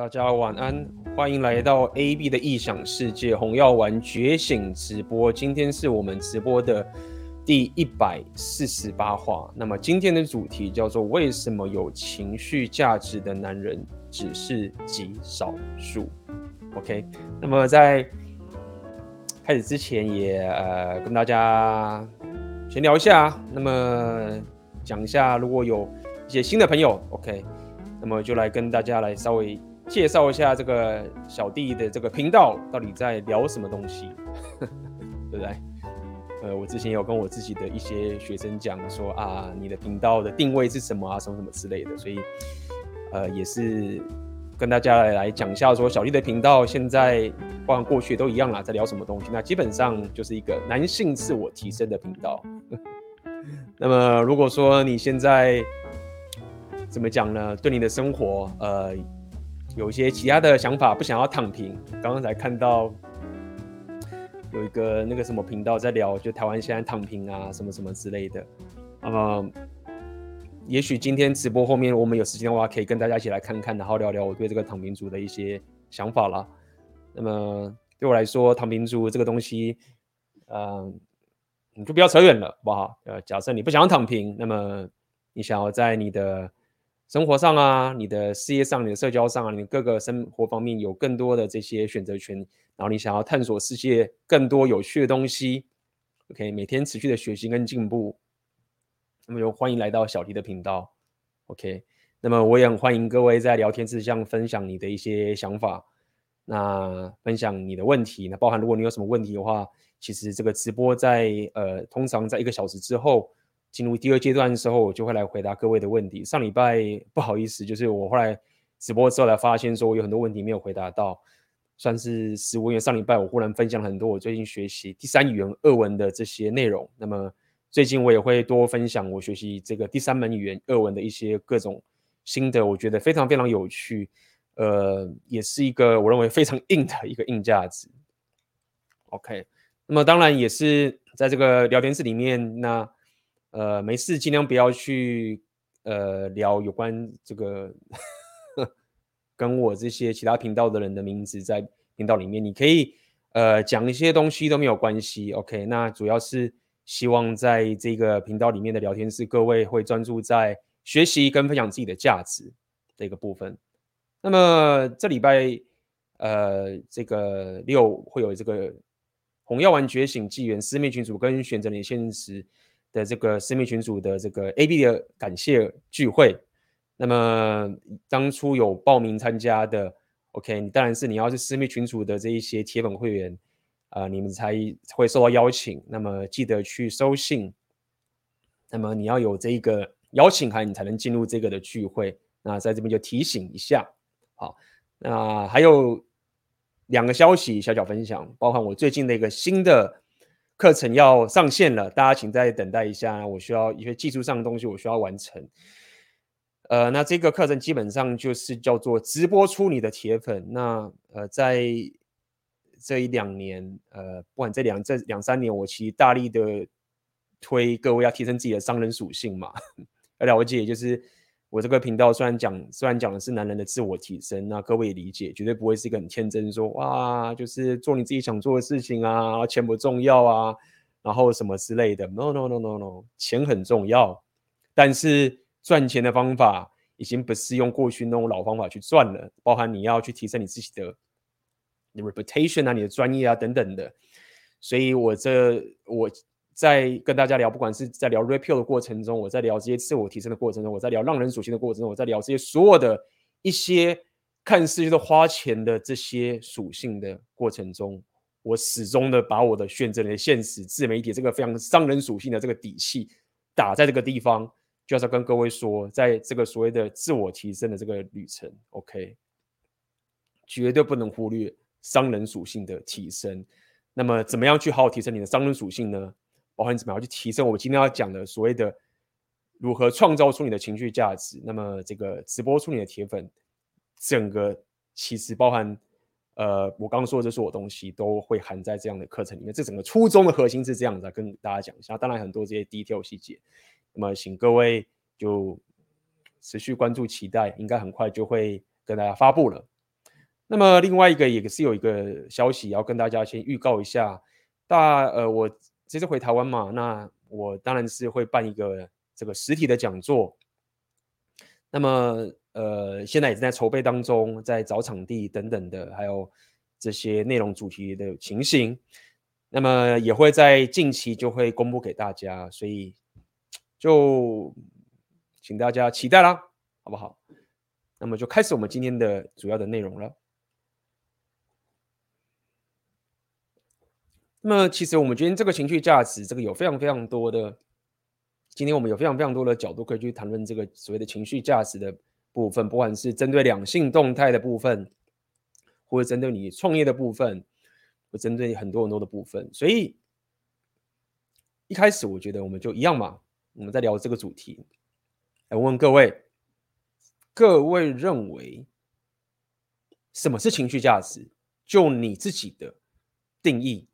大家晚安，欢迎来到 AB 的异想世界红药丸觉醒直播。今天是我们直播的第一百四十八话。那么今天的主题叫做“为什么有情绪价值的男人只是极少数”。OK，那么在开始之前也呃跟大家闲聊一下，那么讲一下如果有一些新的朋友，OK，那么就来跟大家来稍微。介绍一下这个小弟的这个频道到底在聊什么东西，对不对？呃，我之前有跟我自己的一些学生讲说啊，你的频道的定位是什么啊，什么什么之类的，所以呃，也是跟大家来讲一下说小弟的频道现在包括过去都一样啦，在聊什么东西？那基本上就是一个男性自我提升的频道。那么如果说你现在怎么讲呢？对你的生活，呃。有一些其他的想法，不想要躺平。刚刚才看到有一个那个什么频道在聊，就台湾现在躺平啊，什么什么之类的。那么，也许今天直播后面我们有时间的话，可以跟大家一起来看看，然后聊聊我对这个躺平族的一些想法啦。那么对我来说，躺平族这个东西，嗯、你就不要扯远了，好不好？呃，假设你不想要躺平，那么你想要在你的生活上啊，你的事业上，你的社交上啊，你各个生活方面有更多的这些选择权，然后你想要探索世界更多有趣的东西，OK，每天持续的学习跟进步，那么就欢迎来到小迪的频道，OK，那么我也很欢迎各位在聊天室上分享你的一些想法，那分享你的问题，那包含如果你有什么问题的话，其实这个直播在呃通常在一个小时之后。进入第二阶段的时候，我就会来回答各位的问题。上礼拜不好意思，就是我后来直播之后来发现说，我有很多问题没有回答到，算是失误。因为上礼拜我忽然分享了很多我最近学习第三语言俄文的这些内容，那么最近我也会多分享我学习这个第三门语言俄文的一些各种心得，我觉得非常非常有趣，呃，也是一个我认为非常硬的一个硬价值。OK，那么当然也是在这个聊天室里面那。呃，没事，尽量不要去呃聊有关这个 跟我这些其他频道的人的名字在频道里面。你可以呃讲一些东西都没有关系，OK？那主要是希望在这个频道里面的聊天室，各位会专注在学习跟分享自己的价值这个部分。那么这礼拜呃这个六会有这个红药丸觉醒纪元私密群组跟选择你现实的这个私密群组的这个 AB 的感谢聚会，那么当初有报名参加的，OK，你当然是你要是私密群组的这一些铁粉会员啊、你们才会受到邀请。那么记得去收信，那么你要有这一个邀请函，你才能进入这个的聚会。那在这边就提醒一下，好，那还有两个消息小小分享，包含我最近的一个新的。课程要上线了，大家请再等待一下。我需要一些技术上的东西，我需要完成。呃，那这个课程基本上就是叫做直播出你的铁粉。那呃，在这一两年，呃，不管这两这两三年，我其实大力的推各位要提升自己的商人属性嘛，要 了解就是。我这个频道虽然讲，虽然讲的是男人的自我提升，那各位也理解，绝对不会是一个很天真说哇，就是做你自己想做的事情啊，钱不重要啊，然后什么之类的。No no no no no，钱很重要，但是赚钱的方法已经不是用过去那种老方法去赚了，包含你要去提升你自己的 reputation 啊，你的专业啊等等的。所以我这我。在跟大家聊，不管是在聊 Red Pill 的过程中，我在聊这些自我提升的过程中，我在聊浪人属性的过程中，我在聊这些所有的一些看似就是花钱的这些属性的过程中，我始终的把我的选择的现实自媒体这个非常商人属性的这个底气打在这个地方，就是要跟各位说，在这个所谓的自我提升的这个旅程，OK，绝对不能忽略商人属性的提升。那么，怎么样去好好提升你的商人属性呢？包含怎么样去提升我今天要讲的所谓的如何创造出你的情绪价值？那么这个直播出你的铁粉，整个其实包含呃，我刚刚说的这所有东西都会含在这样的课程里面。这整个初衷的核心是这样子，跟大家讲一下。当然很多这些 detail 细节，那么请各位就持续关注，期待应该很快就会跟大家发布了。那么另外一个也是有一个消息要跟大家先预告一下，大呃，我这次回台湾嘛，那我当然是会办一个这个实体的讲座。那么呃，现在也正在筹备当中，在找场地等等的，还有这些内容主题的情形。那么也会在近期就会公布给大家，所以就请大家期待啦，好不好？那么就开始我们今天的主要的内容了。那么，其实我们今天这个情绪价值，这个有非常非常多的，今天我们有非常非常多的角度可以去谈论这个所谓的情绪价值的部分，不管是针对两性动态的部分，或者针对你创业的部分，或针对很多很多的部分。所以一开始我觉得我们就一样嘛，我们在聊这个主题，来问各位，各位认为什么是情绪价值？就你自己的定义。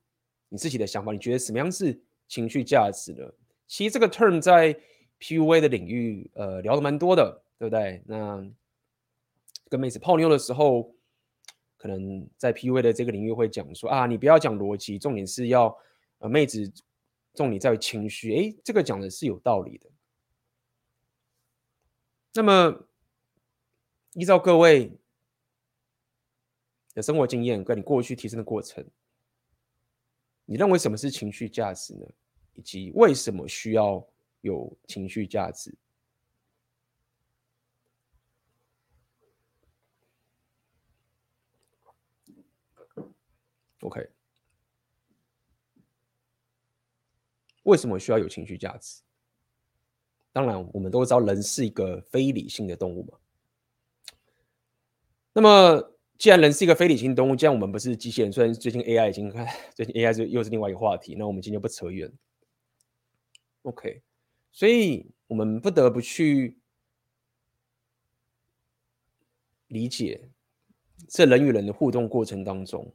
你自己的想法，你觉得什么样是情绪价值呢？其实这个 term 在 PUA 的领域，呃，聊的蛮多的，对不对？那跟妹子泡妞的时候，可能在 PUA 的这个领域会讲说啊，你不要讲逻辑，重点是要呃，妹子重点在于情绪。诶，这个讲的是有道理的。那么依照各位的生活经验跟你过去提升的过程。你认为什么是情绪价值呢？以及为什么需要有情绪价值？OK，为什么需要有情绪价值？当然，我们都知道人是一个非理性的动物嘛。那么。既然人是一个非理性动物，既然我们不是机器人，虽然最近 AI 已经，最近 AI 是又是另外一个话题，那我们今天不扯远。OK，所以我们不得不去理解，这人与人的互动过程当中，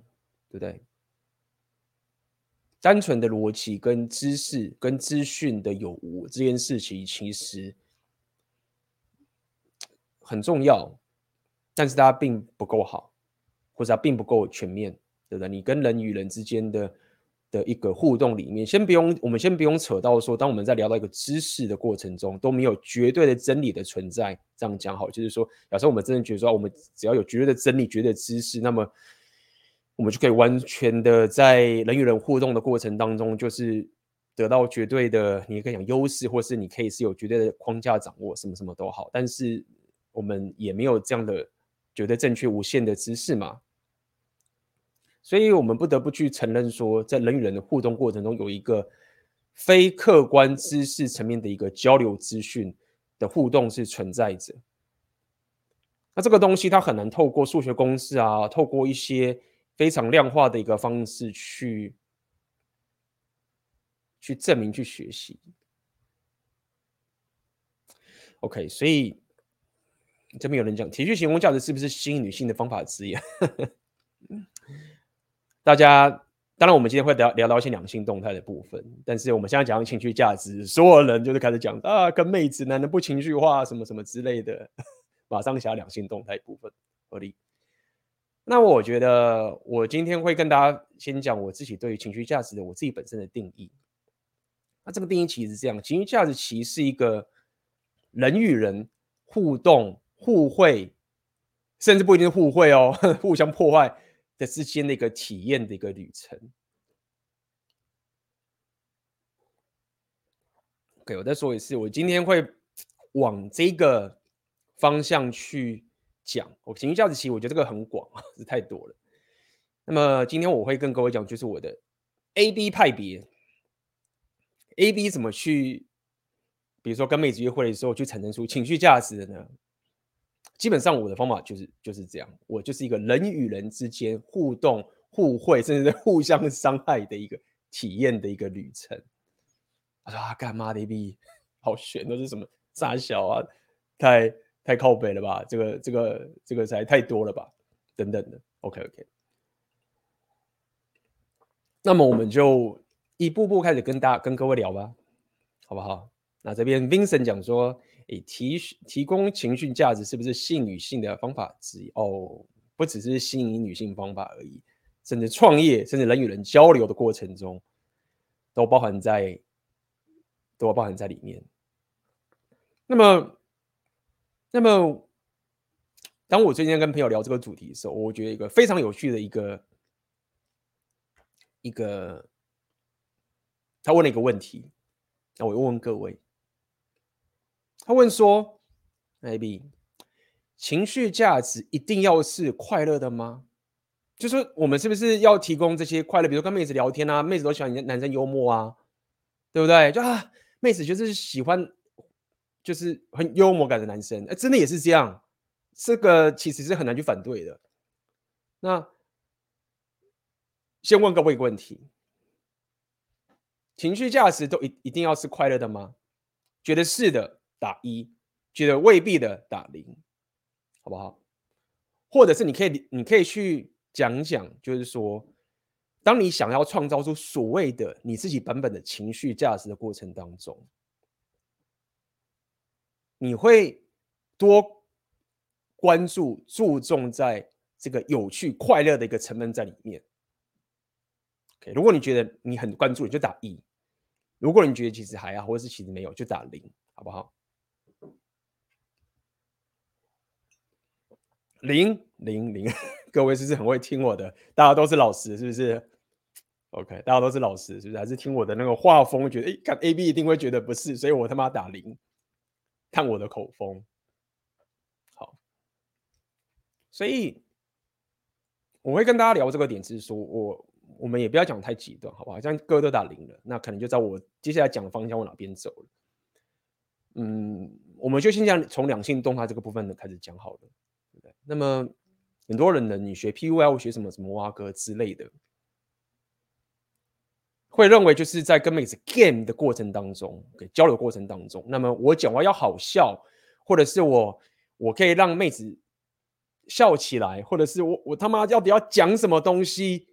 对不对？单纯的逻辑跟知识跟资讯的有无这件事情，其实很重要，但是它并不够好。或者它并不够全面，对不对？你跟人与人之间的的一个互动里面，先不用，我们先不用扯到说，当我们在聊到一个知识的过程中，都没有绝对的真理的存在。这样讲好，就是说，假设我们真的觉得说，我们只要有绝对的真理、绝对的知识，那么我们就可以完全的在人与人互动的过程当中，就是得到绝对的，你可以讲优势，或是你可以是有绝对的框架掌握，什么什么都好。但是我们也没有这样的绝对正确、无限的知识嘛。所以我们不得不去承认说，在人与人的互动过程中，有一个非客观知识层面的一个交流资讯的互动是存在着。那这个东西它很难透过数学公式啊，透过一些非常量化的一个方式去去证明、去学习。OK，所以这边有人讲，体恤行为价值是不是吸引女性的方法之一？大家当然，我们今天会聊聊到一些两性动态的部分，但是我们现在讲情绪价值，所有人就是开始讲啊，跟妹子男人不情绪化什么什么之类的，马上想两性动态部分合理。那我觉得我今天会跟大家先讲我自己对于情绪价值的我自己本身的定义。那这个定义其实是这样，情绪价值其实是一个人与人互动、互惠，甚至不一定是互惠哦，互相破坏。的之间的一个体验的一个旅程。OK，我再说一次，我今天会往这个方向去讲。我情绪价值其实我觉得这个很广，是 太多了。那么今天我会跟各位讲，就是我的 A B 派别，A B 怎么去，比如说跟妹子约会的时候去产生出情绪价值的呢？基本上我的方法就是就是这样，我就是一个人与人之间互动、互惠，甚至是互相伤害的一个体验的一个旅程。他说啊，干嘛的一笔好悬，都是什么傻小啊，太太靠北了吧？这个这个这个才太多了吧？等等的。OK OK，那么我们就一步步开始跟大跟各位聊吧，好不好？那这边 Vincent 讲说。提提供情绪价值是不是吸引女性的方法之一？哦，不只是吸引女性方法而已，甚至创业，甚至人与人交流的过程中，都包含在，都包含在里面。那么，那么，当我最近跟朋友聊这个主题的时候，我觉得一个非常有趣的一个，一个，他问了一个问题，那我又问各位，他问说，maybe。情绪价值一定要是快乐的吗？就是我们是不是要提供这些快乐？比如跟妹子聊天啊，妹子都喜欢男生幽默啊，对不对？就啊，妹子就是喜欢，就是很幽默感的男生，哎，真的也是这样。这个其实是很难去反对的。那先问各位一个问题：情绪价值都一一定要是快乐的吗？觉得是的打一，觉得未必的打零。好不好？或者是你可以，你可以去讲讲，就是说，当你想要创造出所谓的你自己版本的情绪价值的过程当中，你会多关注、注重在这个有趣、快乐的一个成分在里面。OK，如果你觉得你很关注，你就打一；如果你觉得其实还好，或者是其实没有，就打零，好不好？零零零，各位是不是很会听我的？大家都是老师，是不是？OK，大家都是老师，是不是？还是听我的那个画风，觉得哎，看 AB 一定会觉得不是，所以我他妈打零，看我的口风。好，所以我会跟大家聊这个点，是说我我们也不要讲太极端，好不好？像各位都打零了，那可能就在我接下来讲的方向往哪边走了。嗯，我们就先讲从两性动态这个部分的开始讲好了。那么很多人呢，你学 PUA 学什么什么蛙哥之类的，会认为就是在跟妹子 game 的过程当中，给交流过程当中，那么我讲话要好笑，或者是我我可以让妹子笑起来，或者是我我他妈到底要讲什么东西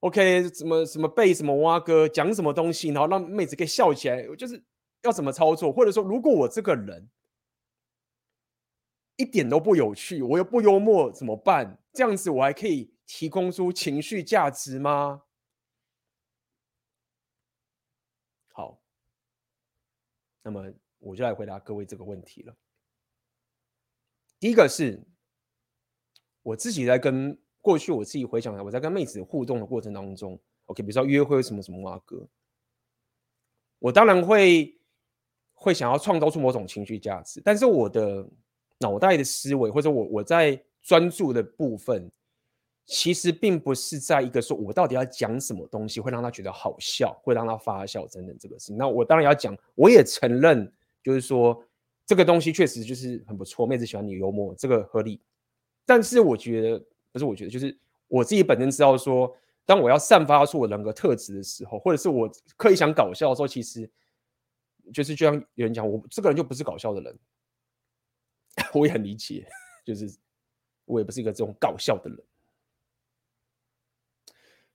？OK，什么什么背什么蛙哥讲什么东西，然后让妹子可以笑起来，就是要怎么操作？或者说，如果我这个人。一点都不有趣，我又不幽默，怎么办？这样子我还可以提供出情绪价值吗？好，那么我就来回答各位这个问题了。第一个是，我自己在跟过去我自己回想一下，我在跟妹子互动的过程当中，OK，比如说约会什么什么啊哥，我当然会会想要创造出某种情绪价值，但是我的。脑袋的思维，或者我我在专注的部分，其实并不是在一个说我到底要讲什么东西会让他觉得好笑，会让他发笑等等这个事情。那我当然要讲，我也承认，就是说这个东西确实就是很不错，妹子喜欢你幽默，这个合理。但是我觉得不是，我觉得就是我自己本身知道说，当我要散发出我人格特质的时候，或者是我刻意想搞笑的时候，其实就是就像有人讲，我这个人就不是搞笑的人。我也很理解，就是我也不是一个这种搞笑的人，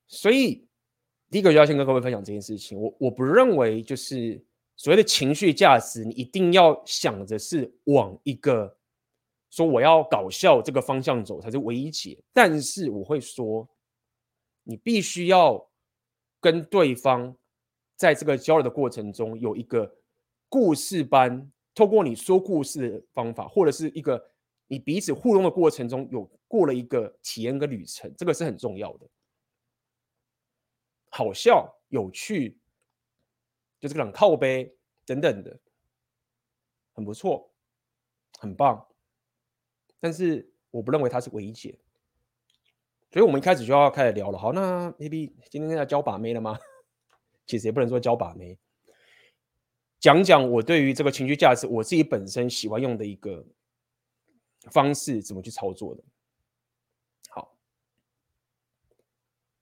所以第一个就要先跟各位分享这件事情。我我不认为就是所谓的情绪价值，你一定要想着是往一个说我要搞笑这个方向走才是唯一解。但是我会说，你必须要跟对方在这个交流的过程中有一个故事般。透过你说故事的方法，或者是一个你彼此互动的过程中，有过了一个体验跟旅程，这个是很重要的。好笑、有趣，就是个冷靠杯等等的，很不错，很棒。但是我不认为它是唯一解，所以我们一开始就要开始聊了。好，那 maybe 今天要教把妹了吗？其实也不能说教把妹。讲讲我对于这个情绪价值，我自己本身喜欢用的一个方式，怎么去操作的。好，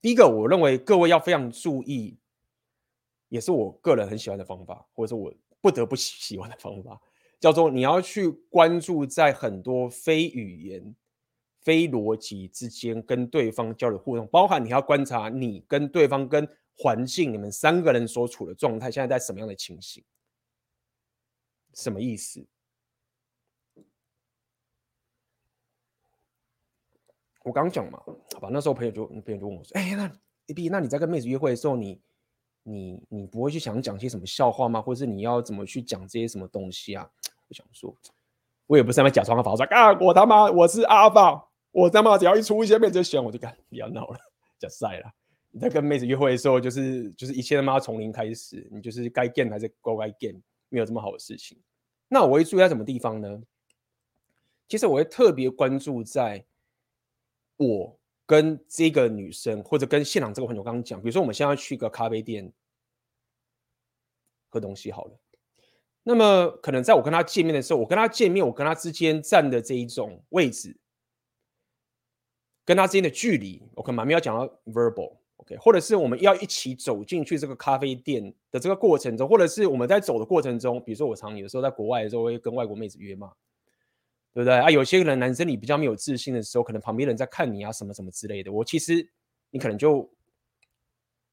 第一个，我认为各位要非常注意，也是我个人很喜欢的方法，或者说我不得不喜欢的方法，叫做你要去关注在很多非语言、非逻辑之间跟对方交流互动，包含你要观察你跟对方跟环境，你们三个人所处的状态，现在在什么样的情形。什么意思？我刚讲嘛，好吧，那时候朋友就朋友就问我说：“哎、那 AB，那你在跟妹子约会的时候，你你你不会去想讲些什么笑话吗？或者是你要怎么去讲这些什么东西啊？”我想说，我也不是在假装阿法，我说啊，我他妈我是阿法，我他妈只要一出一些妹子选我就干，不要闹了，假赛了。你在跟妹子约会的时候，就是就是一切他妈从零开始，你就是该 g 还是乖乖 game，没有这么好的事情。那我会注意在什么地方呢？其实我会特别关注在我跟这个女生，或者跟现场这个朋友刚刚讲，比如说我们现在去一个咖啡店喝东西好了。那么可能在我跟她见面的时候，我跟她见面，我跟她之间站的这一种位置，跟她之间的距离，我可能没有讲到 verbal。OK，或者是我们要一起走进去这个咖啡店的这个过程中，或者是我们在走的过程中，比如说我常有的时候在国外的时候会跟外国妹子约嘛，对不对啊？有些人男生你比较没有自信的时候，可能旁边人在看你啊，什么什么之类的。我其实你可能就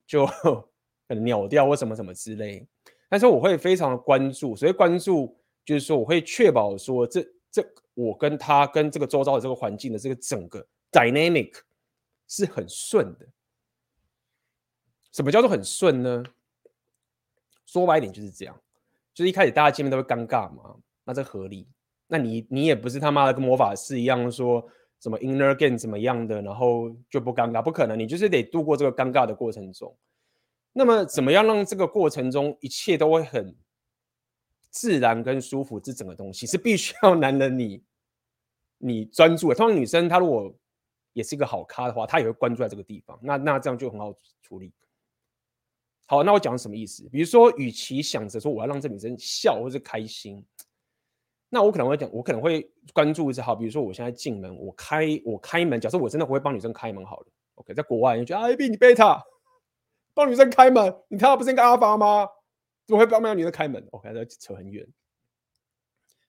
就 可能秒掉或什么什么之类，但是我会非常的关注，所以关注就是说我会确保说这这我跟他跟这个周遭的这个环境的这个整个 dynamic 是很顺的。什么叫做很顺呢？说白一点就是这样，就是一开始大家见面都会尴尬嘛，那这合理。那你你也不是他妈的跟魔法师一样说什么 inner game 怎么样的，然后就不尴尬，不可能，你就是得度过这个尴尬的过程中。那么怎么样让这个过程中一切都会很自然跟舒服？这整个东西是必须要男人你你专注的。通常女生她如果也是一个好咖的话，她也会关注在这个地方，那那这样就很好处理。好，那我讲什么意思？比如说，与其想着说我要让这女生笑或是开心，那我可能会讲，我可能会关注一下。好，比如说我现在进门，我开我开门，假设我真的不会帮女生开门，好了，OK，在国外你觉得 AB 你贝塔 帮女生开门，你看到不是一个阿发吗？怎么会帮不了女生开门？OK，这扯很远，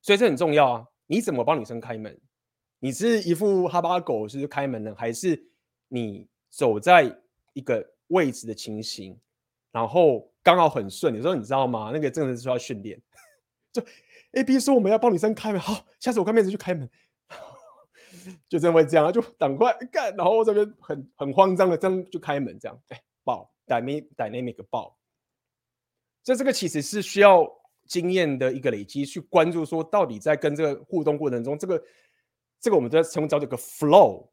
所以这很重要啊。你怎么帮女生开门？你是一副哈巴狗是开门呢，还是你走在一个位置的情形？然后刚好很顺，有时候你知道吗？那个真的是需要训练。就 A B 说我们要帮女生开门，好，下次我跟妹子去开门，就真的会这样，就赶快干，然后这边很很慌张的这样就开门，这样哎爆，dynamic dynamic 爆。这这个其实是需要经验的一个累积，去关注说到底在跟这个互动过程中，这个这个我们在称叫这个 flow，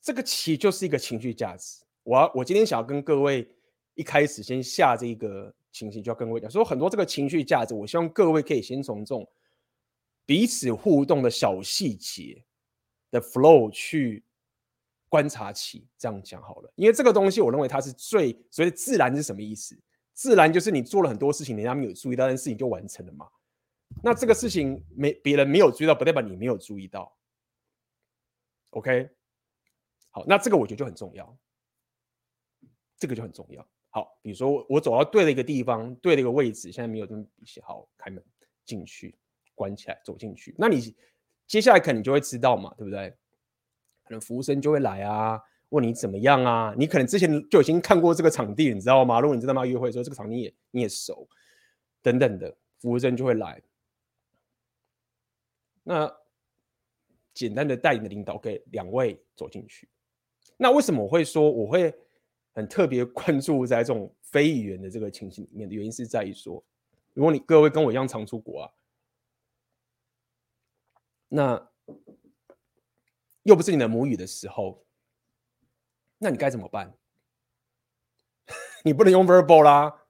这个其实就是一个情绪价值。我要我今天想要跟各位。一开始先下这个情形，就要跟各位讲，说很多这个情绪价值，我希望各位可以先从这种彼此互动的小细节的 flow 去观察起。这样讲好了，因为这个东西，我认为它是最所谓的自然是什么意思？自然就是你做了很多事情，人家没有注意到，但事情就完成了嘛。那这个事情没别人没有注意到，不代表你没有注意到。OK，好，那这个我觉得就很重要，这个就很重要。好，比如说我走到对了一个地方，对了一个位置，现在没有这么写好，开门进去，关起来，走进去。那你接下来可能就会知道嘛，对不对？可能服务生就会来啊，问你怎么样啊？你可能之前就已经看过这个场地，你知道吗？如果你知道吗？约会的时候这个场地也你也熟，等等的，服务生就会来。那简单的带领的领导给两位走进去。那为什么我会说我会？很特别关注在这种非语言的这个情形里面的原因是在于说，如果你各位跟我一样常出国啊，那又不是你的母语的时候，那你该怎么办？你不能用 verbal 啦，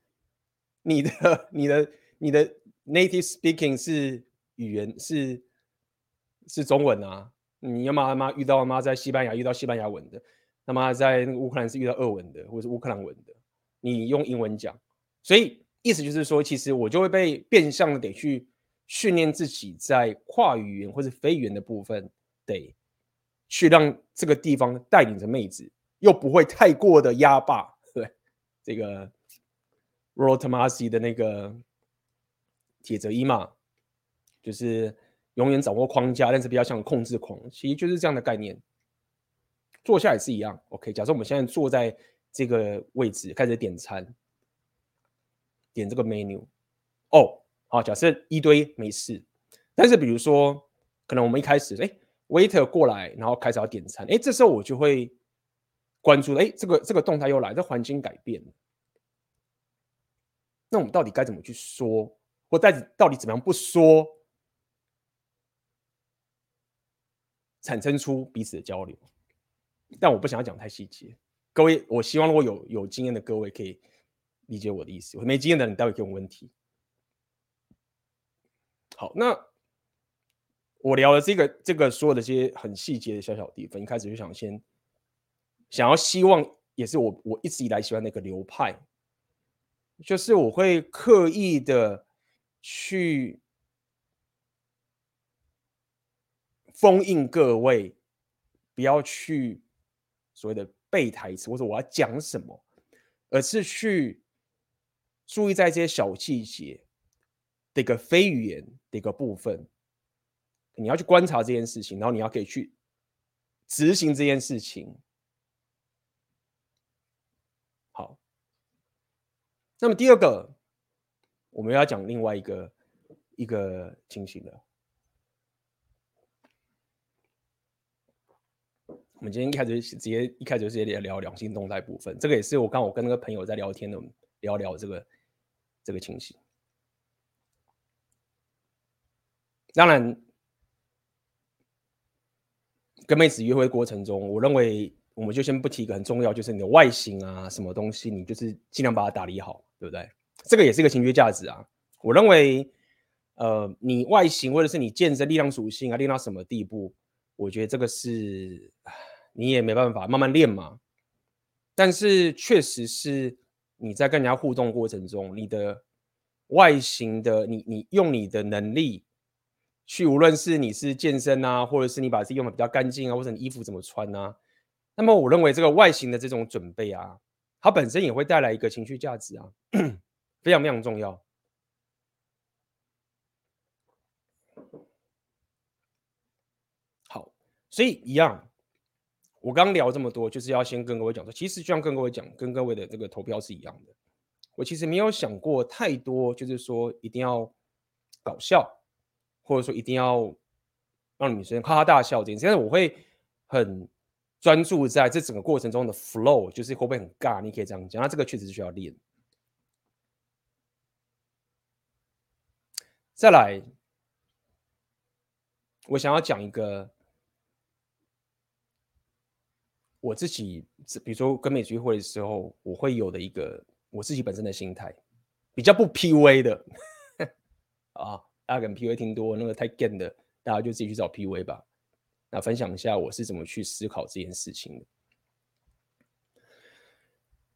你的、你的、你的 native speaking 是语言是是中文啊，你要么妈遇到妈在西班牙遇到西班牙文的。他妈在那个乌克兰是遇到俄文的，或者是乌克兰文的，你用英文讲，所以意思就是说，其实我就会被变相的得去训练自己在跨语言或者非语言的部分，得去让这个地方带领着妹子，又不会太过的压霸。对，这个 Rollo Tomassi 的那个铁则一嘛，就是永远掌握框架，但是比较像控制狂，其实就是这样的概念。坐下也是一样，OK。假设我们现在坐在这个位置，开始点餐，点这个 menu。哦，好，假设一堆没事，但是比如说，可能我们一开始，哎，waiter 过来，然后开始要点餐，哎，这时候我就会关注，哎，这个这个动态又来，这环境改变了，那我们到底该怎么去说，或到底到底怎么样不说，产生出彼此的交流？但我不想要讲太细节，各位，我希望如果有有经验的各位可以理解我的意思，没经验的人待会给我问题。好，那。我聊了这个这个所有的这些很细节的小小地方，一开始就想先想要希望，也是我我一直以来喜欢的一个流派，就是我会刻意的去封印各位，不要去所谓的背台词，或者我要讲什么，而是去注意在这些小细节的一个非语言的一个部分。你要去观察这件事情，然后你要可以去执行这件事情。好，那么第二个，我们要讲另外一个一个情形了。我们今天一开始直接一开始就直接聊两性动态部分，这个也是我刚我跟那个朋友在聊天的，聊聊这个这个情形。当然。跟妹子约会过程中，我认为我们就先不提一个很重要，就是你的外形啊，什么东西，你就是尽量把它打理好，对不对？这个也是一个情绪价值啊。我认为，呃，你外形或者是你健身力量属性啊，练到什么地步，我觉得这个是你也没办法慢慢练嘛。但是确实是你在跟人家互动过程中，你的外形的，你你用你的能力。去，无论是你是健身啊，或者是你把自己用的比较干净啊，或者你衣服怎么穿啊，那么我认为这个外形的这种准备啊，它本身也会带来一个情绪价值啊，非常非常重要。好，所以一样，我刚聊这么多，就是要先跟各位讲说，其实就像跟各位讲，跟各位的这个投票是一样的。我其实没有想过太多，就是说一定要搞笑。或者说一定要让女生哈哈大笑这件事，但是我会很专注在这整个过程中的 flow，就是会不会很尬？你可以这样讲，那这个确实是需要练。再来，我想要讲一个我自己，比如说跟妹子约会的时候，我会有的一个我自己本身的心态，比较不 PUA 的 啊。大家可能 PUA 听多，那个太 gay 的，大家就自己去找 PUA 吧。那分享一下我是怎么去思考这件事情的。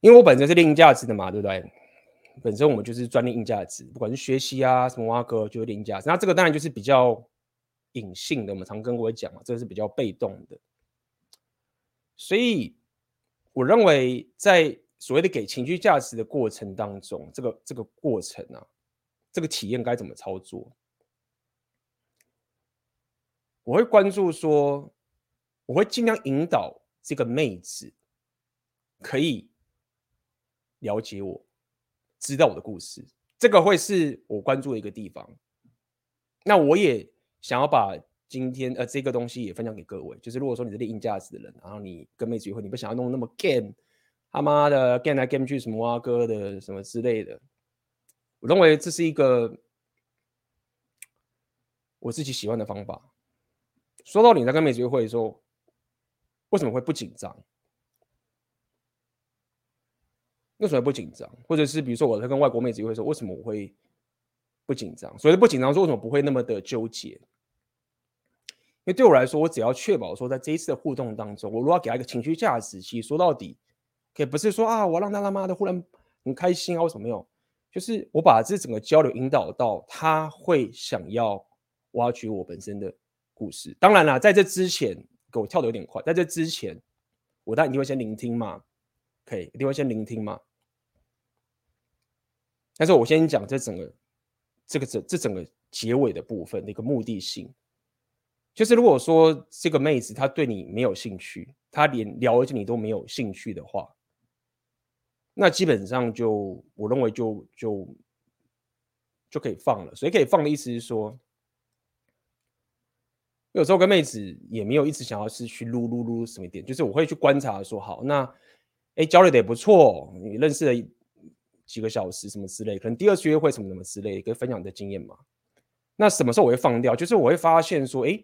因为我本身是练硬价值的嘛，对不对？本身我们就是专练硬价值，不管是学习啊什么挖哥，就是练硬价值。那这个当然就是比较隐性的，我们常跟各位讲嘛，这个是比较被动的。所以我认为在所谓的给情绪价值的过程当中，这个这个过程啊，这个体验该怎么操作？我会关注说，我会尽量引导这个妹子可以了解我，知道我的故事，这个会是我关注的一个地方。那我也想要把今天呃这个东西也分享给各位，就是如果说你是练硬价值的人，然后你跟妹子约会，你不想要弄那么 game，他妈的 game 来 game 去什么啊哥的什么之类的，我认为这是一个我自己喜欢的方法。说到你在跟妹子约会的时候，为什么会不紧张？为什么不紧张？或者是比如说我在跟外国妹子约会的时候，为什么我会不紧张？所以不紧张，说为什么不会那么的纠结？因为对我来说，我只要确保说，在这一次的互动当中，我如果要给他一个情绪价值，其实说到底，可不是说啊，我让他他妈的忽然很开心啊，为什么没有？就是我把这整个交流引导到他会想要挖掘我本身的。故事当然了，在这之前，给我跳得有点快。在这之前，我当然一定会先聆听嘛，可以，一定会先聆听嘛。但是我先讲这整个这个整这整个结尾的部分的一个目的性，就是如果说这个妹子她对你没有兴趣，她连了解你都没有兴趣的话，那基本上就我认为就就就可以放了。所以可以放的意思是说。有时候跟妹子也没有一直想要是去撸撸撸什么点，就是我会去观察说，好，那哎交流的也不错，你认识了几个小时什么之类，可能第二次约会什么什么之类，可以分享你的经验嘛。那什么时候我会放掉？就是我会发现说，哎，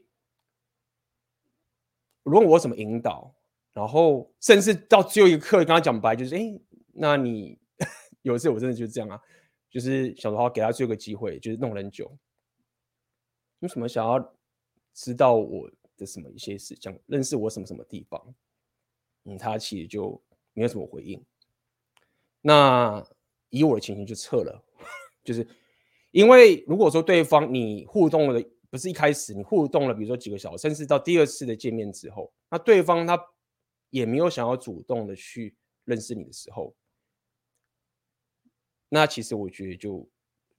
如果我怎么引导，然后甚至到最后一个课跟他讲白，就是哎，那你 有一次我真的就是这样啊，就是想说给他最后一个机会，就是弄了很久，有什么想要？知道我的什么一些事，想认识我什么什么地方，嗯，他其实就没有什么回应。那以我的情形就撤了，就是因为如果说对方你互动了，不是一开始你互动了，比如说几个小时，甚至到第二次的见面之后，那对方他也没有想要主动的去认识你的时候，那其实我觉得就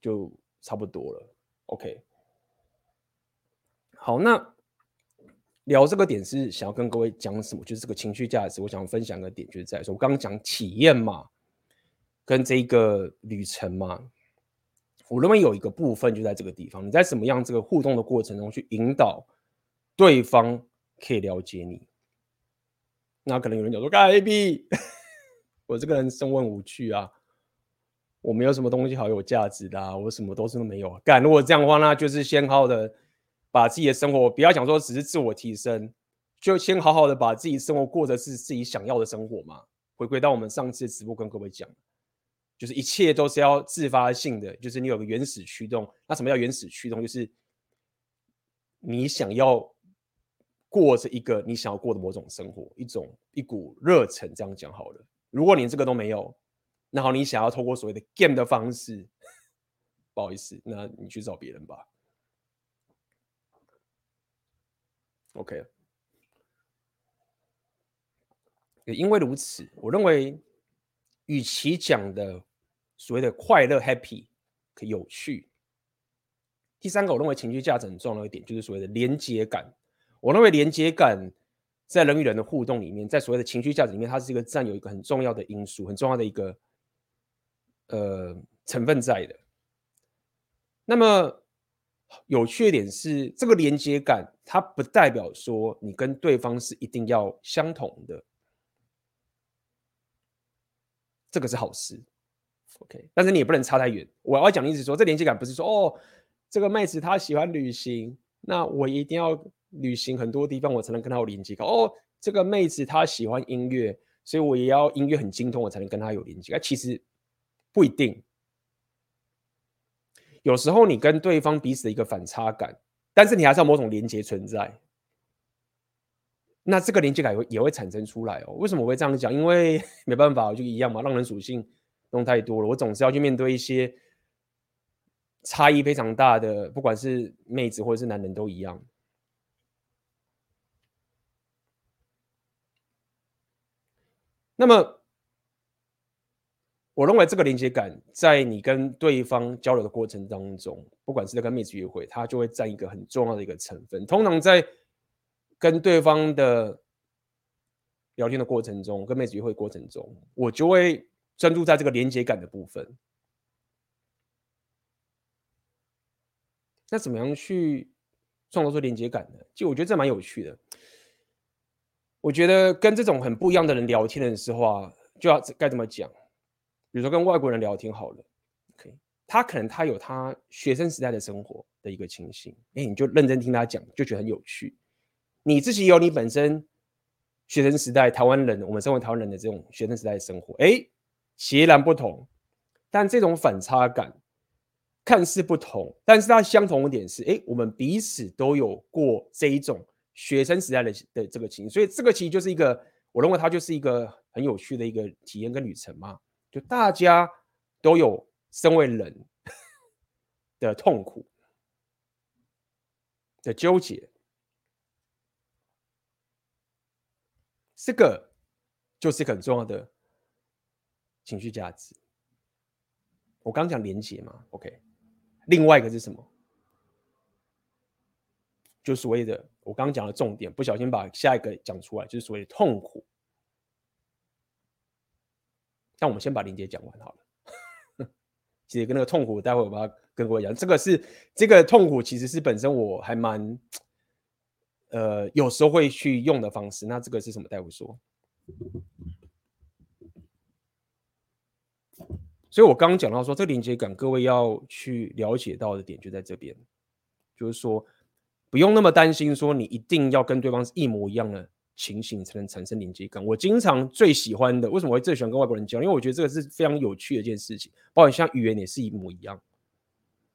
就差不多了，OK。好，那聊这个点是想要跟各位讲什么？就是这个情绪价值，我想分享的点，就是在说，我刚刚讲体验嘛，跟这个旅程嘛，我认为有一个部分就在这个地方，你在什么样这个互动的过程中去引导对方可以了解你。那可能有人讲说，干 AB，我这个人生问无趣啊，我没有什么东西好有价值的啊，我什么都是都没有啊。干，如果这样的话，那就是先好的。把自己的生活不要讲说只是自我提升，就先好好的把自己生活过着是自己想要的生活嘛。回归到我们上次直播跟各位讲，就是一切都是要自发性的，就是你有个原始驱动。那什么叫原始驱动？就是你想要过着一个你想要过的某种生活，一种一股热忱。这样讲好了。如果你这个都没有，然后你想要透过所谓的 game 的方式，不好意思，那你去找别人吧。OK，也因为如此，我认为，与其讲的所谓的快乐 （happy） 可有趣，第三个我认为情绪价值很重要的一点就是所谓的连接感。我认为连接感在人与人的互动里面，在所谓的情绪价值里面，它是一个占有一个很重要的因素，很重要的一个呃成分在的。那么。有趣的点是，这个连接感，它不代表说你跟对方是一定要相同的，这个是好事，OK。但是你也不能差太远。我要讲的意思说，这连接感不是说，哦，这个妹子她喜欢旅行，那我一定要旅行很多地方，我才能跟她有连接感。哦，这个妹子她喜欢音乐，所以我也要音乐很精通，我才能跟她有连接感。其实不一定。有时候你跟对方彼此的一个反差感，但是你还是要某种连接存在，那这个连接感也会产生出来哦。为什么我会这样讲？因为 没办法，就一样嘛，让人属性弄太多了，我总是要去面对一些差异非常大的，不管是妹子或者是男人都一样。那么。我认为这个连接感，在你跟对方交流的过程当中，不管是在跟妹子约会，它就会占一个很重要的一个成分。通常在跟对方的聊天的过程中，跟妹子约会过程中，我就会专注在这个连接感的部分。那怎么样去创造出连接感呢？就我觉得这蛮有趣的。我觉得跟这种很不一样的人聊天的时候啊，就要该怎么讲？比如说跟外国人聊天好了，OK，他可能他有他学生时代的生活的一个情形，哎，你就认真听他讲，就觉得很有趣。你自己有你本身学生时代台湾人，我们身为台湾人的这种学生时代的生活，哎，截然不同。但这种反差感看似不同，但是它相同的点是，哎，我们彼此都有过这一种学生时代的的这个情，所以这个其实就是一个，我认为它就是一个很有趣的一个体验跟旅程嘛。就大家都有身为人 的痛苦的纠结，这个就是很重要的情绪价值。我刚讲连接嘛，OK。另外一个是什么？就所谓的我刚刚讲的重点，不小心把下一个讲出来，就是所谓的痛苦。那我们先把连接讲完好了。其实跟那个痛苦，待会我把它跟各位讲。这个是这个痛苦，其实是本身我还蛮呃有时候会去用的方式。那这个是什么？待会说。所以我刚刚讲到说，这个连接感，各位要去了解到的点就在这边，就是说不用那么担心，说你一定要跟对方是一模一样的情形才能产生连接感。我经常最喜欢的，为什么会最喜欢跟外国人交？因为我觉得这个是非常有趣的一件事情，包括像语言也是一模一样，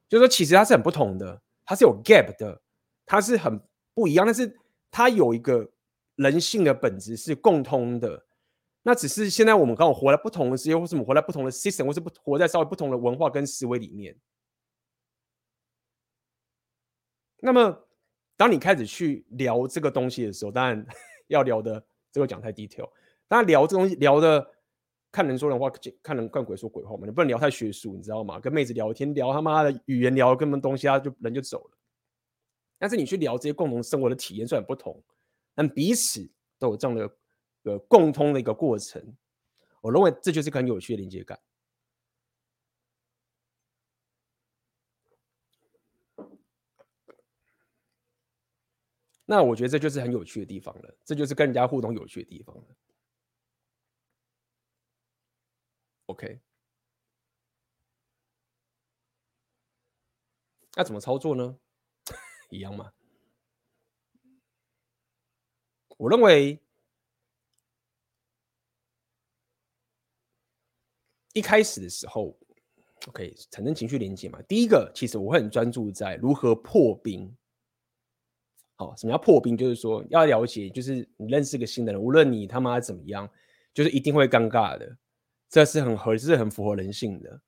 就是说其实它是很不同的，它是有 gap 的，它是很不一样，但是它有一个人性的本质是共通的。那只是现在我们刚好活在不同的世界，或是我们活在不同的 system，或是不活在稍微不同的文化跟思维里面。那么，当你开始去聊这个东西的时候，当然 要聊的这个讲太 detail。当然聊这东西聊的看人说人话，看人看鬼说鬼话嘛，你不能聊太学术，你知道吗？跟妹子聊天聊他妈的语言聊根本东西，他就人就走了。但是你去聊这些共同生活的体验虽然不同，但彼此都有这样的。个共通的一个过程，我认为这就是很有趣的连接感。那我觉得这就是很有趣的地方了，这就是跟人家互动有趣的地方了。OK，那怎么操作呢？一样吗？我认为。一开始的时候，OK，产生情绪连接嘛。第一个，其实我会很专注在如何破冰。好，什么叫破冰？就是说要了解，就是你认识个新的人，无论你他妈怎么样，就是一定会尴尬的。这是很合适、很符合人性的。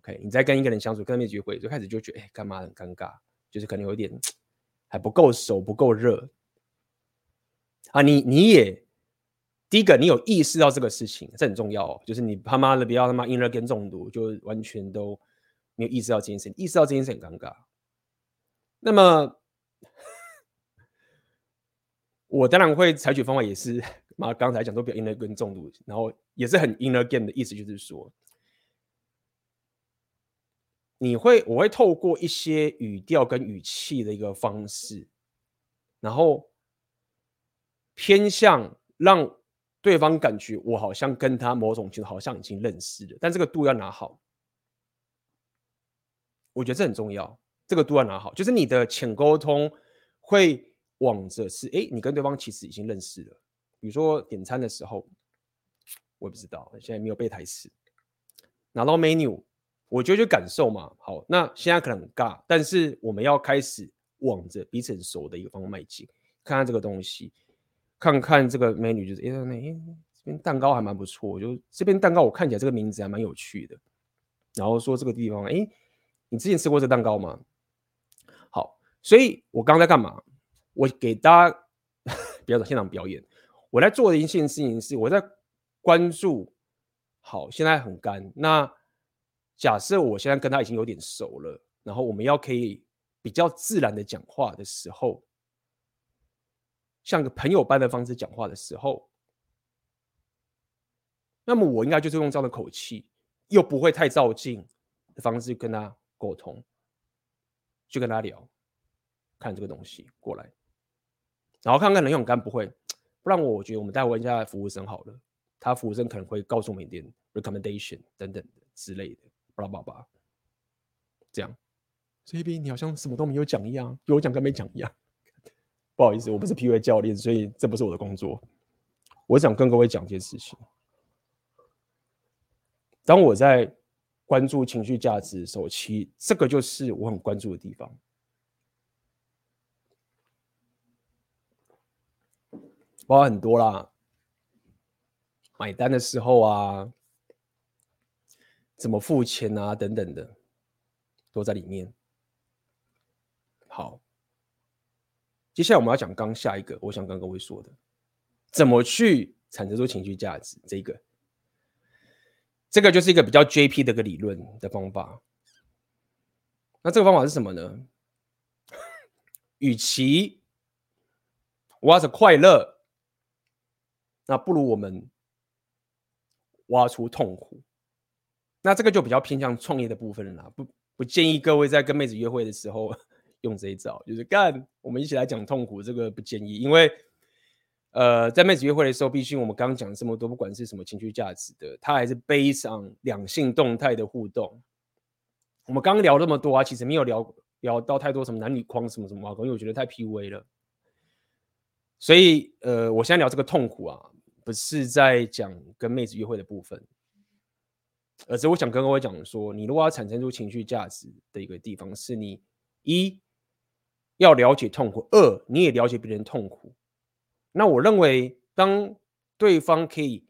OK，你在跟一个人相处、跟他们约会，就开始就觉得，哎，干嘛很尴尬？就是可能有点 还不够熟、不够热啊。你你也。第一个，你有意识到这个事情，这很重要哦。就是你他妈的不要他妈 inner game 中毒，就完全都没有意识到这件事情，意识到这件事很尴尬。那么，我当然会采取方法，也是妈刚才讲都比较 inner game 中毒，然后也是很 inner game 的意思，就是说，你会我会透过一些语调跟语气的一个方式，然后偏向让。对方感觉我好像跟他某种情好像已经认识了，但这个度要拿好，我觉得这很重要。这个度要拿好，就是你的浅沟通会往着是，哎，你跟对方其实已经认识了。比如说点餐的时候，我也不知道，现在没有背台词。拿到 menu，我觉得就感受嘛。好，那现在可能很尬，但是我们要开始往着彼此很熟的一个方向迈进，看看这个东西。看看这个美女，就是哎，那、欸、这边蛋糕还蛮不错，就这边蛋糕我看起来这个名字还蛮有趣的。然后说这个地方，哎、你之前吃过这蛋糕吗？好，所以我刚在干嘛？我给大家 不要现场表演，我在做的一件事情是我在关注。好，现在很干。那假设我现在跟他已经有点熟了，然后我们要可以比较自然的讲话的时候。像个朋友般的方式讲话的时候，那么我应该就是用这样的口气，又不会太躁进的方式跟他沟通，去跟他聊，看这个东西过来，然后看看能用干不会，不然我觉得我们再问一下服务生好了，他服务生可能会告诉我们一点 recommendation 等等之类的，巴拉巴拉，这样，这边你好像什么都没有讲一样，有讲跟没讲一样。不好意思，我不是 PUA 教练，所以这不是我的工作。我想跟各位讲一件事情：当我在关注情绪价值的时候，其这个就是我很关注的地方。包括很多啦，买单的时候啊，怎么付钱啊，等等的，都在里面。好。接下来我们要讲刚下一个，我想跟各位说的，怎么去产生出情绪价值？这个，这个就是一个比较 JP 的一个理论的方法。那这个方法是什么呢？与其挖着快乐，那不如我们挖出痛苦。那这个就比较偏向创业的部分了啦。不不建议各位在跟妹子约会的时候用这一招，就是干，我们一起来讲痛苦，这个不建议，因为呃，在妹子约会的时候，必须我们刚刚讲这么多，不管是什么情绪价值的，它还是悲伤两性动态的互动。我们刚刚聊那么多啊，其实没有聊聊到太多什么男女框什么什么啊，因为我觉得太 PUA 了。所以呃，我现在聊这个痛苦啊，不是在讲跟妹子约会的部分。而是我想跟各位讲说，你如果要产生出情绪价值的一个地方，是你一要了解痛苦，二你也了解别人痛苦。那我认为，当对方可以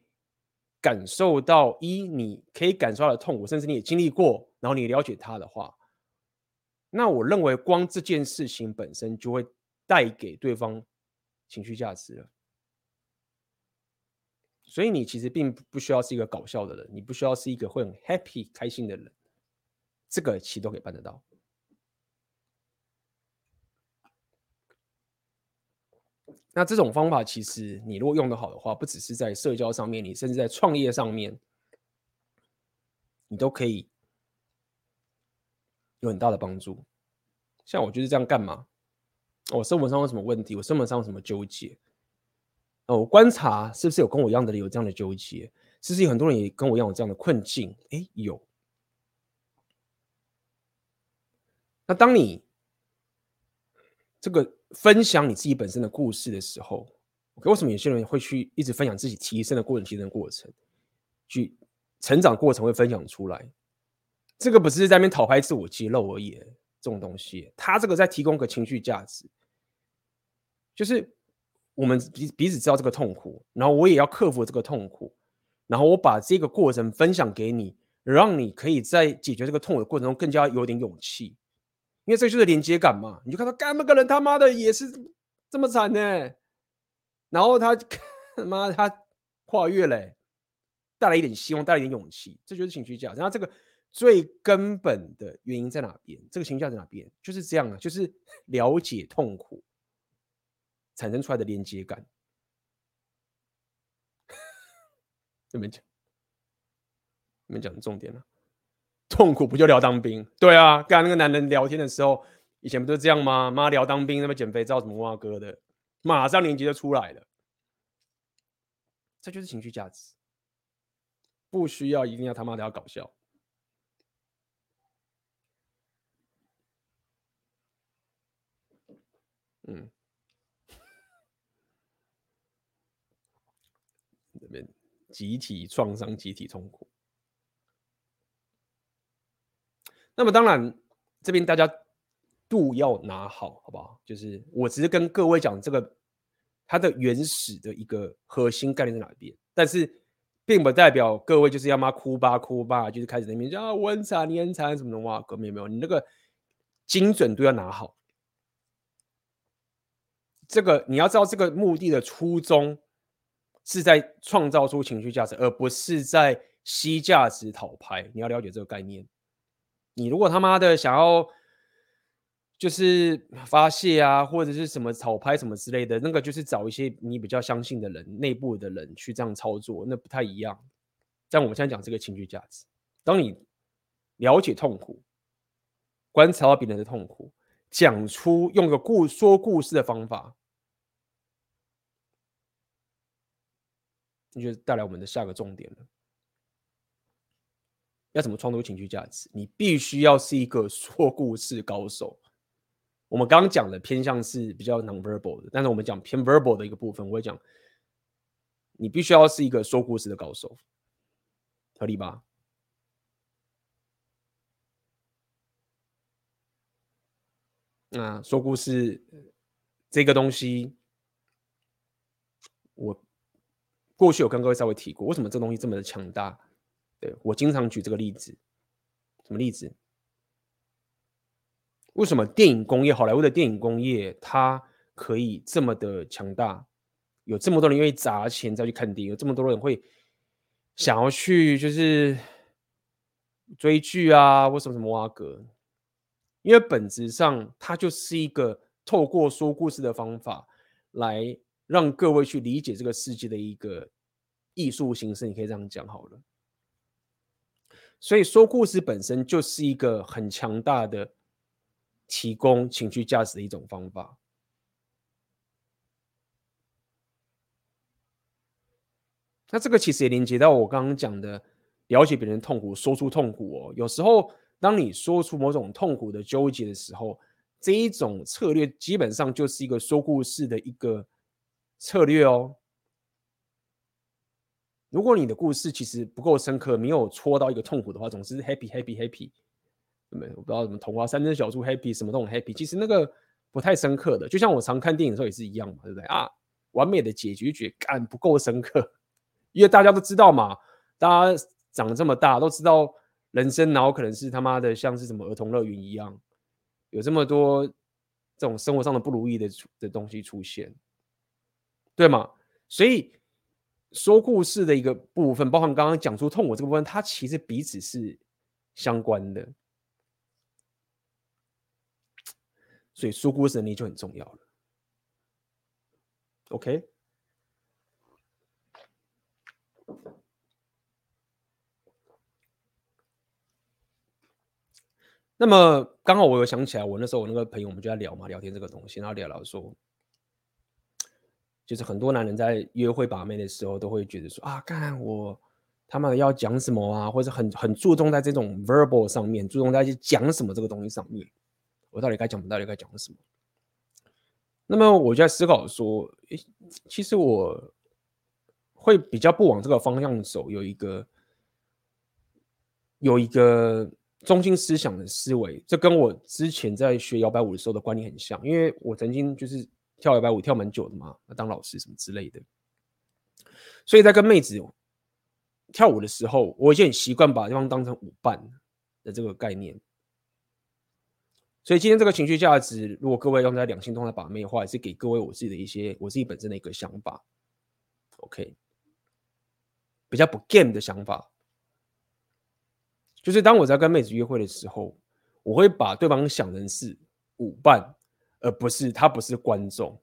感受到一你可以感受到的痛苦，甚至你也经历过，然后你了解他的话，那我认为光这件事情本身就会带给对方情绪价值了。所以你其实并不需要是一个搞笑的人，你不需要是一个会很 happy 开心的人，这个其实都可以办得到。那这种方法其实你如果用得好的话，不只是在社交上面，你甚至在创业上面，你都可以有很大的帮助。像我就是这样干嘛？我生活上有什么问题？我生活上有什么纠结？哦我观察是不是有跟我一样的人有这样的纠结？是不是有很多人也跟我一样有这样的困境？哎，有。那当你这个分享你自己本身的故事的时候，OK，为什么有些人会去一直分享自己提升的过程、提升的过程、去成长过程会分享出来？这个不是在那边讨拍自我揭露而已，这种东西，他这个在提供个情绪价值，就是。我们彼彼此知道这个痛苦，然后我也要克服这个痛苦，然后我把这个过程分享给你，让你可以在解决这个痛苦的过程中更加有点勇气，因为这就是连接感嘛。你就看到干那个人他妈的也是这么惨呢，然后他他 妈他跨越了，带来一点希望，带来一点勇气，这就是情绪价值。然后这个最根本的原因在哪边？这个情绪价在哪边？就是这样啊，就是 了解痛苦。产生出来的连接感，你们讲，你们讲的重点了。痛苦不就聊当兵？对啊，跟那个男人聊天的时候，以前不就这样吗？妈聊当兵，那么减肥照什么哇哥的，马上连接就出来了。这就是情绪价值，不需要一定要他妈的要搞笑。嗯。这边集体创伤，集体痛苦。那么当然，这边大家度要拿好，好不好？就是我只是跟各位讲这个它的原始的一个核心概念在哪边，但是并不代表各位就是要妈哭吧哭吧，就是开始那边叫我很惨，你很惨什么的哇，哥没有没有，你那个精准度要拿好。这个你要知道这个目的的初衷。是在创造出情绪价值，而不是在吸价值讨牌。你要了解这个概念。你如果他妈的想要就是发泄啊，或者是什么讨拍什么之类的，那个就是找一些你比较相信的人、内部的人去这样操作，那不太一样。但我们现在讲这个情绪价值，当你了解痛苦，观察到别人的痛苦，讲出用个故说故事的方法。那就带来我们的下个重点了。要怎么创造情绪价值？你必须要是一个说故事高手。我们刚刚讲的偏向是比较 non-verbal 的，但是我们讲偏 verbal 的一个部分，我会讲，你必须要是一个说故事的高手，合理吧？那说故事这个东西，我。过去有跟各位稍微提过，为什么这东西这么的强大？对，我经常举这个例子，什么例子？为什么电影工业，好莱坞的电影工业，它可以这么的强大？有这么多人愿意砸钱再去看电影，有这么多人会想要去就是追剧啊，或什么什么挖哥？因为本质上它就是一个透过说故事的方法来。让各位去理解这个世界的一个艺术形式，你可以这样讲好了。所以说故事本身就是一个很强大的提供情绪价值的一种方法。那这个其实也连接到我刚刚讲的，了解别人痛苦，说出痛苦哦。有时候，当你说出某种痛苦的纠结的时候，这一种策略基本上就是一个说故事的一个策略哦。如果你的故事其实不够深刻，没有戳到一个痛苦的话，总是 happy happy happy，对不对？我不知道什么童话三只小猪 happy 什么那种 happy，其实那个不太深刻的。就像我常看电影的时候也是一样嘛，对不对啊？完美的结局觉感不够深刻。因为大家都知道嘛，大家长得这么大，都知道人生然后可能是他妈的像是什么儿童乐园一样，有这么多这种生活上的不如意的的东西出现，对吗？所以说故事的一个部分，包含刚刚讲出痛苦这部分，它其实彼此是相关的，所以说故事能力就很重要了。OK。那么刚好我有想起来，我那时候我那个朋友，我们就在聊嘛，聊天这个东西，然后聊聊说，就是很多男人在约会把妹的时候，都会觉得说啊，干我他妈的要讲什么啊，或者很很注重在这种 verbal 上面，注重在去讲什么这个东西上面，我到底该讲我，到底该讲什么？那么我就在思考说，诶，其实我会比较不往这个方向走，有一个，有一个。中心思想的思维，这跟我之前在学摇摆舞的时候的观念很像，因为我曾经就是跳摇摆舞跳蛮久的嘛，当老师什么之类的，所以在跟妹子跳舞的时候，我已经很习惯把对方当成舞伴的这个概念。所以今天这个情绪价值，如果各位用在两性中来把妹的话，也是给各位我自己的一些我自己本身的一个想法。OK，比较不 game 的想法。就是当我在跟妹子约会的时候，我会把对方想成是舞伴，而不是他不是观众。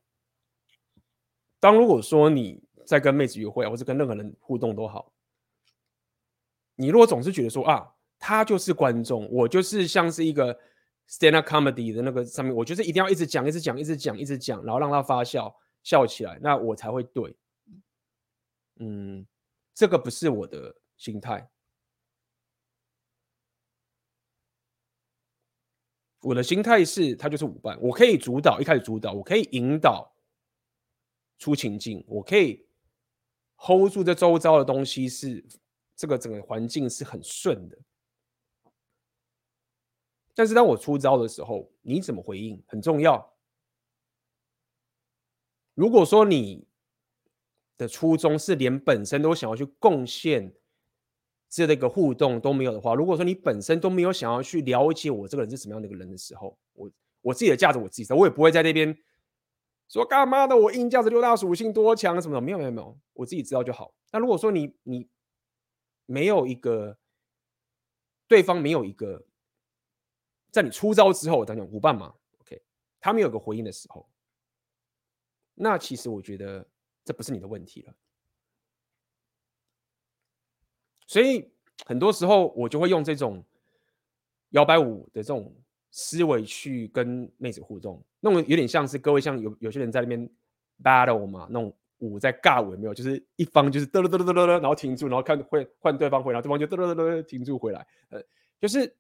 当如果说你在跟妹子约会，或者跟任何人互动都好，你如果总是觉得说啊，他就是观众，我就是像是一个 stand up comedy 的那个上面，我就是一定要一直讲，一直讲，一直讲，一直讲，然后让他发笑，笑起来，那我才会对。嗯，这个不是我的心态。我的心态是，他就是舞伴，我可以主导，一开始主导，我可以引导出情境，我可以 hold 住这周遭的东西，是这个整个环境是很顺的。但是当我出招的时候，你怎么回应很重要。如果说你的初衷是连本身都想要去贡献。这样的一个互动都没有的话，如果说你本身都没有想要去了解我这个人是什么样的一个人的时候，我我自己的价值我自己知道，我也不会在那边说干嘛的，我硬价值六大属性多强什么的，没有没有没有，我自己知道就好。那如果说你你没有一个对方没有一个在你出招之后，等等舞伴嘛，OK，他们有个回应的时候，那其实我觉得这不是你的问题了。所以很多时候我就会用这种摇摆舞的这种思维去跟妹子互动，那种有点像是各位像有有些人在那边 battle 嘛，那种舞在尬舞有没有？就是一方就是嘚嘚嘚嘚嘚嘚，然后停住，然后看会换对方回来，对方就嘚嘚嘚嘚停住回来。呃，就是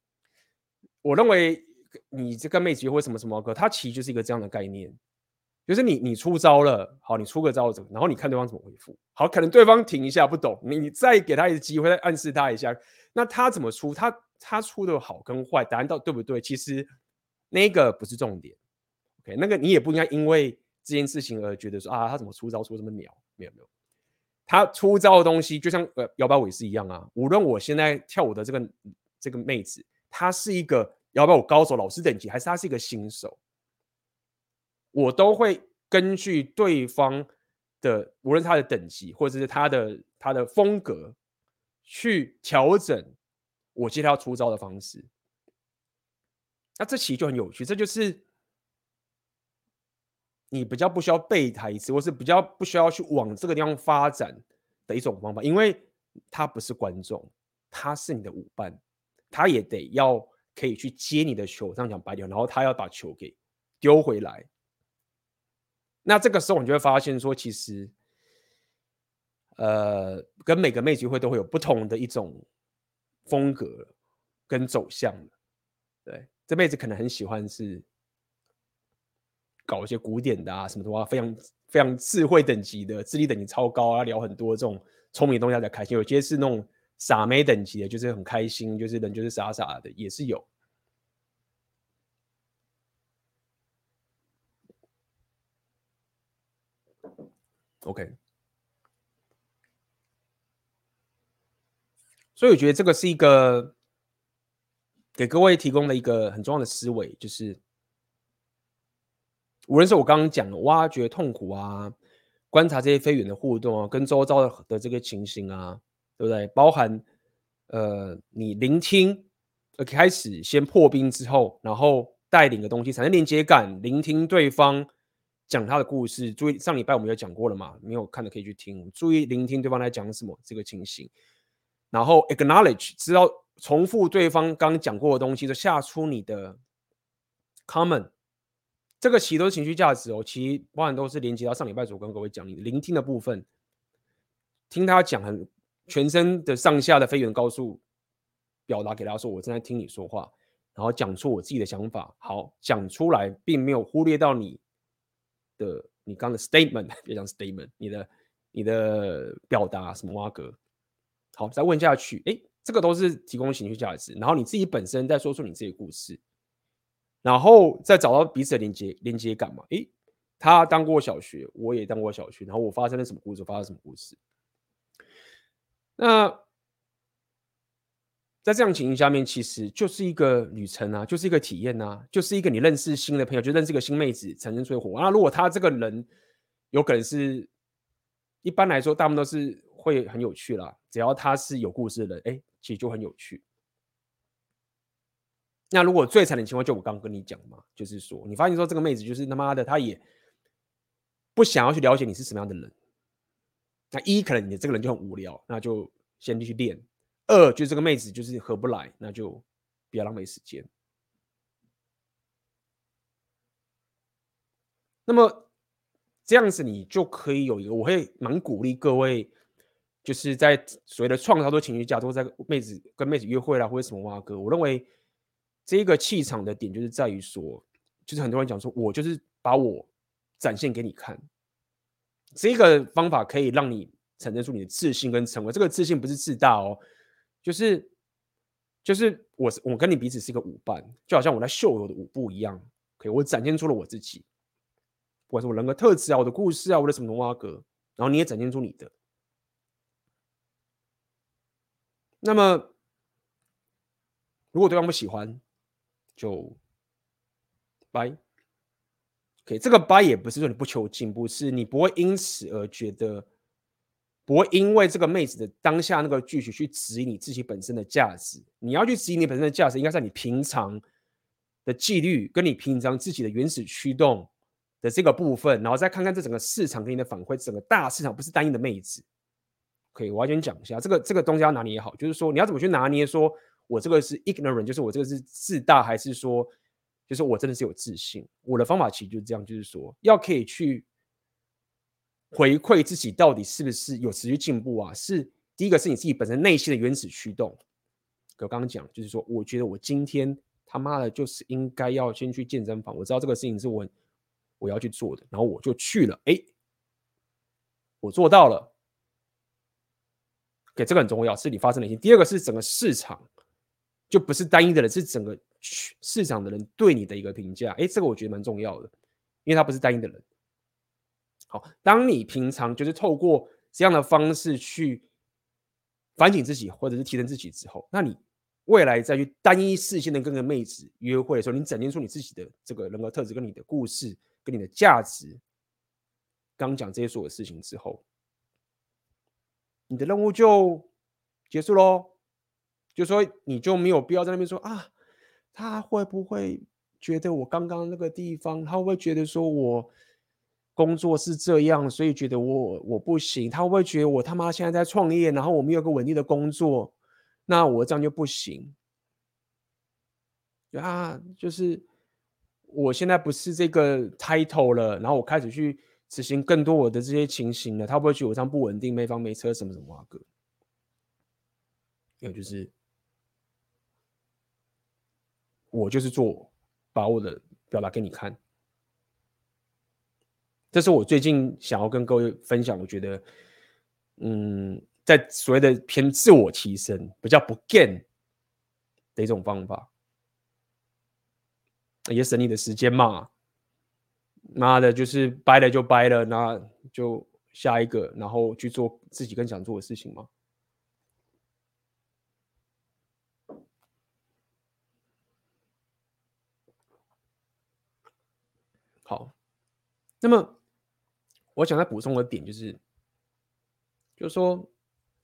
我认为你这个妹子或什么什么歌，它其实就是一个这样的概念。就是你，你出招了，好，你出个招怎么，然后你看对方怎么回复。好，可能对方停一下不懂，你你再给他一次机会，再暗示他一下，那他怎么出？他他出的好跟坏，答案到对不对？其实那个不是重点。OK，那个你也不应该因为这件事情而觉得说啊，他怎么出招出这么鸟？没有没有，他出招的东西就像呃摇摆舞也是一样啊。无论我现在跳舞的这个这个妹子，她是一个摇摆舞高手、老师等级，还是她是一个新手？我都会根据对方的，无论他的等级或者是他的他的风格，去调整我接他出招的方式。那这其实就很有趣，这就是你比较不需要背台词，或是比较不需要去往这个地方发展的一种方法，因为他不是观众，他是你的舞伴，他也得要可以去接你的球，这样讲白点，然后他要把球给丢回来。那这个时候，你就会发现说，其实，呃，跟每个妹子会都会有不同的一种风格跟走向。对，这妹子可能很喜欢是搞一些古典的啊，什么的话，非常非常智慧等级的，智力等级超高啊，聊很多这种聪明东西才开心。有些是那种傻妹等级的，就是很开心，就是人就是傻傻的，也是有。OK，所以我觉得这个是一个给各位提供的一个很重要的思维，就是无论是我刚刚讲的挖掘痛苦啊，观察这些非远的互动啊，跟周遭的的这个情形啊，对不对？包含呃，你聆听，呃开始先破冰之后，然后带领的东西产生连接感，聆听对方。讲他的故事，注意上礼拜我们有讲过了嘛？没有看的可以去听，注意聆听对方在讲什么这个情形，然后 acknowledge 知道重复对方刚讲过的东西，就下出你的 comment，这个其实都是情绪价值哦，其实包含都是连接到上礼拜所跟各位讲你的聆听的部分，听他讲很全身的上下的非语言告诉表达给他说，我正在听你说话，然后讲出我自己的想法，好讲出来，并没有忽略到你。的你刚的 statement，别讲 statement，你的你的表达什么挖格，好，再问下去，哎，这个都是提供情绪价值，然后你自己本身再说出你自己的故事，然后再找到彼此的连接连接感嘛，哎，他当过小学，我也当过小学，然后我发生了什么故事，发生什么故事，那。在这样情形下面，其实就是一个旅程啊，就是一个体验啊，就是一个你认识新的朋友，就认识一个新妹子，产生出火花。那如果他这个人有可能是，一般来说，大部分都是会很有趣啦。只要他是有故事的人，哎，其实就很有趣。那如果最惨的情况，就我刚刚跟你讲嘛，就是说，你发现说这个妹子就是他妈的，她也不想要去了解你是什么样的人。那一可能你这个人就很无聊，那就先去练。二就这个妹子就是合不来，那就不要浪费时间。那么这样子你就可以有一个，我会蛮鼓励各位，就是在所谓的创造多情绪价，都在妹子跟妹子约会啦，或者什么哇哥，我认为这个气场的点就是在于说，就是很多人讲说我就是把我展现给你看，这个方法可以让你产生出你的自信跟成为这个自信不是自大哦。就是，就是我我跟你彼此是一个舞伴，就好像我在秀我的舞步一样。OK，我展现出了我自己，不管是我人格特质啊，我的故事啊，我的什么童话歌，然后你也展现出你的。那么，如果对方不喜欢，就拜。OK，这个拜也不是说你不求进步，是你不会因此而觉得。不会因为这个妹子的当下那个句句去质疑你自己本身的价值。你要去质疑你本身的价值，应该在你平常的纪律跟你平常自己的原始驱动的这个部分，然后再看看这整个市场给你的反馈，整个大市场不是单一的妹子。可以，我要先讲一下这个这个东西要拿捏好，就是说你要怎么去拿捏，说我这个是 ignorant，就是我这个是自大，还是说就是我真的是有自信？我的方法其实就是这样，就是说要可以去。回馈自己到底是不是有持续进步啊？是第一个是你自己本身内心的原始驱动。我刚刚讲就是说，我觉得我今天他妈的就是应该要先去健身房。我知道这个事情是我我要去做的，然后我就去了。哎，我做到了。给这个很重要，是你发自内心。第二个是整个市场，就不是单一的人，是整个市场的人对你的一个评价。哎，这个我觉得蛮重要的，因为他不是单一的人。好，当你平常就是透过这样的方式去反省自己，或者是提升自己之后，那你未来再去单一视线的跟个妹子约会的时候，你展现出你自己的这个人格特质、跟你的故事、跟你的价值，刚讲这些所有事情之后，你的任务就结束喽。就说你就没有必要在那边说啊，他会不会觉得我刚刚那个地方，他会不会觉得说我？工作是这样，所以觉得我我不行。他会不会觉得我他妈现在在创业，然后我没有个稳定的工作，那我这样就不行？啊，就是我现在不是这个 title 了，然后我开始去执行更多我的这些情形了，他会不会觉得我这样不稳定，没房没车什么什么啊哥。有就是，我就是做，把我的表达给你看。这是我最近想要跟各位分享，我觉得，嗯，在所谓的偏自我提升，比较不 gain 的一种方法，也省你的时间嘛。妈的，就是掰了就掰了，那就下一个，然后去做自己更想做的事情嘛。好，那么。我想再补充的点就是，就是说，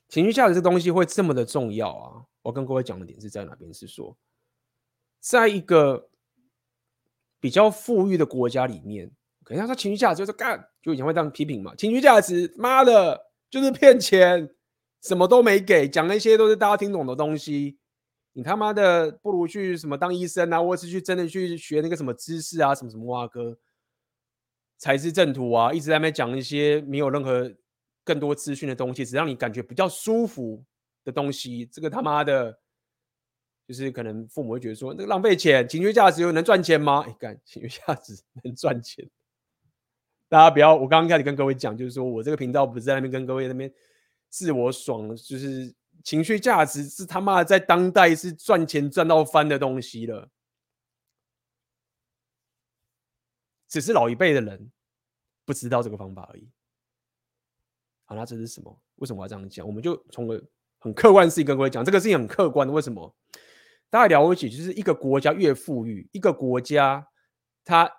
情绪价值这东西会这么的重要啊！我跟各位讲的点是在哪边？是说，在一个比较富裕的国家里面，可能他说情绪价值就是干，就以前会这样批评嘛。情绪价值，妈的，就是骗钱，什么都没给，讲那些都是大家听懂的东西。你他妈的不如去什么当医生啊，或是去真的去学那个什么知识啊，什么什么哇哥。才是正途啊！一直在那边讲一些没有任何更多资讯的东西，只让你感觉比较舒服的东西。这个他妈的，就是可能父母会觉得说，那个浪费钱，情绪价值又能赚钱吗？你看，情绪价值 能赚钱？大家不要，我刚刚开始跟各位讲，就是说我这个频道不是在那边跟各位那边自我爽，就是情绪价值是他妈的在当代是赚钱赚到翻的东西了。只是老一辈的人不知道这个方法而已。好，那这是什么？为什么我要这样讲？我们就从个很客观的事情跟各位讲，这个事情很客观的。为什么？大家了解，就是一个国家越富裕，一个国家它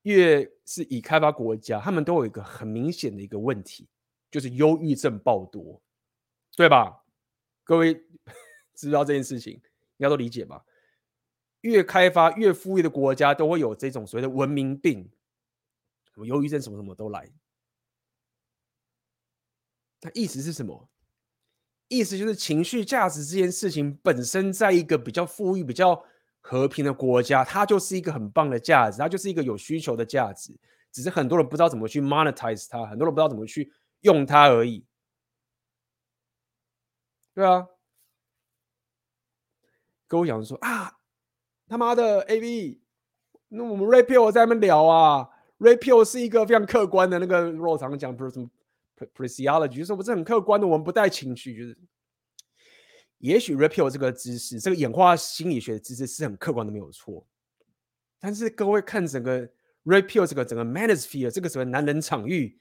越是已开发国家，他们都有一个很明显的一个问题，就是忧郁症爆多，对吧？各位 知道这件事情，应该都理解吧？越开发越富裕的国家都会有这种所谓的文明病，什么忧郁症什么什么都来。那意思是什么？意思就是情绪价值这件事情本身，在一个比较富裕、比较和平的国家，它就是一个很棒的价值，它就是一个有需求的价值。只是很多人不知道怎么去 monetize 它，很多人不知道怎么去用它而已。对啊，跟我讲说啊。他妈的，A V，那我们 Rapio 在那边聊啊，Rapio 是一个非常客观的那个，我常讲不是什么 Preciology，就是不是很客观的，我们不带情绪，就是也许 Rapio 这个知识，这个演化心理学的知识是很客观的，没有错。但是各位看整个 Rapio 这个整个 Manosphere 这个什么男人场域，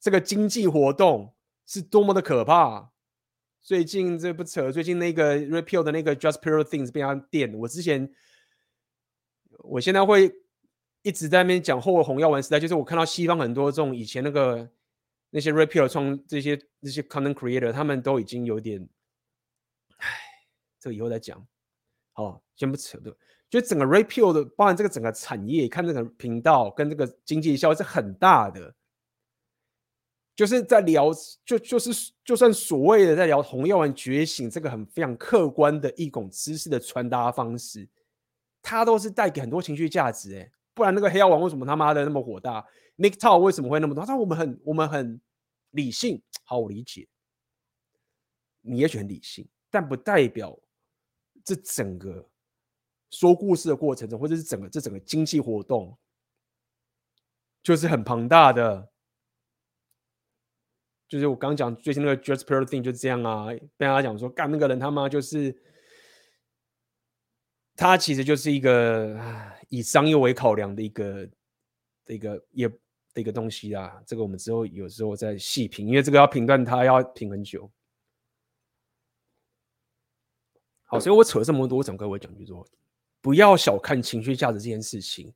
这个经济活动是多么的可怕。最近这不扯，最近那个 Repeal 的那个 Just Pure Things 被他电。我之前，我现在会一直在那边讲后红药丸时代，就是我看到西方很多这种以前那个那些 Repeal 创这些这些 Content Creator，他们都已经有点，唉，这个以后再讲。好，先不扯的，就整个 Repeal 的，包含这个整个产业，看这个频道跟这个经济效益是很大的。就是在聊，就就是就算所谓的在聊红药丸觉醒这个很非常客观的一种知识的传达方式，它都是带给很多情绪价值哎，不然那个黑药丸为什么他妈的那么火大？Nick t o w 为什么会那么多？他说我们很我们很理性，好，我理解，你也许很理性，但不代表这整个说故事的过程中，或者是整个这整个经济活动就是很庞大的。就是我刚讲最近那个 Just Pure Thing 就这样啊，被他讲说干那个人他妈就是，他其实就是一个以商业为考量的一个的一个也的一个东西啊。这个我们之后有时候再细评，因为这个要评断他要评很久。好，所以我扯这么多，我想跟各位讲，就是说不要小看情绪价值这件事情，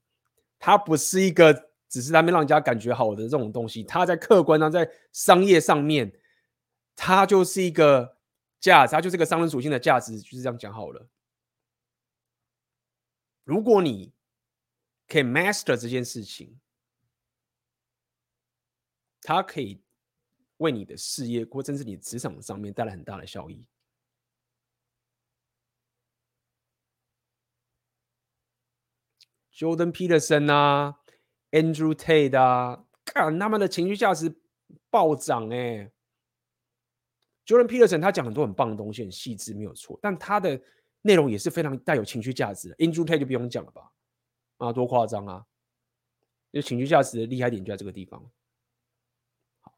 它不是一个。只是他们让人家感觉好的这种东西，它在客观上，在商业上面，它就是一个价值，它就是一个商人属性的价值，就是这样讲好了。如果你可以 master 这件事情，它可以为你的事业或甚至你职场上面带来很大的效益。Jordan Peterson 啊，Andrew Tate 啊，看他们的情绪价值暴涨哎、欸。Jordan Peterson 他讲很多很棒的东西，很细致，没有错，但他的内容也是非常带有情绪价值的。Andrew Tate 就不用讲了吧？啊，多夸张啊！就情绪价值的厉害点就在这个地方。好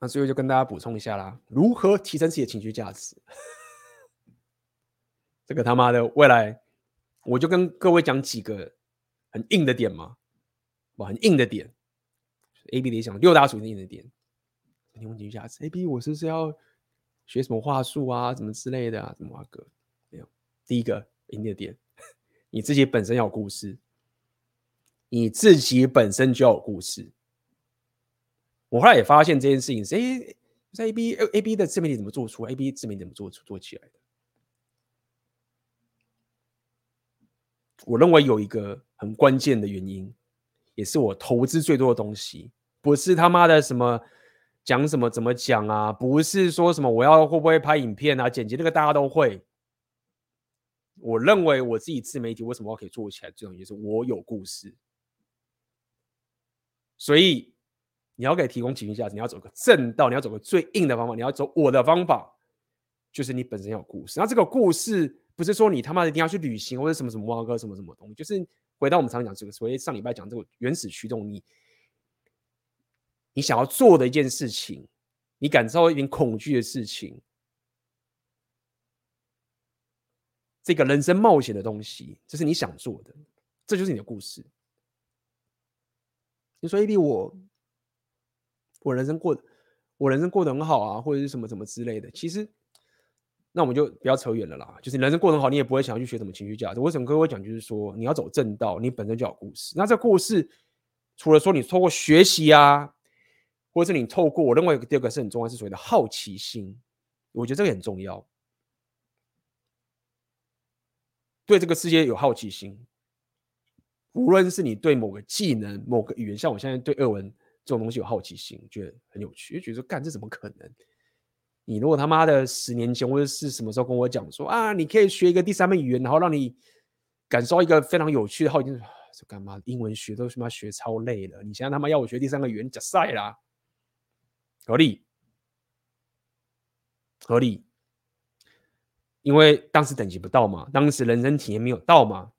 那最后就跟大家补充一下啦，如何提升自己的情绪价值？这个他妈的未来，我就跟各位讲几个很硬的点嘛，哇，很硬的点。A B 理想六大属性硬的点，提升情绪价值。A B，我是不是要学什么话术啊，什么之类的啊？什么啊哥？没有。第一个硬的点，你自己本身要有故事，你自己本身就要有故事。我后来也发现这件事情是，哎，在 A B A B 的自媒体怎么做出？A B 自媒体怎么做出做起来的？我认为有一个很关键的原因，也是我投资最多的东西，不是他妈的什么讲什么怎么讲啊，不是说什么我要会不会拍影片啊、剪辑，那个大家都会。我认为我自己自媒体为什么要可以做起来，最重要就是我有故事，所以。你要给提供情绪价值，你要走个正道，你要走个最硬的方法，你要走我的方法，就是你本身有故事。那这个故事不是说你他妈一定要去旅行或者什么什么挖哥什么什么东西，就是回到我们常常讲这个，所以上礼拜讲这个原始驱动力，你想要做的一件事情，你感受到一点恐惧的事情，这个人生冒险的东西，这是你想做的，这就是你的故事。你说 AB 我。我人生过，我人生过得很好啊，或者是什么什么之类的。其实，那我们就不要扯远了啦。就是人生过得好，你也不会想要去学什么情绪价值。我想跟各位讲，就是说你要走正道，你本身就有故事。那这故事，除了说你透过学习啊，或者是你透过，我认为第二个是很重要，是所谓的好奇心。我觉得这个很重要，对这个世界有好奇心。无论是你对某个技能、某个语言，像我现在对俄文。这种东西有好奇心，觉得很有趣，就觉得说干这怎么可能？你如果他妈的十年前或者是什么时候跟我讲说啊，你可以学一个第三门语言，然后让你感受一个非常有趣的好奇心，这干嘛？英文学都他妈学超累了，你现在他妈要我学第三个语言，假赛啦，合理，合理，因为当时等级不到嘛，当时人生体验没有到嘛，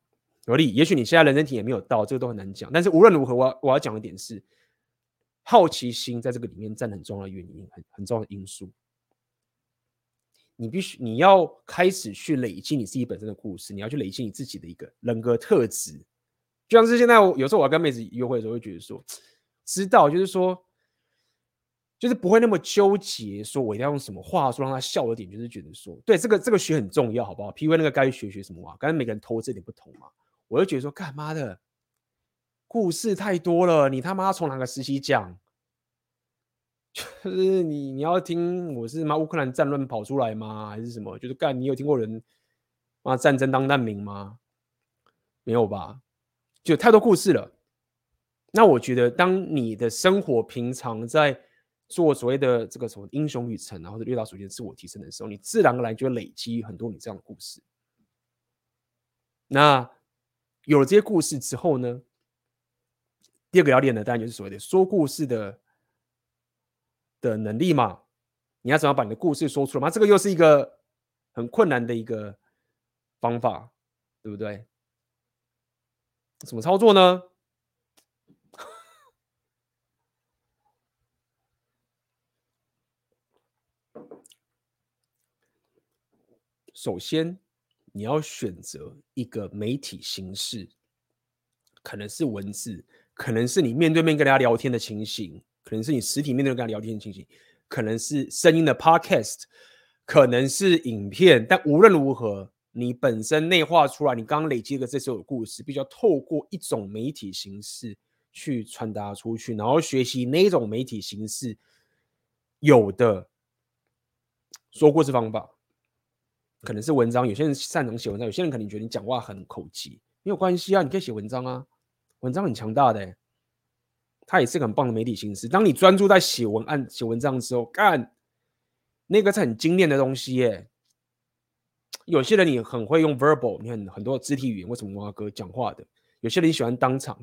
合理。也许你现在人生体验没有到，这个都很难讲。但是无论如何，我要我要讲的点是。好奇心在这个里面占很重要的原因，很很重要的因素。你必须你要开始去累积你自己本身的故事，你要去累积你自己的一个人格特质。就像是现在，有时候我要跟妹子约会的时候，会觉得说，知道就是说，就是不会那么纠结，说我一定要用什么话说让他笑的点，就是觉得说，对这个这个学很重要，好不好？PUA 那个该学学什么话，刚才每个人投这点不同嘛，我就觉得说，干妈的。故事太多了，你他妈从哪个时期讲？就是你你要听我是妈乌克兰战乱跑出来吗？还是什么？就是干你有听过人妈战争当难民吗？没有吧？就太多故事了。那我觉得，当你的生活平常在做所谓的这个什么英雄旅程，然后是遇到首先自我提升的时候，你自然而然就会累积很多你这样的故事。那有了这些故事之后呢？第二个要练的当然就是所谓的说故事的的能力嘛。你要怎么把你的故事说出来嘛？这个又是一个很困难的一个方法，对不对？怎么操作呢？首先，你要选择一个媒体形式，可能是文字。可能是你面对面跟大家聊天的情形，可能是你实体面对面跟他聊天的情形，可能是声音的 podcast，可能是影片。但无论如何，你本身内化出来，你刚刚累积的这所有故事，必须要透过一种媒体形式去传达出去，然后学习那种媒体形式有的说故事方法，可能是文章。有些人擅长写文章，有些人可能觉得你讲话很口急，没有关系啊，你可以写文章啊。文章很强大的、它也是个很棒的媒体形式。当你专注在写文案、写文章的时候，干那个是很精炼的东西耶、有些人你很会用 verbal，你很很多肢体语言，为什么挖哥讲话的？有些人喜欢当场，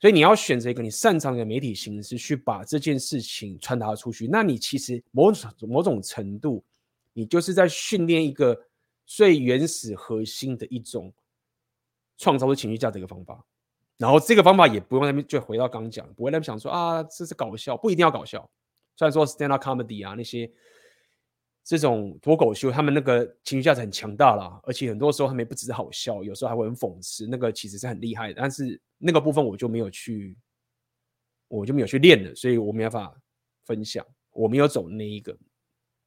所以你要选择一个你擅长的媒体形式去把这件事情传达出去。那你其实某种某种程度，你就是在训练一个最原始核心的一种创造出情绪价值的方法。然后这个方法也不用那边就回到刚讲，不会那边想说啊，这是搞笑，不一定要搞笑。虽然说 stand up comedy 啊那些。这种脱口秀，他们那个情绪价值很强大啦，而且很多时候他们也不只是好笑，有时候还会很讽刺，那个其实是很厉害的。但是那个部分我就没有去，我就没有去练了，所以我没办法分享，我没有走那一个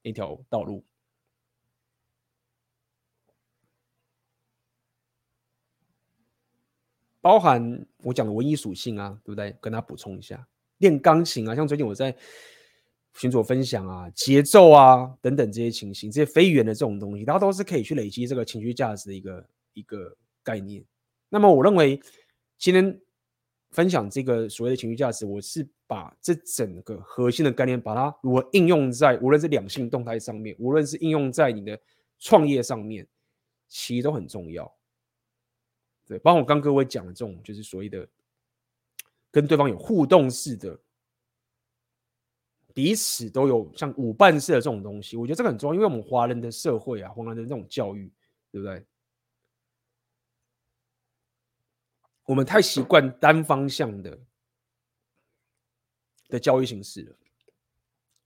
那条道路。包含我讲的文艺属性啊，对不对？跟他补充一下，练钢琴啊，像最近我在。群组分享啊，节奏啊等等这些情形，这些非语言的这种东西，它都是可以去累积这个情绪价值的一个一个概念。那么，我认为今天分享这个所谓的情绪价值，我是把这整个核心的概念，把它如何应用在无论是两性动态上面，无论是应用在你的创业上面，其实都很重要。对，包括我刚各位讲的这种，就是所谓的跟对方有互动式的。彼此都有像舞伴式的这种东西，我觉得这个很重要，因为我们华人的社会啊，华人的这种教育，对不对？我们太习惯单方向的的教育形式了，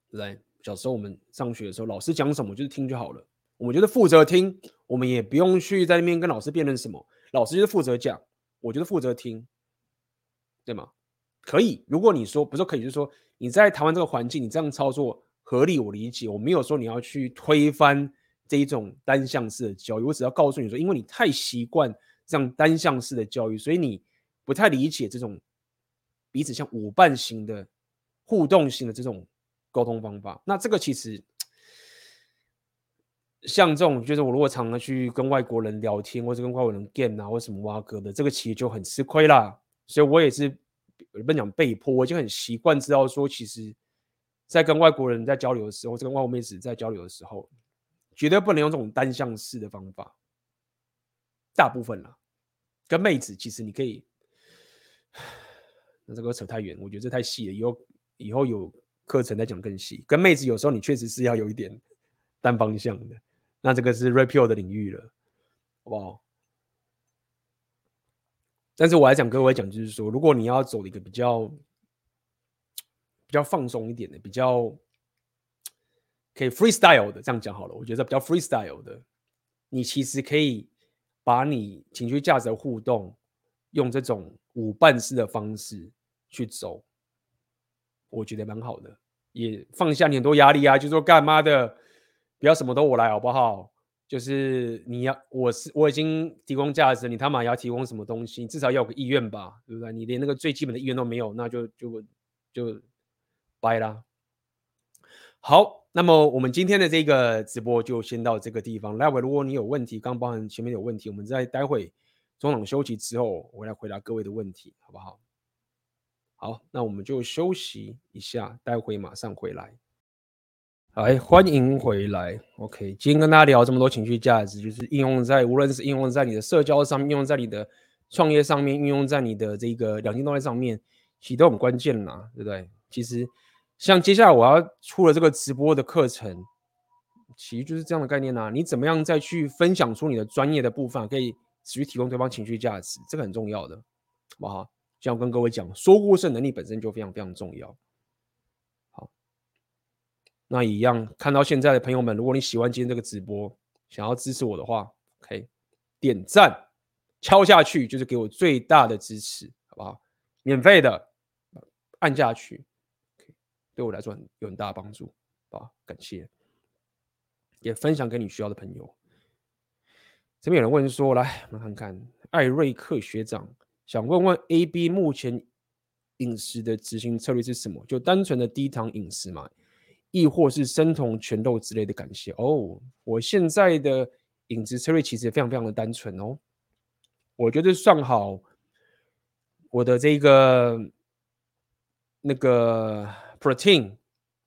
对不对？小时候我们上学的时候，老师讲什么就是听就好了，我们就是负责听，我们也不用去在那边跟老师辩论什么，老师就是负责讲，我就是负责听，对吗？可以，如果你说不是可以，就是说你在台湾这个环境，你这样操作合理，我理解。我没有说你要去推翻这一种单向式的教育，我只要告诉你说，因为你太习惯这样单向式的教育，所以你不太理解这种彼此像舞伴型的互动型的这种沟通方法。那这个其实像这种，就是我如果常常去跟外国人聊天，或者跟外国人 game 啊，或什么挖哥的，这个其实就很吃亏啦。所以我也是。我不讲被迫，我就很习惯知道说，其实，在跟外国人在交流的时候，在跟外国妹子在交流的时候，绝对不能用这种单向式的方法。大部分啦，跟妹子其实你可以，那这个扯太远，我觉得这太细了。以后以后有课程再讲更细。跟妹子有时候你确实是要有一点单方向的，那这个是 rapio 的领域了，好不好？但是我来讲，各位讲就是说，如果你要走一个比较比较放松一点的，比较可以 freestyle 的，这样讲好了。我觉得比较 freestyle 的，你其实可以把你情绪价值的互动用这种舞伴式的方式去走，我觉得蛮好的，也放下你很多压力啊，就说干嘛的，不要什么都我来，好不好？就是你要，我是我已经提供价值，你他妈要提供什么东西？你至少要有个意愿吧，对不对？你连那个最基本的意愿都没有，那就就就掰啦。好，那么我们今天的这个直播就先到这个地方。待会如果你有问题，刚包含前面有问题，我们在待会中场休息之后，我来回答各位的问题，好不好？好，那我们就休息一下，待会马上回来。来，欢迎回来。OK，今天跟大家聊这么多情绪价值，就是应用在无论是应用在你的社交上面，应用在你的创业上面，应用在你的这个两性动态上面，其实都很关键啦，对不对？其实像接下来我要出了这个直播的课程，其实就是这样的概念呐。你怎么样再去分享出你的专业的部分，可以持续提供对方情绪价值，这个很重要的，好不好？像我跟各位讲，说故事能力本身就非常非常重要。那一样，看到现在的朋友们，如果你喜欢今天这个直播，想要支持我的话，可以点赞敲下去，就是给我最大的支持，好不好？免费的，按下去，对我来说很有很大的帮助，好吧？感谢，也分享给你需要的朋友。这边有人问说，来，我们看看艾瑞克学长想问问 AB 目前饮食的执行策略是什么？就单纯的低糖饮食嘛？亦或是生酮全肉之类的感谢哦。我现在的饮食策略其实非常非常的单纯哦。我觉得算好我的这个那个 protein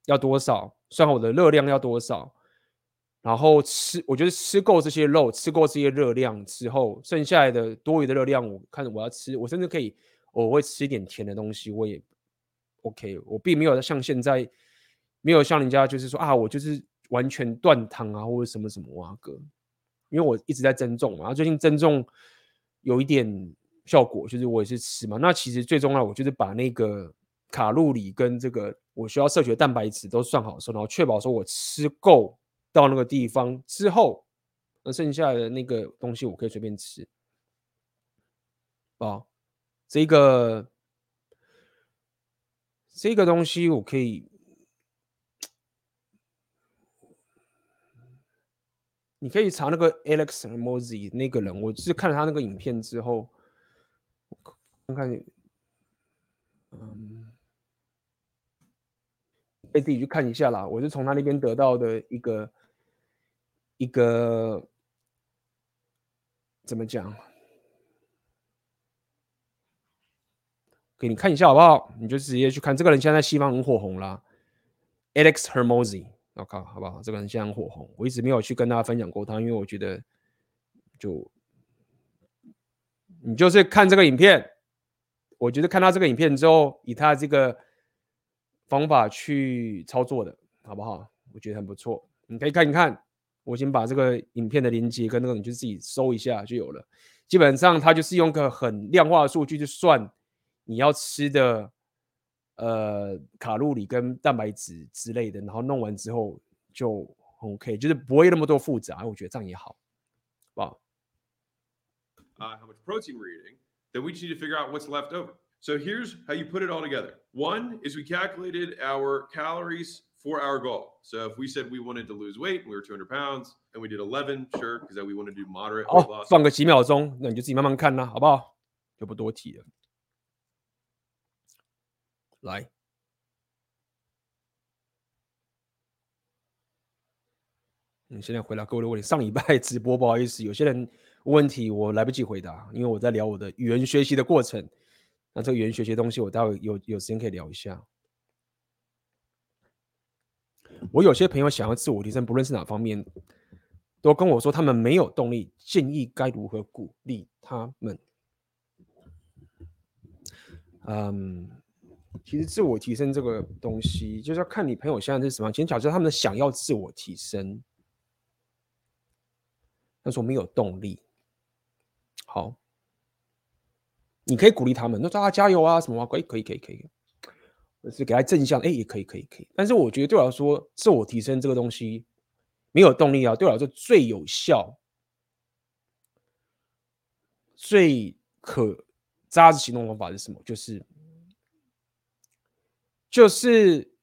要多少，算好我的热量要多少，然后吃，我觉得吃够这些肉，吃够这些热量之后，剩下来的多余的热量，我看我要吃，我甚至可以，我会吃一点甜的东西，我也 OK。我并没有像现在，没有像人家就是说啊，我就是完全断糖啊，或者什么什么啊哥，因为我一直在增重嘛，然后最近增重有一点效果，就是我也是吃嘛。那其实最重要，我就是把那个卡路里跟这个我需要摄取的蛋白质都算好的时候，然后确保说我吃够。到那个地方之后，那剩下的那个东西我可以随便吃，啊，这个这个东西我可以，你可以查那个 Alex Hormozi 那个人，我是看了他那个影片之后，看看，嗯，可以自己去看一下啦。我是从他那边得到的一个。一个怎么讲？给你看一下好不好？你就直接去看这个人，现在在西方很火红啦。Alex Hormozi，我靠，好不好？这个人现在很火红，我一直没有去跟大家分享过他，因为我觉得就你就是看这个影片，我觉得看到这个影片之后，以他这个方法去操作的好不好？我觉得很不错，你可以看一看。我先把这个影片的连接跟那个，你就自己搜一下就有了。基本上，它就是用个很量化的数据去算你要吃的呃卡路里跟蛋白质之类的，然后弄完之后就 OK，就是不会那么多复杂。我觉得这样也好，好不好？Uh, how much protein we're eating, then we just need to figure out what's left over. So here's how you put it all together. One is we calculated our calories. for our goal. So if we said we wanted to lose weight, we were 200 pounds, and we did 11, sure, because we want to do moderate weight loss. 放个几秒钟，那你就自己慢慢看啦，好不好？就不多提了。 来，嗯，现在回答各位的问题。上礼拜 直播不好意思，有些人问题我来不及回答，因为我在聊我的语言学习的过程。那这个语言学习的东西，我待会有有时间可以聊一下。我有些朋友想要自我提升，不论是哪方面，都跟我说他们没有动力，建议该如何鼓励他们？嗯，其实自我提升这个东西，就是要看你朋友现在是什么。今天假设他们想要自我提升，但是我没有动力，好，你可以鼓励他们，那大家加油啊，什么啊，可以，可以，可以，可以。是给他正向，哎，也可以，可以，可以。但是我觉得对我来说，自我提升这个东西没有动力啊。对我来说，最有效、最可扎实行动方法是什么？就是，就是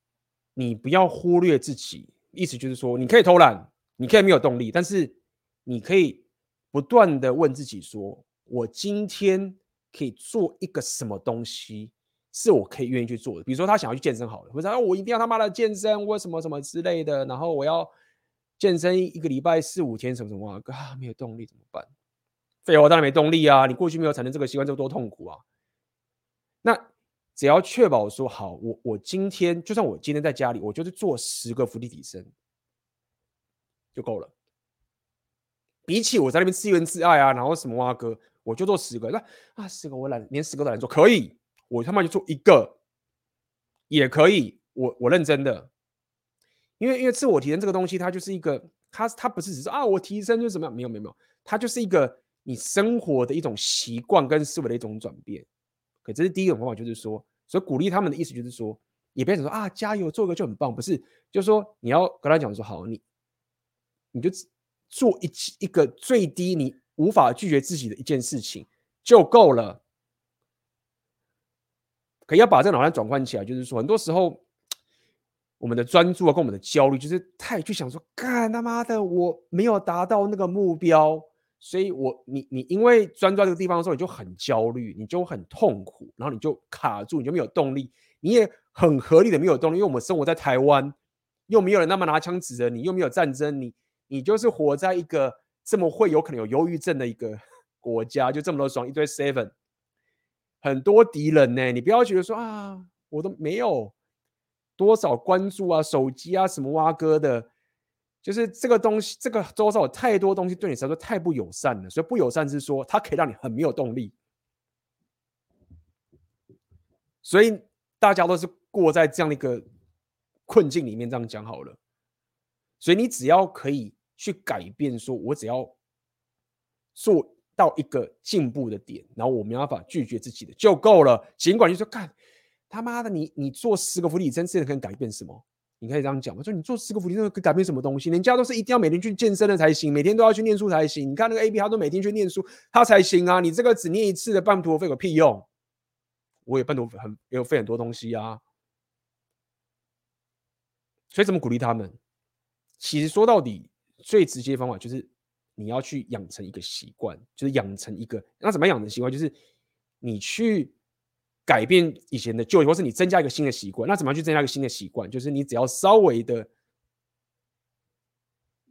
你不要忽略自己。意思就是说，你可以偷懒，你可以没有动力，但是你可以不断的问自己说：我今天可以做一个什么东西？是我可以愿意去做的，比如说他想要去健身好了，或者说我一定要他妈的健身或什么什么之类的，然后我要健身一个礼拜四五天什么什么啊，没有动力怎么办？废话，当然没动力啊！你过去没有产生这个习惯，这多痛苦啊！那只要确保说好，我我今天就算我今天在家里，我就是做十个伏地挺身就够了。比起我在那边自怨自艾啊，然后什么啊哥，我就做十个，那啊十个我懒，连十个都懒做，可以。我他妈就做一个也可以，我我认真的，因为因为自我提升这个东西，它就是一个，它它不是只是啊我提升就怎么样，没有没有没有，它就是一个你生活的一种习惯跟思维的一种转变。可这是第一种方法，就是说，所以鼓励他们的意思就是说，也别想说啊加油做个就很棒，不是，就是说你要跟他讲说好，你你就做一一个最低你无法拒绝自己的一件事情就够了。可要把这个脑袋转换起来，就是说，很多时候我们的专注啊，跟我们的焦虑，就是太去想说，干他妈的，我没有达到那个目标，所以我你你因为专注在这个地方的时候，你就很焦虑，你就很痛苦，然后你就卡住，你就没有动力，你也很合理的没有动力，因为我们生活在台湾，又没有人那么拿枪指着你，又没有战争，你你就是活在一个这么会有可能有忧郁症的一个 国家，就这么多双一堆 seven。很多敌人呢，你不要觉得说啊，我都没有多少关注啊，手机啊什么挖哥的，就是这个东西，这个周遭有太多东西对你来说太不友善了，所以不友善是说它可以让你很没有动力。所以大家都是过在这样的一个困境里面，这样讲好了。所以你只要可以去改变，说我只要做到一个进步的点，然后我没办法拒绝自己的就够了。尽管就说干他妈的你，你你做十个伏地真的可以改变什么？你可以这样讲吗？说你做十个伏地，真的可以改变什么东西？人家都是一定要每天去健身的才行，每天都要去念书才行。你看那个 AB，他都每天去念书，他才行啊！你这个只念一次的半途而废有屁用？我也半途很也有费很多东西啊。所以怎么鼓励他们？其实说到底，最直接的方法就是你要去养成一个习惯，就是养成一个那怎么养成习惯？就是你去。改变以前的旧，或是你增加一个新的习惯，那怎么样去增加一个新的习惯？就是你只要稍微的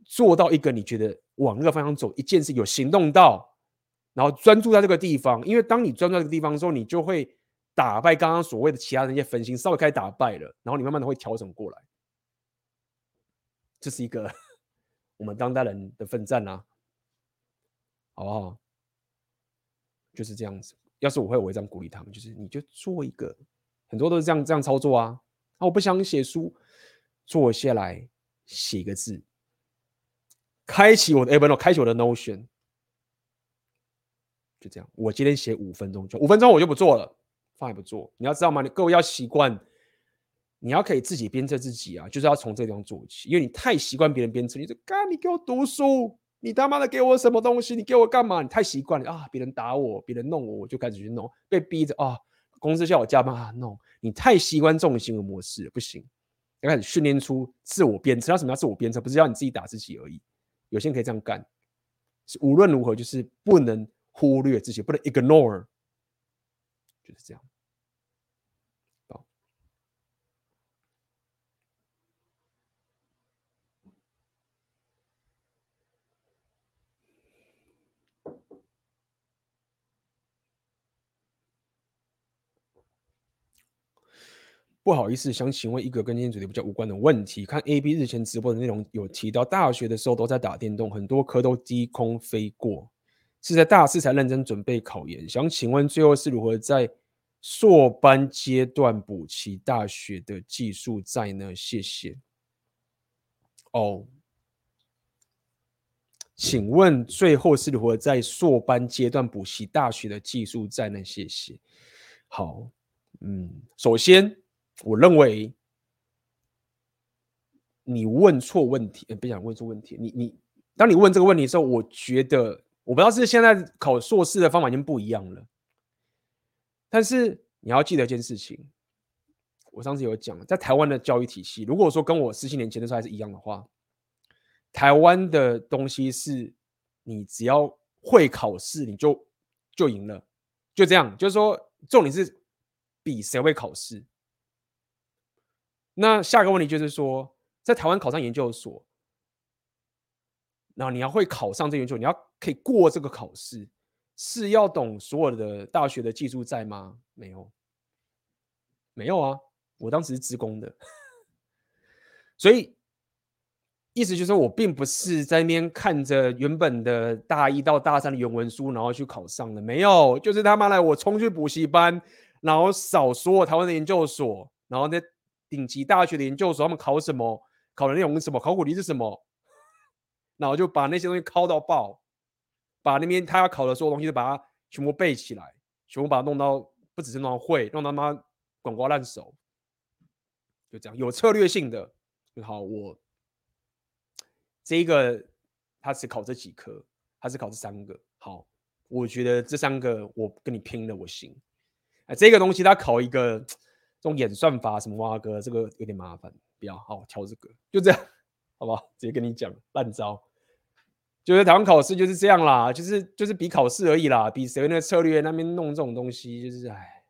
做到一个你觉得往那个方向走，一件事有行动到，然后专注在这个地方。因为当你专注在这个地方的时候，你就会打败刚刚所谓的其他的那些分心，稍微开始打败了，然后你慢慢的会调整过来。这是一个 我们当代人的奋战啊，好不好？就是这样子。要是我会，我会这样鼓励他们，就是你就做一个，很多都是这样这样操作啊。啊，我不想写书，坐下来写个字，开启我的 Evernote，开启我的 Notion，就这样。我今天写五分钟，就五分钟，我就不做了，放也不做。你要知道吗？你各位要习惯，你要可以自己鞭策自己啊，就是要从这地方做起，因为你太习惯别人鞭策你，就干你给我读书。你他妈的给我什么东西？你给我干嘛？你太习惯了啊！别人打我，别人弄我，我就开始去弄，被逼着啊！公司叫我加班啊，弄。你太习惯这种行为模式了，不行。要开始训练出自我鞭策。要什么叫自我鞭策？不是要你自己打自己而已。有些人可以这样干，是无论如何就是不能忽略自己，不能 ignore，就是这样。不好意思，想请问一个跟今天主题比较无关的问题。看 AB 日前直播的内容，有提到大学的时候都在打电动，很多科都低空飞过，是在大四才认真准备考研。想请问最后是如何在硕班阶段补齐大学的技术在呢？谢谢。哦，请问最后是如何在硕班阶段补齐大学的技术在呢？谢谢。好，嗯，首先。我认为你问错问题，不想问错问题。你你，当你问这个问题的时候，我觉得我不知道是现在考硕士的方法已经不一样了。但是你要记得一件事情，我上次有讲，在台湾的教育体系，如果说跟我十七年前的时候还是一样的话，台湾的东西是你只要会考试，你就就赢了，就这样。就是说，重点是比谁会考试。那下一个问题就是说，在台湾考上研究所，那你要会考上这研究所，你要可以过这个考试，是要懂所有的大学的技术债吗？没有，没有啊！我当时是资工的，所以意思就是说我并不是在那边看着原本的大一到大三的原文书，然后去考上的，没有，就是他妈来我冲去补习班，然后扫所有台湾的研究所，然后呢。顶级大学的研究所，他们考什么？考的内容是什么？考古题是什么？然后就把那些东西考到爆，把那边他要考的所有东西都把它全部背起来，全部把它弄到不只是弄到会，弄到他妈滚瓜烂熟，就这样有策略性的。好，我这一个他只考这几科，他只考这三个。好，我觉得这三个我跟你拼了，我行。哎，这个东西他考一个。这种演算法什么哇哥，这个有点麻烦，不要好挑这个，就这样，好不好？直接跟你讲烂招，就是台湾考试就是这样啦，就是就是比考试而已啦，比谁那个策略那边弄这种东西，就是哎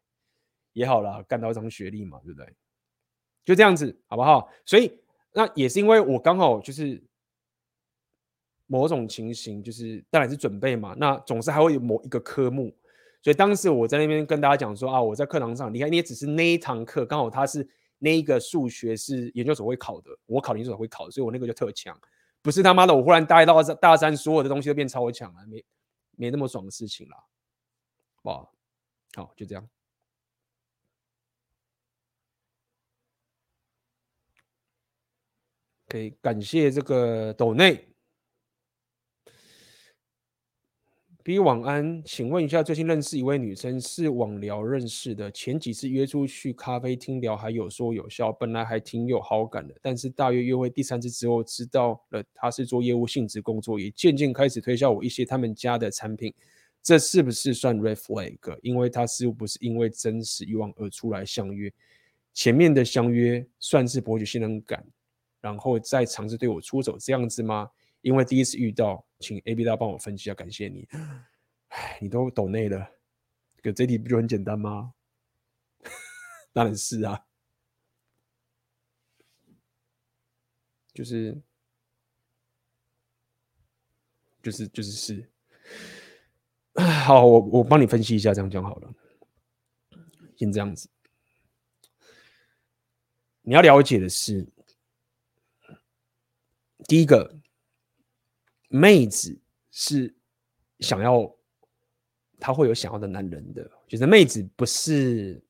也好啦，干到一张学历嘛，对不对？就这样子，好不好？所以那也是因为我刚好就是某种情形，就是当然是准备嘛，那总是还会有某一个科目。所以当时我在那边跟大家讲说啊，我在课堂上，你看你也只是那一堂课，刚好他是那一个数学是研究所会考的，我考研究所会考，所以我那个就特强。不是他妈的我忽然大一到大三，所有的东西都变超强了，没没那么爽的事情啦。哇，好，就这样。可以感谢这个斗内。B 晚安，请问一下，最近认识一位女生，是网聊认识的。前几次约出去咖啡厅聊，还有说有笑，本来还挺有好感的。但是大约约会第三次之后，知道了她是做业务性质工作，也渐渐开始推销我一些他们家的产品。这是不是算 red flag？因为她似乎不是因为真实欲望而出来相约，前面的相约算是博取信任感，然后再尝试对我出手这样子吗？因为第一次遇到，请 A B 大帮我分析一下，感谢你。唉，你都抖内了，这这题不就很简单吗？当然是啊，就是就是就是是。好，我我帮你分析一下，这样讲好了。先这样子，你要了解的是，第一个。妹子是想要，她会有想要的男人的。就是妹子不是，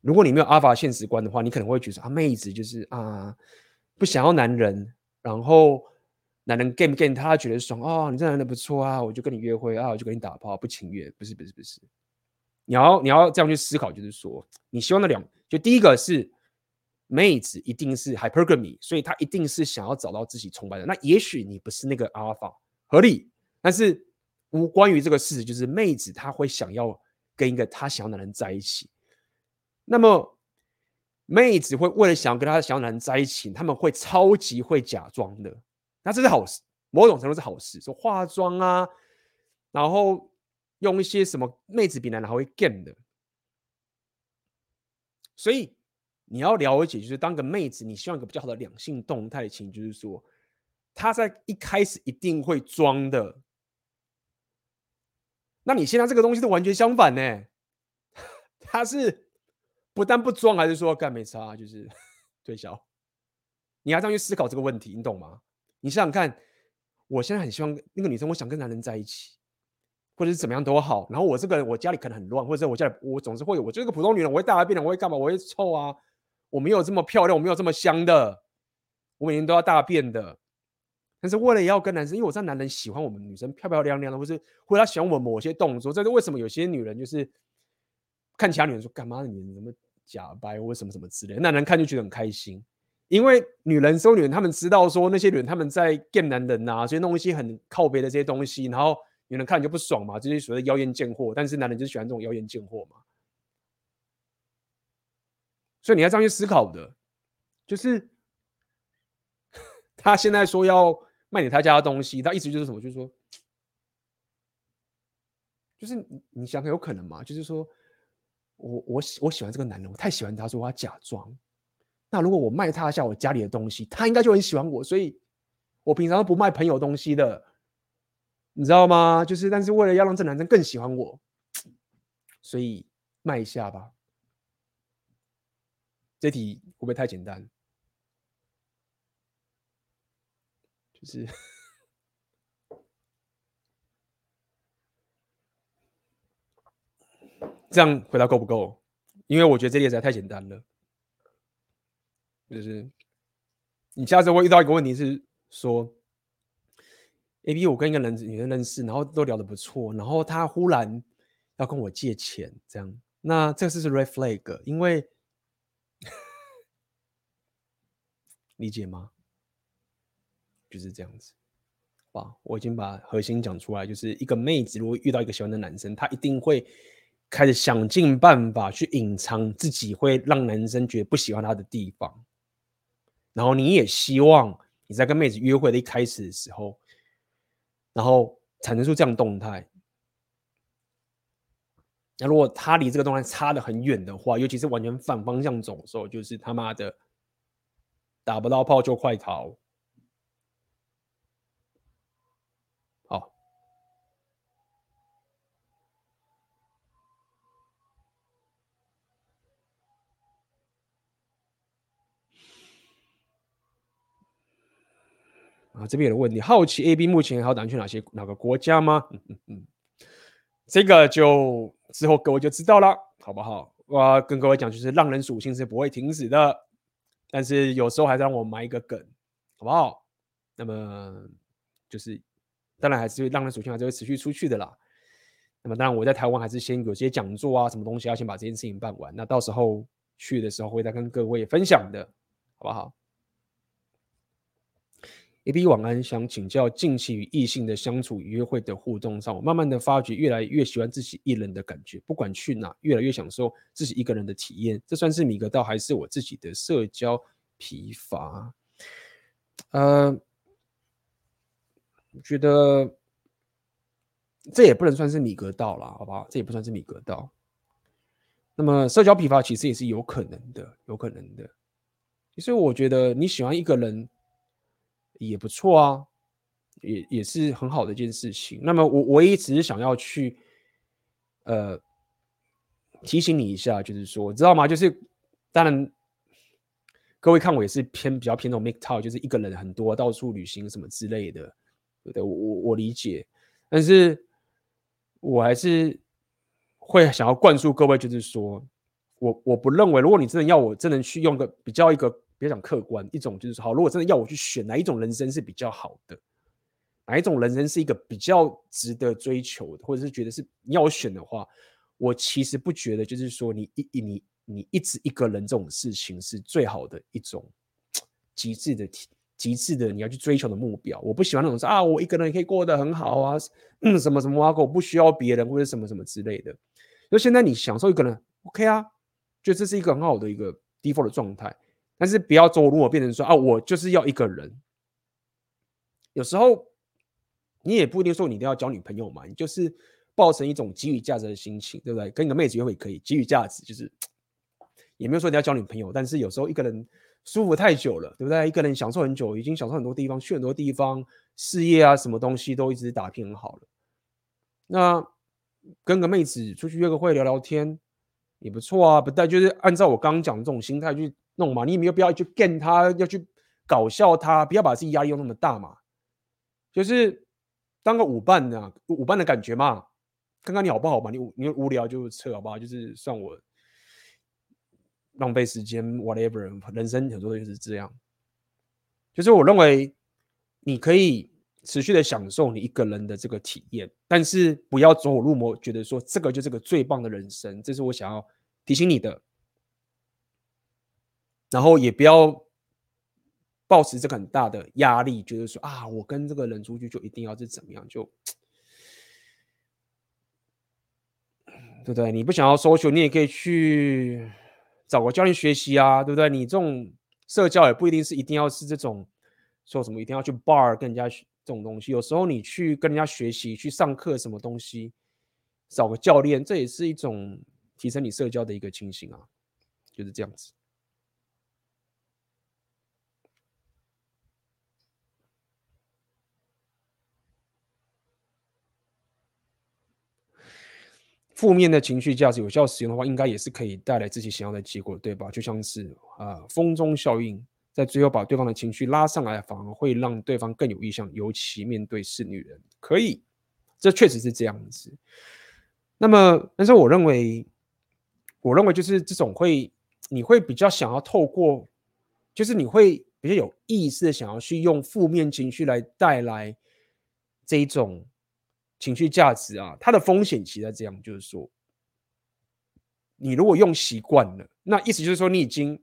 如果你没有阿法现实观的话，你可能会觉得啊，妹子就是啊，不想要男人，然后男人 game game，他觉得爽啊、哦，你这男人不错啊，我就跟你约会啊，我就跟你打炮，不情愿，不是不是不是。你要你要这样去思考，就是说，你希望的两，就第一个是。妹子一定是 hypergamy，所以她一定是想要找到自己崇拜的。那也许你不是那个 alpha，合理，但是无关于这个事实，就是妹子她会想要跟一个她想要的男人在一起。那么妹子会为了想要跟她想要的男人在一起，他们会超级会假装的。那这是好事，某种程度是好事，说化妆啊，然后用一些什么妹子比男人还会 game 的，所以。你要了解，就是当个妹子，你希望一个比较好的两性动态情，就是说，她在一开始一定会装的。那你现在这个东西都完全相反呢？她是不但不装，还是说干没差，就是 推销。你要这样去思考这个问题，你懂吗？你想想看，我现在很希望那个女生，我想跟男人在一起，或者是怎么样都好。然后我这个人，我家里可能很乱，或者我家里我总是会有，我就是个普通女人，我会大便的，我会干嘛？我会臭啊。我没有这么漂亮，我没有这么香的，我每天都要大便的。但是为了要跟男生，因为我知道男人喜欢我们女生漂漂亮亮的，或是或者他喜欢我某些动作。这是为什么有些女人就是看其他女人说干嘛？你怎么假掰或什么什么之类的，男人看就觉得很开心。因为女人收女人，他们知道说那些女人他们在见男人呐，所以弄一些很靠别的这些东西，然后女人看就不爽嘛，这些所谓的妖艳贱货。但是男人就喜欢这种妖艳贱货嘛。所以你要这样去思考的，就是 他现在说要卖你他家的东西，他意思就是什么？就是说，就是你你想有可能吗？就是说我我喜我喜欢这个男人，我太喜欢他，说我要假装。那如果我卖他一下我家里的东西，他应该就很喜欢我。所以我平常都不卖朋友东西的，你知道吗？就是但是为了要让这男生更喜欢我，所以卖一下吧。这题会不会太简单？就是 这样回答够不够？因为我觉得这题实在太简单了。就是你下次会遇到一个问题是说，A B 我跟一个人女人认识，然后都聊得不错，然后他忽然要跟我借钱，这样，那这个是是 red flag，因为。理解吗？就是这样子，哇！我已经把核心讲出来，就是一个妹子如果遇到一个喜欢的男生，她一定会开始想尽办法去隐藏自己会让男生觉得不喜欢她的地方。然后你也希望你在跟妹子约会的一开始的时候，然后产生出这样的动态。那如果他离这个动态差得很远的话，尤其是完全反方向走的时候，就是他妈的。打不到炮就快逃！好，啊，这边有人问题，好奇 A B 目前还要打去哪些哪个国家吗？嗯嗯嗯，这个就之后各位就知道了，好不好？我要跟各位讲，就是浪人属性是不会停止的，但是有时候还是让我埋一个梗，好不好？那么就是，当然还是浪人属性还是会持续出去的啦。那么当然我在台湾还是先有些讲座啊，什么东西要先把这件事情办完，那到时候去的时候会再跟各位分享的，好不好？A B 晚安，想请教近期与异性的相处与约会的互动上，我慢慢的发觉越来越喜欢自己一人的感觉，不管去哪，越来越享受自己一个人的体验。这算是米格道，还是我自己的社交疲乏？呃，我觉得这也不能算是米格道啦，好不好？这也不算是米格道。那么社交疲乏其实也是有可能的，有可能的。所以我觉得你喜欢一个人。也不错啊，也也是很好的一件事情。那么我我也只是想要去，呃，提醒你一下，就是说，知道吗？就是当然，各位看我也是偏比较偏那种 make t o p 就是一个人很多到处旅行什么之类的，对对？我我我理解，但是我还是会想要灌输各位，就是说我我不认为，如果你真的要我真的去用个比较一个。别讲客观，一种就是好。如果真的要我去选哪一种人生是比较好的，哪一种人生是一个比较值得追求的，或者是觉得是你要选的话，我其实不觉得，就是说你一你你一直一个人这种事情是最好的一种极致的极致的你要去追求的目标。我不喜欢那种说啊，我一个人也可以过得很好啊，嗯，什么什么啊，我不需要别人或者什么什么之类的。那现在你享受一个人，OK 啊，就这是一个很好的一个 default 的状态。但是不要走路，我变成说啊，我就是要一个人。有时候你也不一定说你一定要交女朋友嘛，你就是抱成一种给予价值的心情，对不对？跟一个妹子约会可以给予价值，就是 也没有说你要交女朋友。但是有时候一个人舒服太久了，对不对？一个人享受很久，已经享受很多地方，去很多地方，事业啊，什么东西都一直打拼很好了。那跟个妹子出去约个会，聊聊天也不错啊。不但就是按照我刚刚讲的这种心态去。弄嘛，你也没有必要去骗他，要去搞笑他，不要把自己压力用那么大嘛。就是当个舞伴呢，舞伴的感觉嘛，看看你好不好嘛。你你无聊就撤好不好？就是算我浪费时间，whatever。人生很多就是这样。就是我认为你可以持续的享受你一个人的这个体验，但是不要走火入魔，觉得说这个就是个最棒的人生。这是我想要提醒你的。然后也不要抱持这个很大的压力，觉得说啊，我跟这个人出去就一定要是怎么样，就对不对？你不想要 social，你也可以去找个教练学习啊，对不对？你这种社交也不一定是一定要是这种说什么一定要去 bar 跟人家这种东西，有时候你去跟人家学习，去上课什么东西，找个教练，这也是一种提升你社交的一个情形啊，就是这样子。负面的情绪价值有效使用的话，应该也是可以带来自己想要的结果，对吧？就像是啊、呃，风中效应，在最后把对方的情绪拉上来，反而会让对方更有意向，尤其面对是女人，可以，这确实是这样子。那么，但是我认为，我认为就是这种会，你会比较想要透过，就是你会比较有意识的想要去用负面情绪来带来这一种。情绪价值啊，它的风险其实在这样，就是说，你如果用习惯了，那意思就是说，你已经，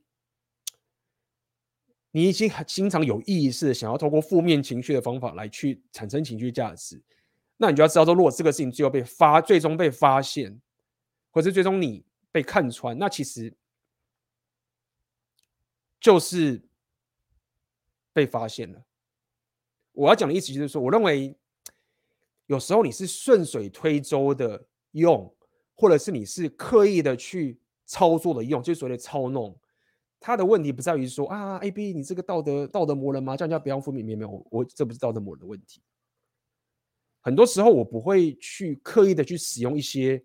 你已经很经常有意识的想要透过负面情绪的方法来去产生情绪价值，那你就要知道说，如果这个事情最后被发，最终被发现，或者最终你被看穿，那其实就是被发现了。我要讲的意思就是说，我认为。有时候你是顺水推舟的用，或者是你是刻意的去操作的用，就是所谓的操弄。他的问题不在于说啊，A B 你这个道德道德魔人吗？叫人家不要负面，没有，我我这不是道德魔人的问题。很多时候我不会去刻意的去使用一些，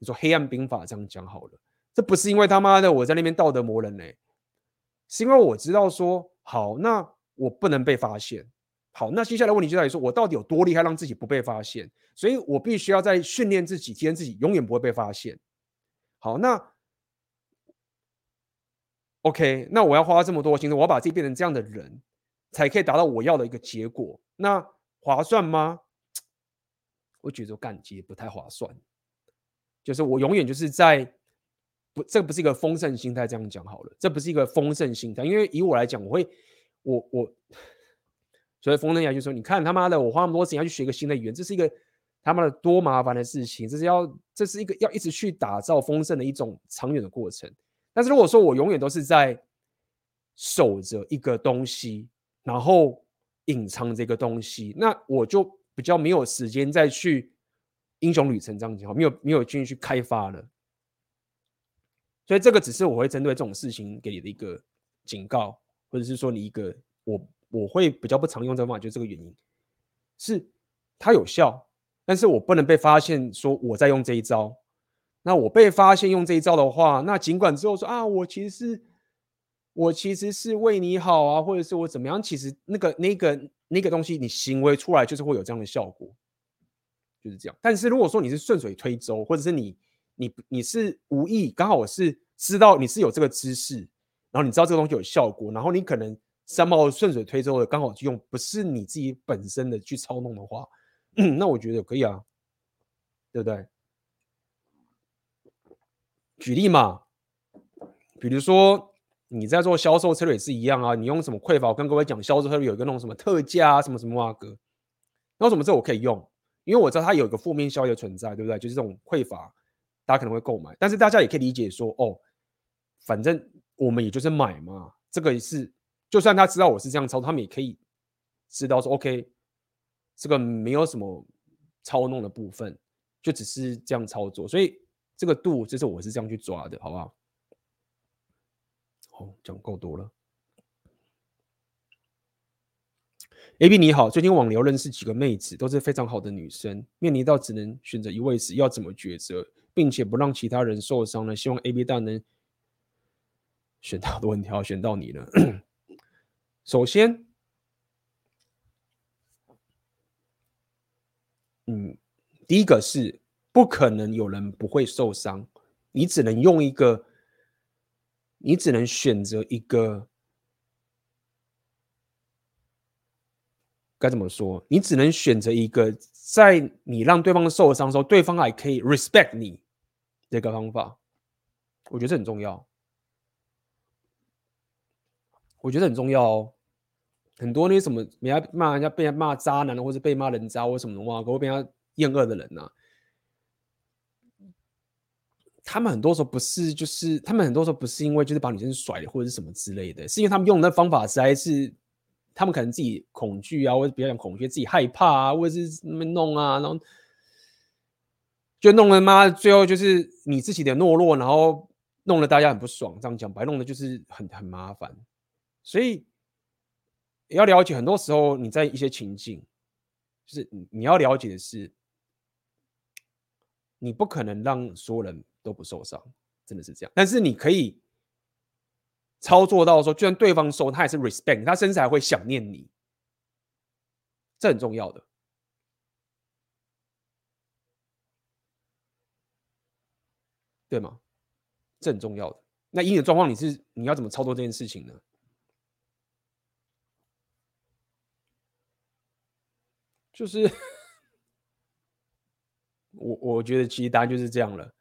你说黑暗兵法这样讲好了，这不是因为他妈的我在那边道德魔人呢，是因为我知道说好，那我不能被发现。好，那接下来问题就在于说，我到底有多厉害，让自己不被发现？所以我必须要在训练自己，提升自己，永远不会被发现。好，那 OK，那我要花这么多心思，我要把自己变成这样的人，才可以达到我要的一个结果。那划算吗？我觉得干其实不太划算。就是我永远就是在不，这不是一个丰盛心态。这样讲好了，这不是一个丰盛心态，因为以我来讲，我会，我我。所以风能亚就说：“你看他妈的，我花那么多时间要去学一个新的语言，这是一个他妈的多麻烦的事情。这是要，这是一个要一直去打造丰盛的一种长远的过程。但是如果说我永远都是在守着一个东西，然后隐藏这个东西，那我就比较没有时间再去英雄旅程这样讲，没有没有继续去开发了。所以这个只是我会针对这种事情给你的一个警告，或者是说你一个我。”我会比较不常用这个方法，就是这个原因，是它有效，但是我不能被发现说我在用这一招。那我被发现用这一招的话，那尽管之后说啊，我其实是我其实是为你好啊，或者是我怎么样，其实那个那个那个东西，你行为出来就是会有这样的效果，就是这样。但是如果说你是顺水推舟，或者是你你你是无意刚好我是知道你是有这个知识，然后你知道这个东西有效果，然后你可能。三毛顺水推舟的刚好去用，不是你自己本身的去操弄的话，那我觉得可以啊，对不对？举例嘛，比如说你在做销售策略也是一样啊，你用什么匮乏？我跟各位讲，销售策略有一个那种什么特价啊，什么什么啊哥，那为什么这我可以用？因为我知道它有一个负面效益的存在，对不对？就是这种匮乏，大家可能会购买，但是大家也可以理解说，哦，反正我们也就是买嘛，这个也是。就算他知道我是这样操作，他们也可以知道说，OK，这个没有什么操弄的部分，就只是这样操作。所以这个度就是我是这样去抓的，好不好？好，讲够多了。AB 你好，最近网聊认识几个妹子，都是非常好的女生。面临到只能选择一位时，要怎么抉择，并且不让其他人受伤呢？希望 AB 大能 选到的问题，要选到你了。首先，嗯，第一个是不可能有人不会受伤，你只能用一个，你只能选择一个，该怎么说？你只能选择一个，在你让对方受伤的时候，对方还可以 respect 你这个方法，我觉得这很重要。我觉得很重要哦，很多那些什么，人家骂人家被人骂渣男，或者被骂人渣，或什么的话，或被人家厌恶的人呐、啊，他们很多时候不是，就是他们很多时候不是因为就是把女生甩了或者是什么之类的，是因为他们用的方法实在是，他们可能自己恐惧啊，或者比较讲恐惧，自己害怕啊，或者是那么弄啊，然后就弄了妈，最后就是你自己的懦弱，然后弄得大家很不爽，这样讲白，弄的就是很很麻烦。所以也要了解，很多时候你在一些情境，就是你你要了解的是，你不可能让所有人都不受伤，真的是这样。但是你可以操作到说，就算对方受，他也是 respect，他甚至还会想念你，这很重要的，对吗？这很重要的。那以你状况，你是你要怎么操作这件事情呢？就是我，我觉得其实答案就是这样了，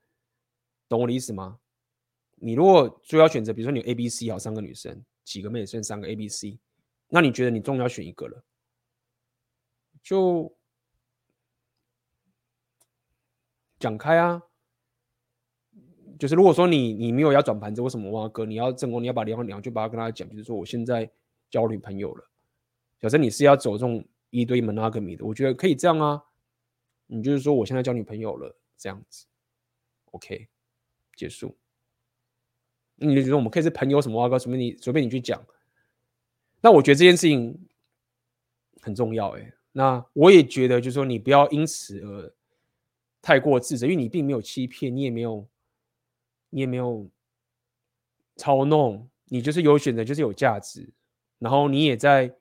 懂我的意思吗？你如果就要选择，比如说你 A、B、C 好三个女生，几个妹子，三个 A、B、C，那你觉得你终于要选一个了，就讲开啊。就是如果说你你没有要转盘子，为什么挖哥？你要正宫，你要把两两句把它跟他讲，就是说我现在交女朋友了。假设你是要走这种。一堆 monogamy 的，我觉得可以这样啊。你就是说，我现在交女朋友了，这样子，OK，结束。你就觉得我们可以是朋友什么话，随便你随便你去讲。那我觉得这件事情很重要，哎。那我也觉得，就是说，你不要因此而太过自责，因为你并没有欺骗，你也没有，你也没有操弄，你就是有选择，就是有价值，然后你也在。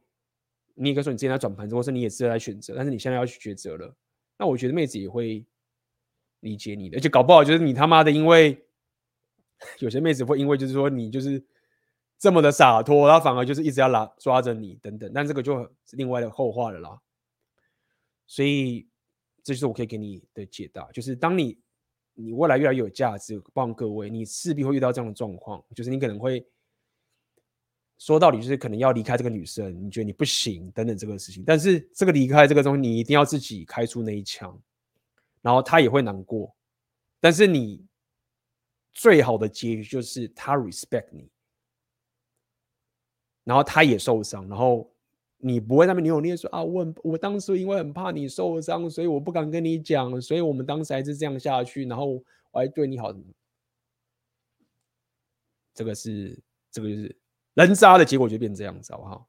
你也可以说你之前在转盘子，或是你也是在选择，但是你现在要去抉择了。那我觉得妹子也会理解你的，而且搞不好就是你他妈的，因为 有些妹子会因为就是说你就是这么的洒脱，她反而就是一直要拉抓着你等等，但这个就是另外的后话了啦。所以这就是我可以给你的解答，就是当你你未来越来越有价值，帮各位，你势必会遇到这样的状况，就是你可能会。说到底就是可能要离开这个女生，你觉得你不行等等这个事情，但是这个离开这个东西，你一定要自己开出那一枪，然后他也会难过，但是你最好的结局就是他 respect 你，然后他也受伤，然后你不会那么扭捏说啊，我很我当时因为很怕你受伤，所以我不敢跟你讲，所以我们当时还是这样下去，然后我还对你好，这个是这个就是。人渣的结果就变这样子，好不好？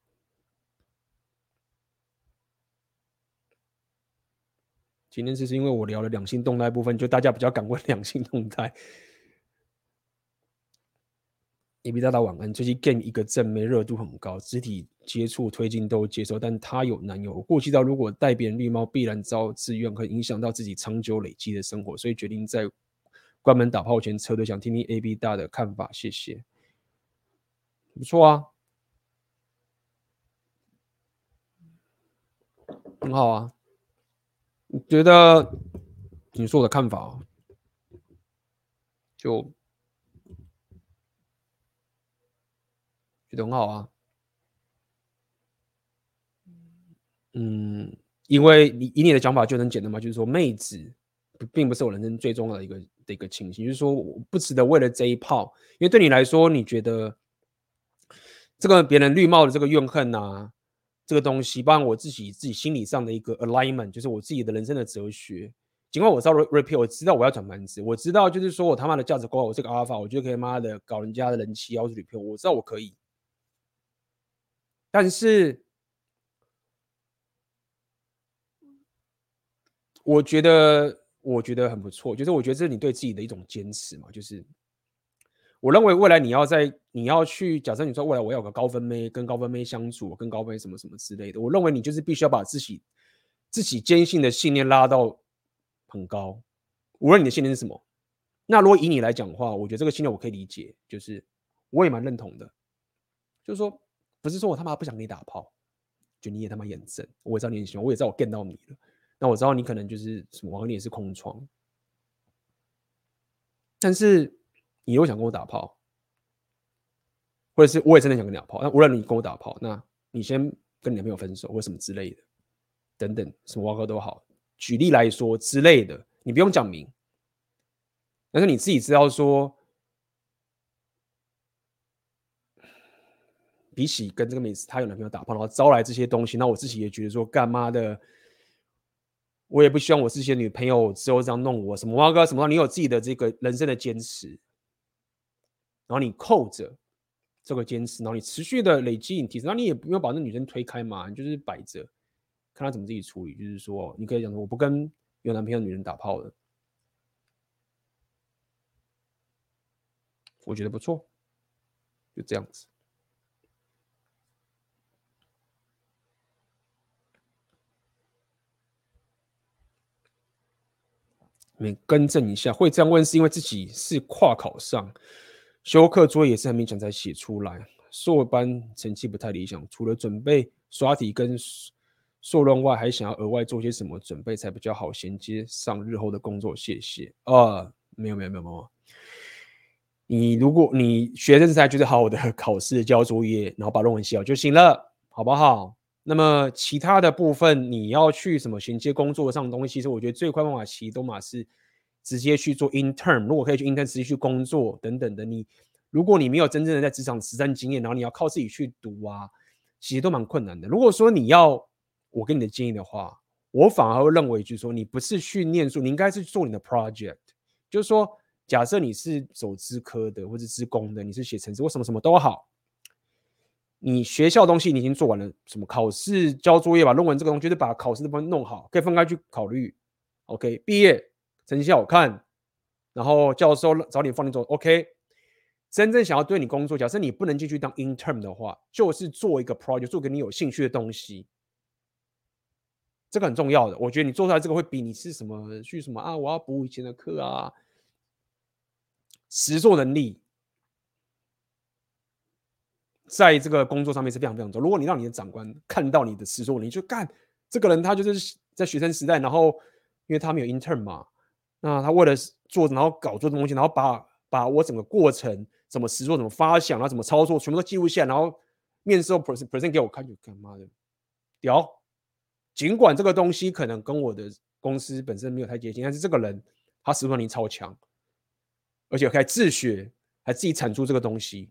今天只是因为我聊了两性动态部分，就大家比较敢问两性动态。A B 大大晚安。最近 game 一个正妹热度很高，肢体接触推进都接受，但他有男友。我过去到如果带别人绿帽，必然遭自怨，会影响到自己长久累积的生活，所以决定在关门打炮前撤退。想听听 A B 大的看法，谢谢。不错啊，很好啊。你觉得你说我的看法就觉得很好啊。嗯，因为你以你的讲法就能简单嘛，就是说妹子并不是我人生最重要的一个的一个情形，就是说我不值得为了这一炮，因为对你来说，你觉得。这个别人绿帽的这个怨恨啊，这个东西，包含我自己自己心理上的一个 alignment，就是我自己的人生的哲学。尽管我知道 repeat，我知道我要转盘子，我知道就是说我他妈的价值观，我这个 alpha，我就可以妈的搞人家的人气，要是 repeat，我知道我可以。但是，我觉得我觉得很不错，就是我觉得这是你对自己的一种坚持嘛，就是。我认为未来你要在你要去假设你说未来我要有个高分妹跟高分妹相处，跟高分什么什么之类的，我认为你就是必须要把自己自己坚信的信念拉到很高，无论你的信念是什么。那如果以你来讲的话，我觉得这个信念我可以理解，就是我也蛮认同的，就是说不是说我他妈不想跟你打炮，就你也他妈眼睁，我也知道你很喜欢，我也知道我 get 到你了，那我知道你可能就是什么，你也是空窗，但是。你又想跟我打炮，或者是我也真的想跟你打炮，那无论你跟我打炮，那你先跟你男朋友分手或什么之类的，等等，什么挖哥都好。举例来说之类的，你不用讲明，但是你自己知道说，比起跟这个妹子她有男朋友打炮，然后招来这些东西，那我自己也觉得说，干妈的。我也不希望我自己的女朋友之后这样弄我，什么挖哥什么，你有自己的这个人生的坚持。然后你扣着这个坚持，然后你持续的累积你提升，那你也不用把那女生推开嘛，你就是摆着，看她怎么自己处理。就是说，你可以讲说，我不跟有男朋友的女人打炮了，我觉得不错，就这样子。你更正一下，会这样问是因为自己是跨考上。修课作业也是很勉强才写出来，硕班成绩不太理想。除了准备刷题跟硕论外，还想要额外做些什么准备才比较好衔接上日后的工作？谢谢。啊，没有没有没有没有。你如果你学生时代就是好好的 考试交作业，然后把论文写好就行了，好不好？那么其他的部分你要去什么衔接工作上的东西，其实我觉得最快方法其实都嘛是。直接去做 intern，如果可以去 intern，直接去工作等等的。你如果你没有真正的在职场实战经验，然后你要靠自己去读啊，其实都蛮困难的。如果说你要我给你的建议的话，我反而会认为就是说，你不是去念书，你应该是做你的 project。就是说，假设你是走资科的或者资工的，你是写程式或什么什么都好，你学校东西你已经做完了，什么考试交作业吧，论文这个东西就是把考试的部分弄好，可以分开去考虑。OK，毕业。成绩好看，然后教授早点放你走。OK，真正想要对你工作，假设你不能进去当 intern 的话，就是做一个 project，做给你有兴趣的东西。这个很重要的。我觉得你做出来这个会比你是什么去什么啊，我要补以前的课啊，实作能力在这个工作上面是非常非常重要。如果你让你的长官看到你的实作，你就干这个人，他就是在学生时代，然后因为他没有 intern 嘛，那他为了做，然后搞做的东西，然后把把我整个过程怎么实作、怎么发想然后、怎么操作，全部都记录下来，然后面试后 present present 给我看，就干妈的屌。尽管这个东西可能跟我的公司本身没有太接近，但是这个人他实作能力超强，而且还自学，还自己产出这个东西，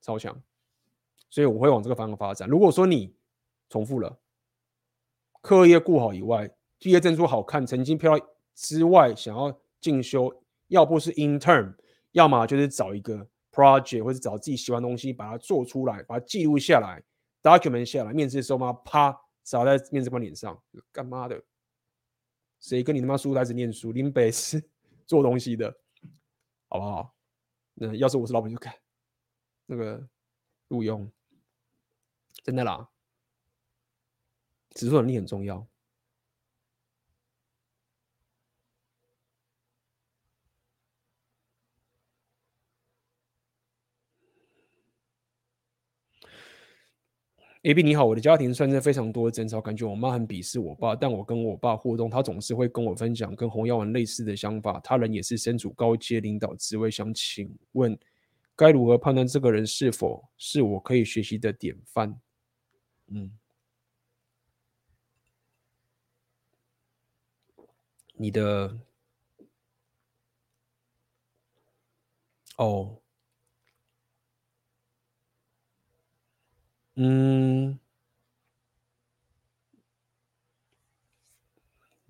超强。所以我会往这个方向发展。如果说你重复了，课业顾好以外，毕业证书好看，成绩漂之外，想要进修，要不是 intern，要么就是找一个 project，或者找自己喜欢的东西，把它做出来，把它记录下来。document 下来，面试的时候嘛，啪，砸在面试官脸上，干嘛的？谁跟你他妈书呆子念书？林北是 做东西的，好不好？那要是我是老板就看那个录用，真的啦，指数能力很重要。A B 你好，我的家庭算是非常多的争吵，感觉我妈很鄙视我爸，但我跟我爸互动，他总是会跟我分享跟洪耀文类似的想法。他人也是身处高阶领导职位，想请问该如何判断这个人是否是我可以学习的典范？嗯，你的哦。嗯，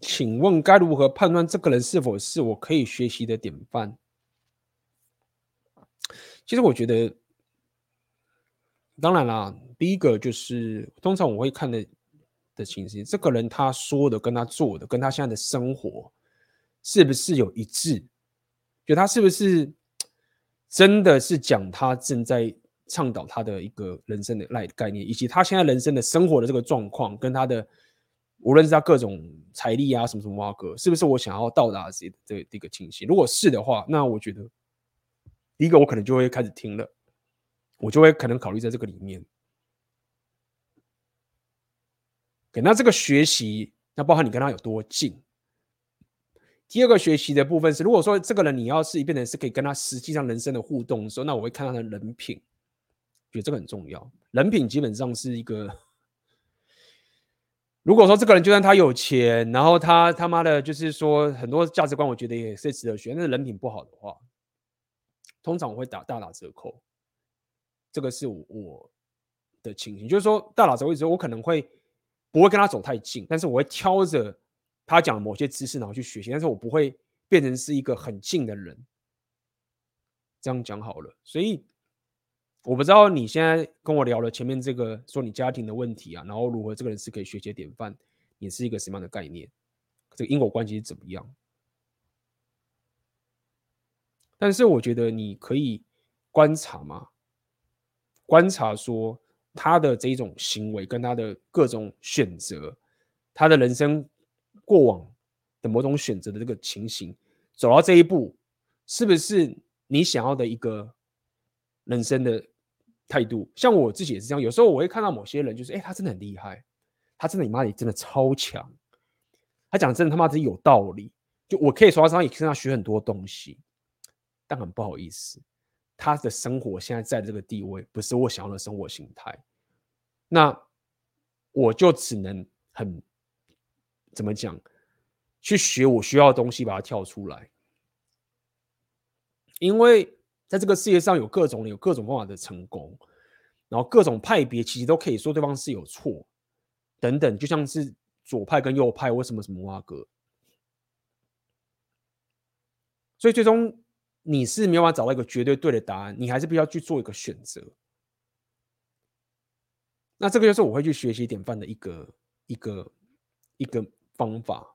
请问该如何判断这个人是否是我可以学习的典范？其实我觉得，当然啦，第一个就是通常我会看的的情形，这个人他说的跟他做的跟他现在的生活是不是有一致？就他是不是真的是讲他正在。倡导他的一个人生的概概念，以及他现在人生的生活的这个状况，跟他的无论是他各种财力啊什么什么挖哥，是不是我想要到达这这这个情形？如果是的话，那我觉得第一个我可能就会开始听了，我就会可能考虑在这个里面。给那这个学习，那包含你跟他有多近。第二个学习的部分是，如果说这个人你要是变成是可以跟他实际上人生的互动的时候，那我会看他的人品。觉得这个很重要，人品基本上是一个。如果说这个人就算他有钱，然后他他妈的，就是说很多价值观，我觉得也是值得学。但是人品不好的话，通常我会打大打折扣。这个是我我的情形，就是说大打折扣之后，我可能会不会跟他走太近，但是我会挑着他讲某些知识然后去学习，但是我不会变成是一个很近的人。这样讲好了，所以。我不知道你现在跟我聊了前面这个说你家庭的问题啊，然后如何这个人是可以学习典范，你是一个什么样的概念？这个因果关系是怎么样？但是我觉得你可以观察嘛，观察说他的这一种行为跟他的各种选择，他的人生过往的某种选择的这个情形，走到这一步，是不是你想要的一个人生的？态度。像我自己也是这样，有时候我会看到某些人，就是哎、他真的很厉害，他真的你妈你真的超强，他讲真的他妈真有道理，就我可以从他身上也跟他学很多东西，但很不好意思，他的生活现在在这个地位不是我想要的生活形态，那我就只能很怎么讲，去学我需要的东西，把它跳出来，因为。在这个世界上有各种，有各种方法的成功，然后各种派别其实都可以说对方是有错，等等，就像是左派跟右派为什么什么挖哥，所以最终你是没有办法找到一个绝对对的答案，你还是必须要去做一个选择。那这个就是我会去学习典范的一个一个一个方法，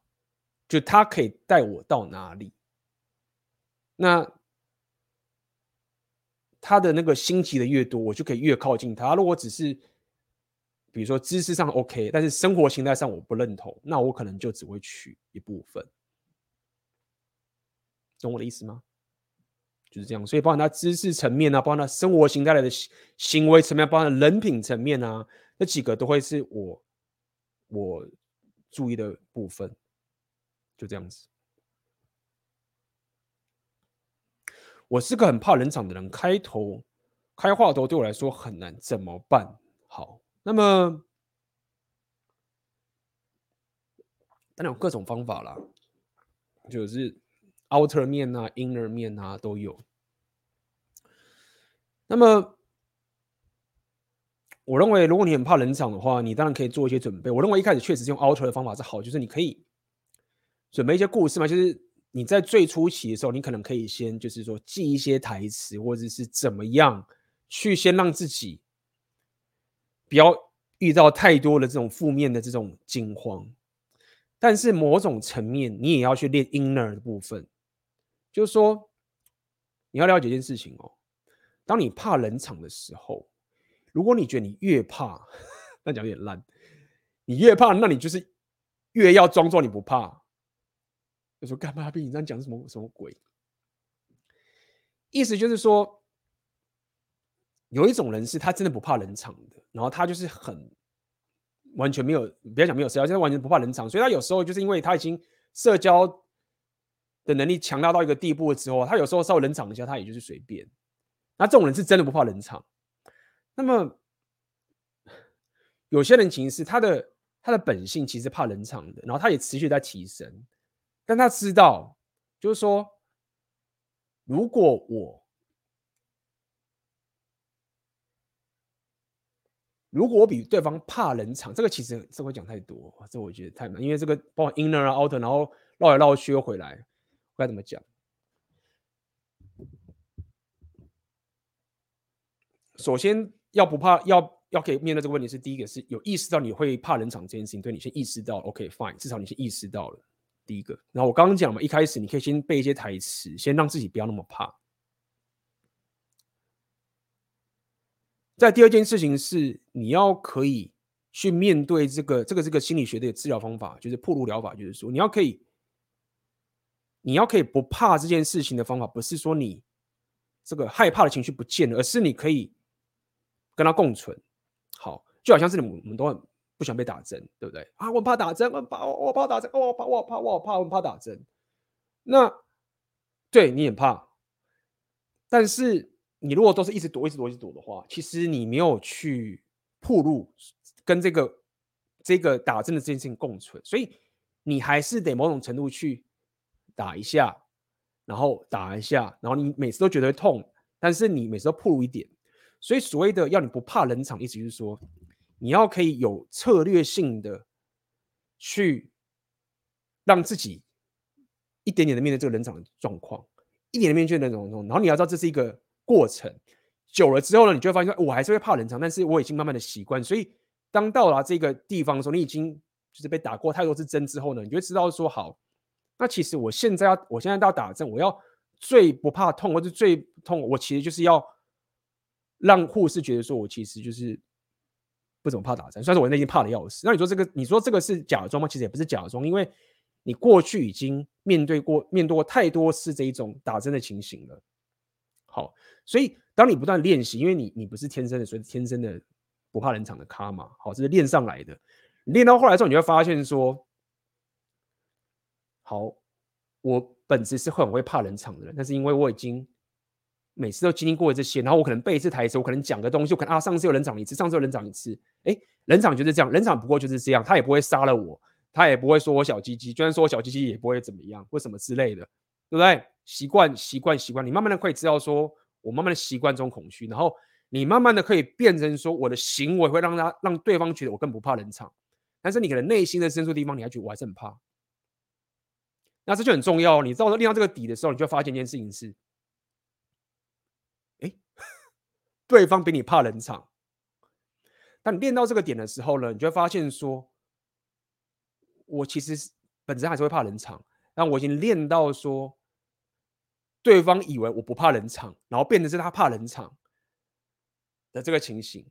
就他可以带我到哪里，那。他的那个星级的越多，我就可以越靠近他。如果只是比如说知识上 OK，但是生活形态上我不认同，那我可能就只会取一部分。懂我的意思吗？就是这样。所以包含他知识层面啊，包含他生活形态的行行为层面，包含人品层面啊，那几个都会是我我注意的部分。就这样子。我是个很怕冷场的人，开头开话头对我来说很难，怎么办？好，那么当然有各种方法啦，就是 outer 面啊，inner 面啊都有。那么我认为，如果你很怕冷场的话，你当然可以做一些准备。我认为一开始确实是用 outer 的方法是好，就是你可以准备一些故事嘛，就是。你在最初期的时候，你可能可以先就是说记一些台词，或者是怎么样去先让自己不要遇到太多的这种负面的这种惊慌。但是某种层面，你也要去练 inner 的部分，就是说你要了解一件事情哦。当你怕冷场的时候，如果你觉得你越怕，那讲有点烂，你越怕，那你就是越要装作你不怕。就说干嘛被你这样讲什么什么鬼？意思就是说，有一种人是他真的不怕冷场的，然后他就是很完全没有，不要讲没有社交，就是完全不怕冷场，所以他有时候就是因为他已经社交的能力强大到一个地步之后，他有时候稍微冷场一下，他也就是随便。那这种人是真的不怕冷场。那么有些人其实是他的他的本性其实怕冷场的，然后他也持续在提升。但他知道，就是说，如果我如果我比对方怕冷场，这个其实这会讲太多，这我觉得太难，因为这个包括 inner 啊 outer，然后绕来绕去又回来，该怎么讲？首先要不怕，要要可以面对这个问题是第一个是有意识到你会怕冷场这件事情，对你先意识到，OK fine，至少你先意识到了。第一个，然后我刚刚讲嘛，一开始你可以先背一些台词，先让自己不要那么怕。再第二件事情是，你要可以去面对这个这个这个心理学的治疗方法，就是暴露疗法，就是说你要可以，你要可以不怕这件事情的方法，不是说你这个害怕的情绪不见了，而是你可以跟他共存。好，就好像是你们我们都很。不想被打针，对不对啊？我怕打针，我怕我怕打针，我怕我怕我怕我怕打针。那对你也怕，但是你如果都是一直躲、一直躲、一直躲的话，其实你没有去暴露跟这个这个打针的这件事情共存，所以你还是得某种程度去打一下，然后打一下，然后你每次都觉得痛，但是你每次都暴露一点。所以所谓的要你不怕冷场，意思就是说。你要可以有策略性的去让自己一点点的面对这个冷场的状况，一点点面对那种，然后你要知道这是一个过程，久了之后呢，你就会发现说我还是会怕冷场，但是我已经慢慢的习惯，所以当到达这个地方的时候，你已经就是被打过太多次针之后呢，你就知道说好，那其实我现在要我现在要打针，我要最不怕痛或者最痛，我其实就是要让护士觉得说我其实就是。不怎么怕打针，虽然说我内心怕的要死。那你说这个，你说这个是假装吗？其实也不是假装，因为你过去已经面对过、面对过太多次这一种打针的情形了。好，所以当你不断练习，因为你你不是天生的，所以天生的不怕冷场的咖嘛。好，这是练上来的。练到后来之后，你会发现说，好，我本质是很会怕冷场的人，但是因为我已经。每次都经历过这些，然后我可能背一次台词，我可能讲个东西，我可能啊，上次有人场一次，上次有人场一次，哎，冷场就是这样，冷场不过就是这样，他也不会杀了我，他也不会说我小鸡鸡，就算说我小鸡鸡也不会怎么样，或什么之类的，对不对？习惯，习惯，习惯，你慢慢的可以知道说，我慢慢的习惯这种恐惧，然后你慢慢的可以变成说，我的行为会让他让对方觉得我更不怕冷场，但是你可能内心的深处地方，你还觉得我还是很怕，那这就很重要，你知道练到这个底的时候，你就会发现一件事情是。对方比你怕冷场，当你练到这个点的时候呢，你就会发现说，我其实本身还是会怕冷场，但我已经练到说，对方以为我不怕冷场，然后变成是他怕冷场的这个情形，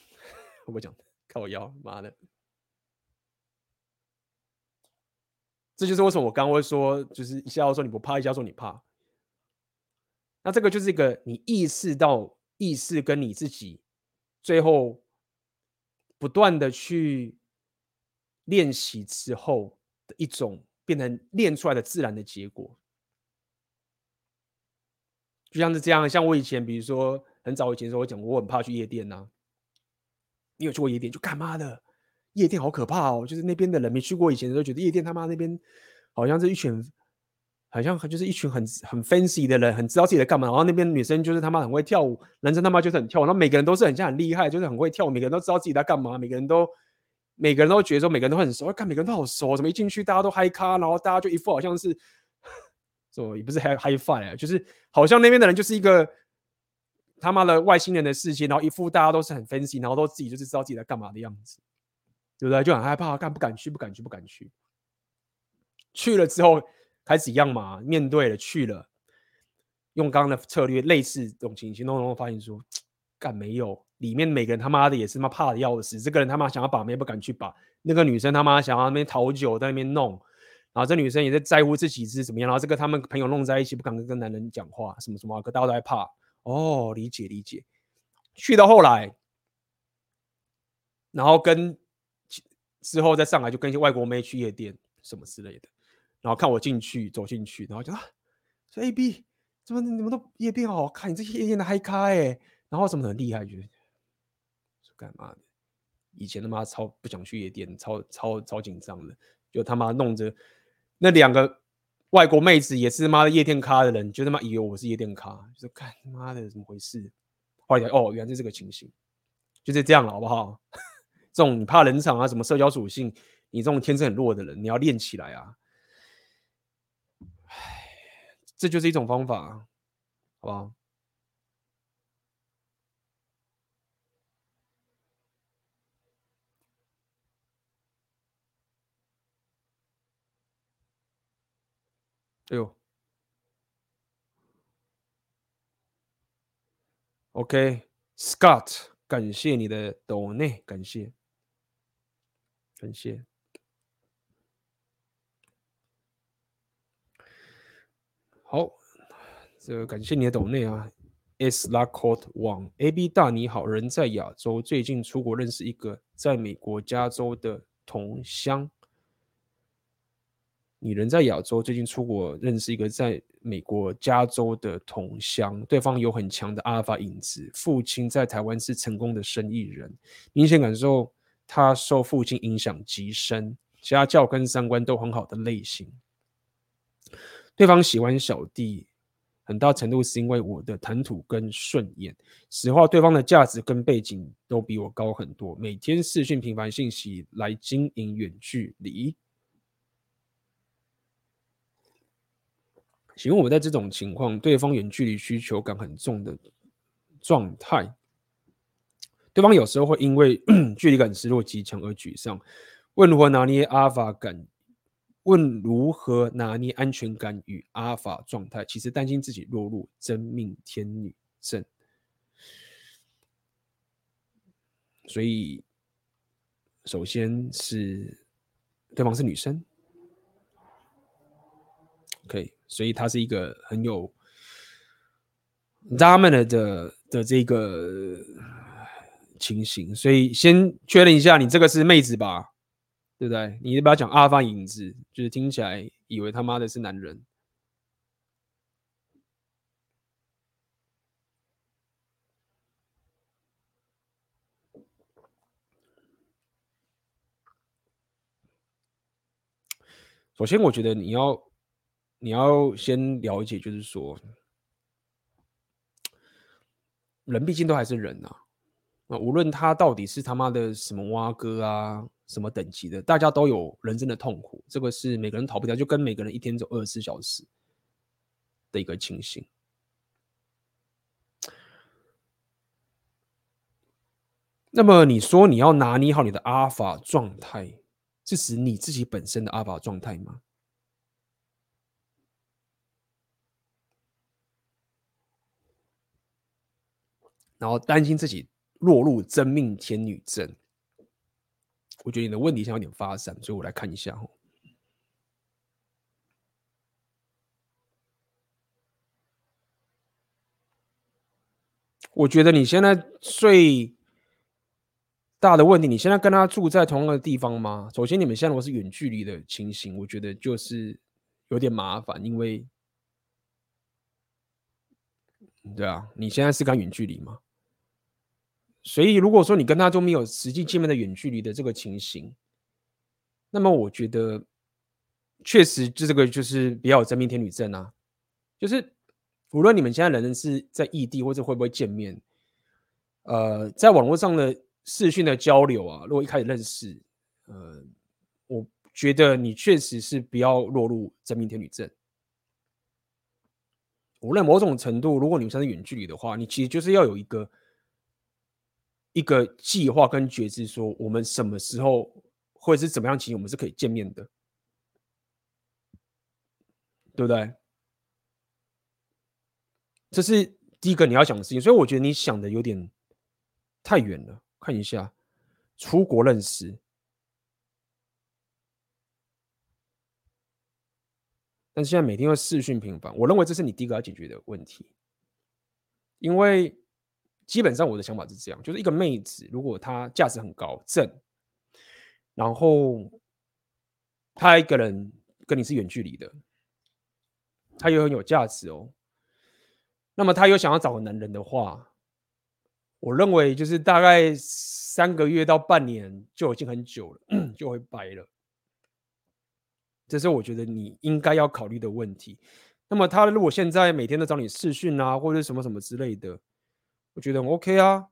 我不会讲靠腰，妈的！这就是为什么我刚刚会说，就是一下说你不怕，一下说你怕。那这个就是一个你意识到意识跟你自己最后不断的去练习之后的一种变成练出来的自然的结果。就像是这样，像我以前，比如说很早以前的时候，我讲我很怕去夜店呐、你有去过夜店？就干嘛的？夜店好可怕哦！就是那边的人没去过以前的时候，觉得夜店他妈那边好像是一群。好像就是一群很很 fancy 的人，很知道自己在干嘛。然后那边女生就是他妈很会跳舞，男生他妈就是很跳舞。然后每个人都是很像很厉害，就是很会跳舞。每个人都知道自己在干嘛，每个人都每个人都觉得说每个人都很熟。看每个人都好熟，怎么一进去大家都嗨咖，然后大家就一副好像是，什么也不是 high high five 啊，就是好像那边的人就是一个他妈的外星人的世界，然后一副大家都是很 fancy，然后都自己就是知道自己在干嘛的样子，对不对？就很害怕，干不敢去，不敢去，不敢去。去了之后。开始一样嘛，面对了去了，用刚刚的策略类似这种情形，弄弄发现说，干没有，里面每个人他妈的也是他妈怕的要死，这个人他妈想要把妹不敢去把，那个女生他妈想要那边讨酒在那边弄，然后这女生也在在乎自己是怎么样，然后这个他们朋友弄在一起不敢跟跟男人讲话，什么什么，可大家都害怕，哦，理解理解，去到后来，然后跟之后再上来就跟一些外国妹去夜店什么之类的。然后看我进去，走进去，然后就啊，说 A B，怎么你们都夜店好好看？你这些夜店的嗨咖哎，然后什么很厉害，觉得说干嘛的？以前他妈超不想去夜店，超超超紧张的，就他妈弄着那两个外国妹子也是他妈的夜店咖的人，就他妈以为我是夜店咖，就说干他妈的怎么回事？后来哦，原来是这个情形，就是这样了，好不好？这种你怕冷场啊，什么社交属性，你这种天生很弱的人，你要练起来啊。这就是一种方法，好不好？哎呦，OK，Scott，感谢你的 donate，感谢，感谢。好，这个感谢你的抖内啊，S La Court One A B 大你好，人在亚洲，最近出国认识一个在美国加州的同乡。你人在亚洲，最近出国认识一个在美国加州的同乡，对方有很强的阿尔法影子，父亲在台湾是成功的生意人，明显感受他受父亲影响极深，家教跟三观都很好的类型。对方喜欢小弟，很大程度是因为我的谈吐跟顺眼。实话，对方的价值跟背景都比我高很多。每天视讯频繁信息来经营远距离。请问我在这种情况，对方远距离需求感很重的状态，对方有时候会因为 距离感失落极强而沮丧。问如何拿捏阿法感？问如何拿捏安全感与阿尔法状态？其实担心自己落入真命天女症，所以首先是对方是女生，OK，所以她是一个很有 dominant 的的这个情形，所以先确认一下，你这个是妹子吧？对不对？你不要讲阿尔法影子，就是听起来以为他妈的是男人。首先，我觉得你要你要先了解，就是说，人毕竟都还是人呐。那无论他到底是他妈的什么蛙哥啊。什么等级的，大家都有人生的痛苦，这个是每个人逃不掉，就跟每个人一天走二十四小时的一个情形。那么你说你要拿捏好你的阿尔法状态，是指你自己本身的阿尔法状态吗？然后担心自己落入真命天女症。我觉得你的问题像有点发散，所以我来看一下哦。我觉得你现在最大的问题，你现在跟他住在同样的地方吗？首先，你们现在如果是远距离的情形，我觉得就是有点麻烦，因为，对啊，你现在是跟远距离吗？所以，如果说你跟他都没有实际见面的远距离的这个情形，那么我觉得确实就这个就是比较有真命天女症啊，就是。无论你们现在人是在异地或者会不会见面，呃，在网络上的视讯的交流啊，如果一开始认识，呃，我觉得你确实是不要落入真命天女症。无论某种程度，如果你们现在是远距离的话，你其实就是要有一个一个计划跟觉知，说我们什么时候或者是怎么样情形，我们是可以见面的，对不对？这是第一个你要想的事情，所以我觉得你想的有点太远了。看一下，出国认识，但是现在每天会视讯频繁，我认为这是你第一个要解决的问题。因为基本上我的想法是这样，就是一个妹子如果她价值很高，正，然后她一个人跟你是远距离的，她又很有价值哦。那么她有想要找个男人的话，我认为就是大概三个月到半年就已经很久了，就会掰了。这是我觉得你应该要考虑的问题。那么他如果现在每天都找你视讯啊，或者什么什么之类的，我觉得很 OK 啊，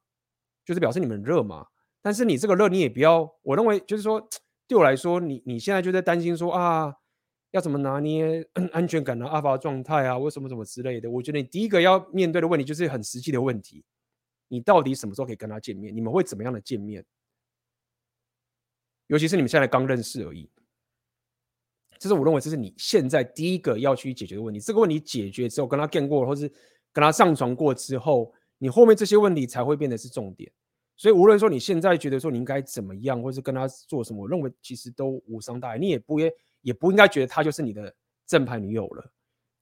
就是表示你们热嘛。但是你这个热你也不要，我认为就是说，对我来说，你你现在就在担心说啊。要怎么拿捏 安全感啊、阿法状态啊，为什么什么之类的？我觉得你第一个要面对的问题就是很实际的问题：你到底什么时候可以跟他见面？你们会怎么样的见面？尤其是你们现在刚认识而已，这是我认为这是你现在第一个要去解决的问题。这个问题解决之后，跟他见过，或是跟他上床过之后，你后面这些问题才会变得是重点。所以无论说你现在觉得说你应该怎么样，或是跟他做什么，我认为其实都无伤大雅。你也不会。也不应该觉得她就是你的正牌女友了，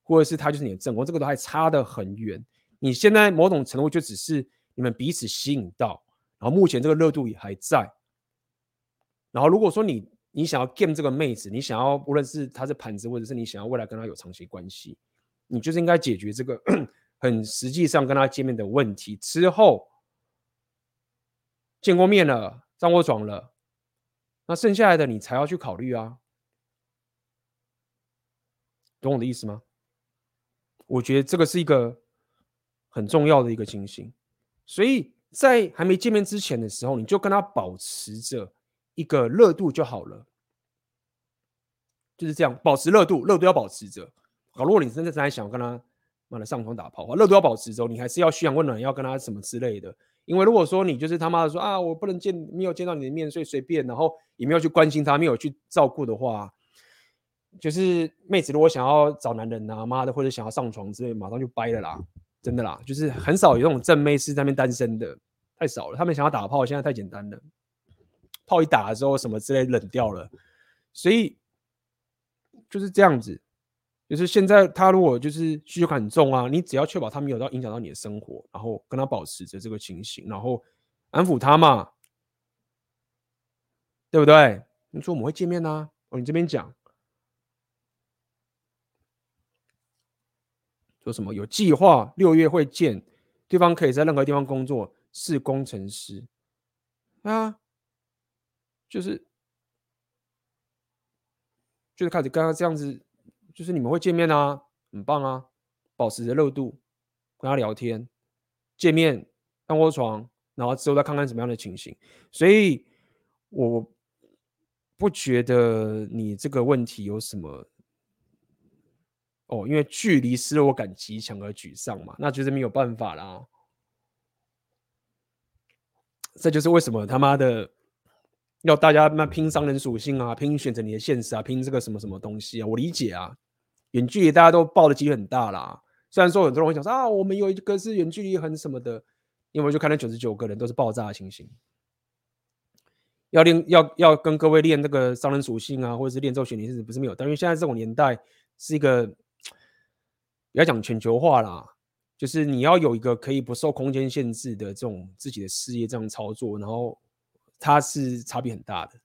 或者是她就是你的正宫，这个都还差得很远。你现在某种程度就只是你们彼此吸引到，然后目前这个热度也还在。然后如果说你你想要 game 这个妹子，你想要无论是她是盘子，或者是你想要未来跟她有长期关系，你就是应该解决这个很实际上跟他见面的问题之后，见过面了，上过床了，那剩下来的你才要去考虑啊。懂我的意思吗？我觉得这个是一个很重要的一个情形，所以在还没见面之前的时候，你就跟他保持着一个热度就好了，就是这样，保持热度，热度要保持着。好，如果你真的在想跟他妈的上床打炮，热度要保持着，你还是要嘘寒问暖，要跟他什么之类的。因为如果说你就是他妈的说啊，我不能见，没有见到你的面，所以随便，然后也没有去关心他，没有去照顾的话。就是妹子如果想要找男人啊，妈的，或者想要上床之类，马上就掰了啦，真的啦，就是很少有那种正妹是在那边单身的，太少了。他们想要打炮，现在太简单了，炮一打了之后，什么之类冷掉了，所以就是这样子。就是现在他如果就是需求感很重啊，你只要确保他没有到影响到你的生活，然后跟他保持着这个情形，然后安抚他嘛，对不对？你说我们会见面啊？哦，你这边讲。说什么有计划，六月会见对方，可以在任何地方工作，是工程师啊，就是就是开始跟他这样子，就是你们会见面啊，很棒啊，保持着热度，跟他聊天，见面上过床，然后之后再看看什么样的情形，所以我不觉得你这个问题有什么。哦，因为距离失落感极强而沮丧嘛，那就是没有办法啦。这就是为什么他妈的要大家那拼商人属性啊，拼选择你的现实啊，拼这个什么什么东西啊。我理解啊，远距离大家都爆的机会很大啦。虽然说很多人会讲说啊，我们有一个是远距离很什么的，因为我就看到九十九个人都是爆炸的情形。要练要要跟各位练那个商人属性啊，或者是练咒学，你是不是没有？但因为现在这种年代是一个比较讲全球化啦，就是你要有一个可以不受空间限制的这种自己的事业这样操作，然后它是差别很大的，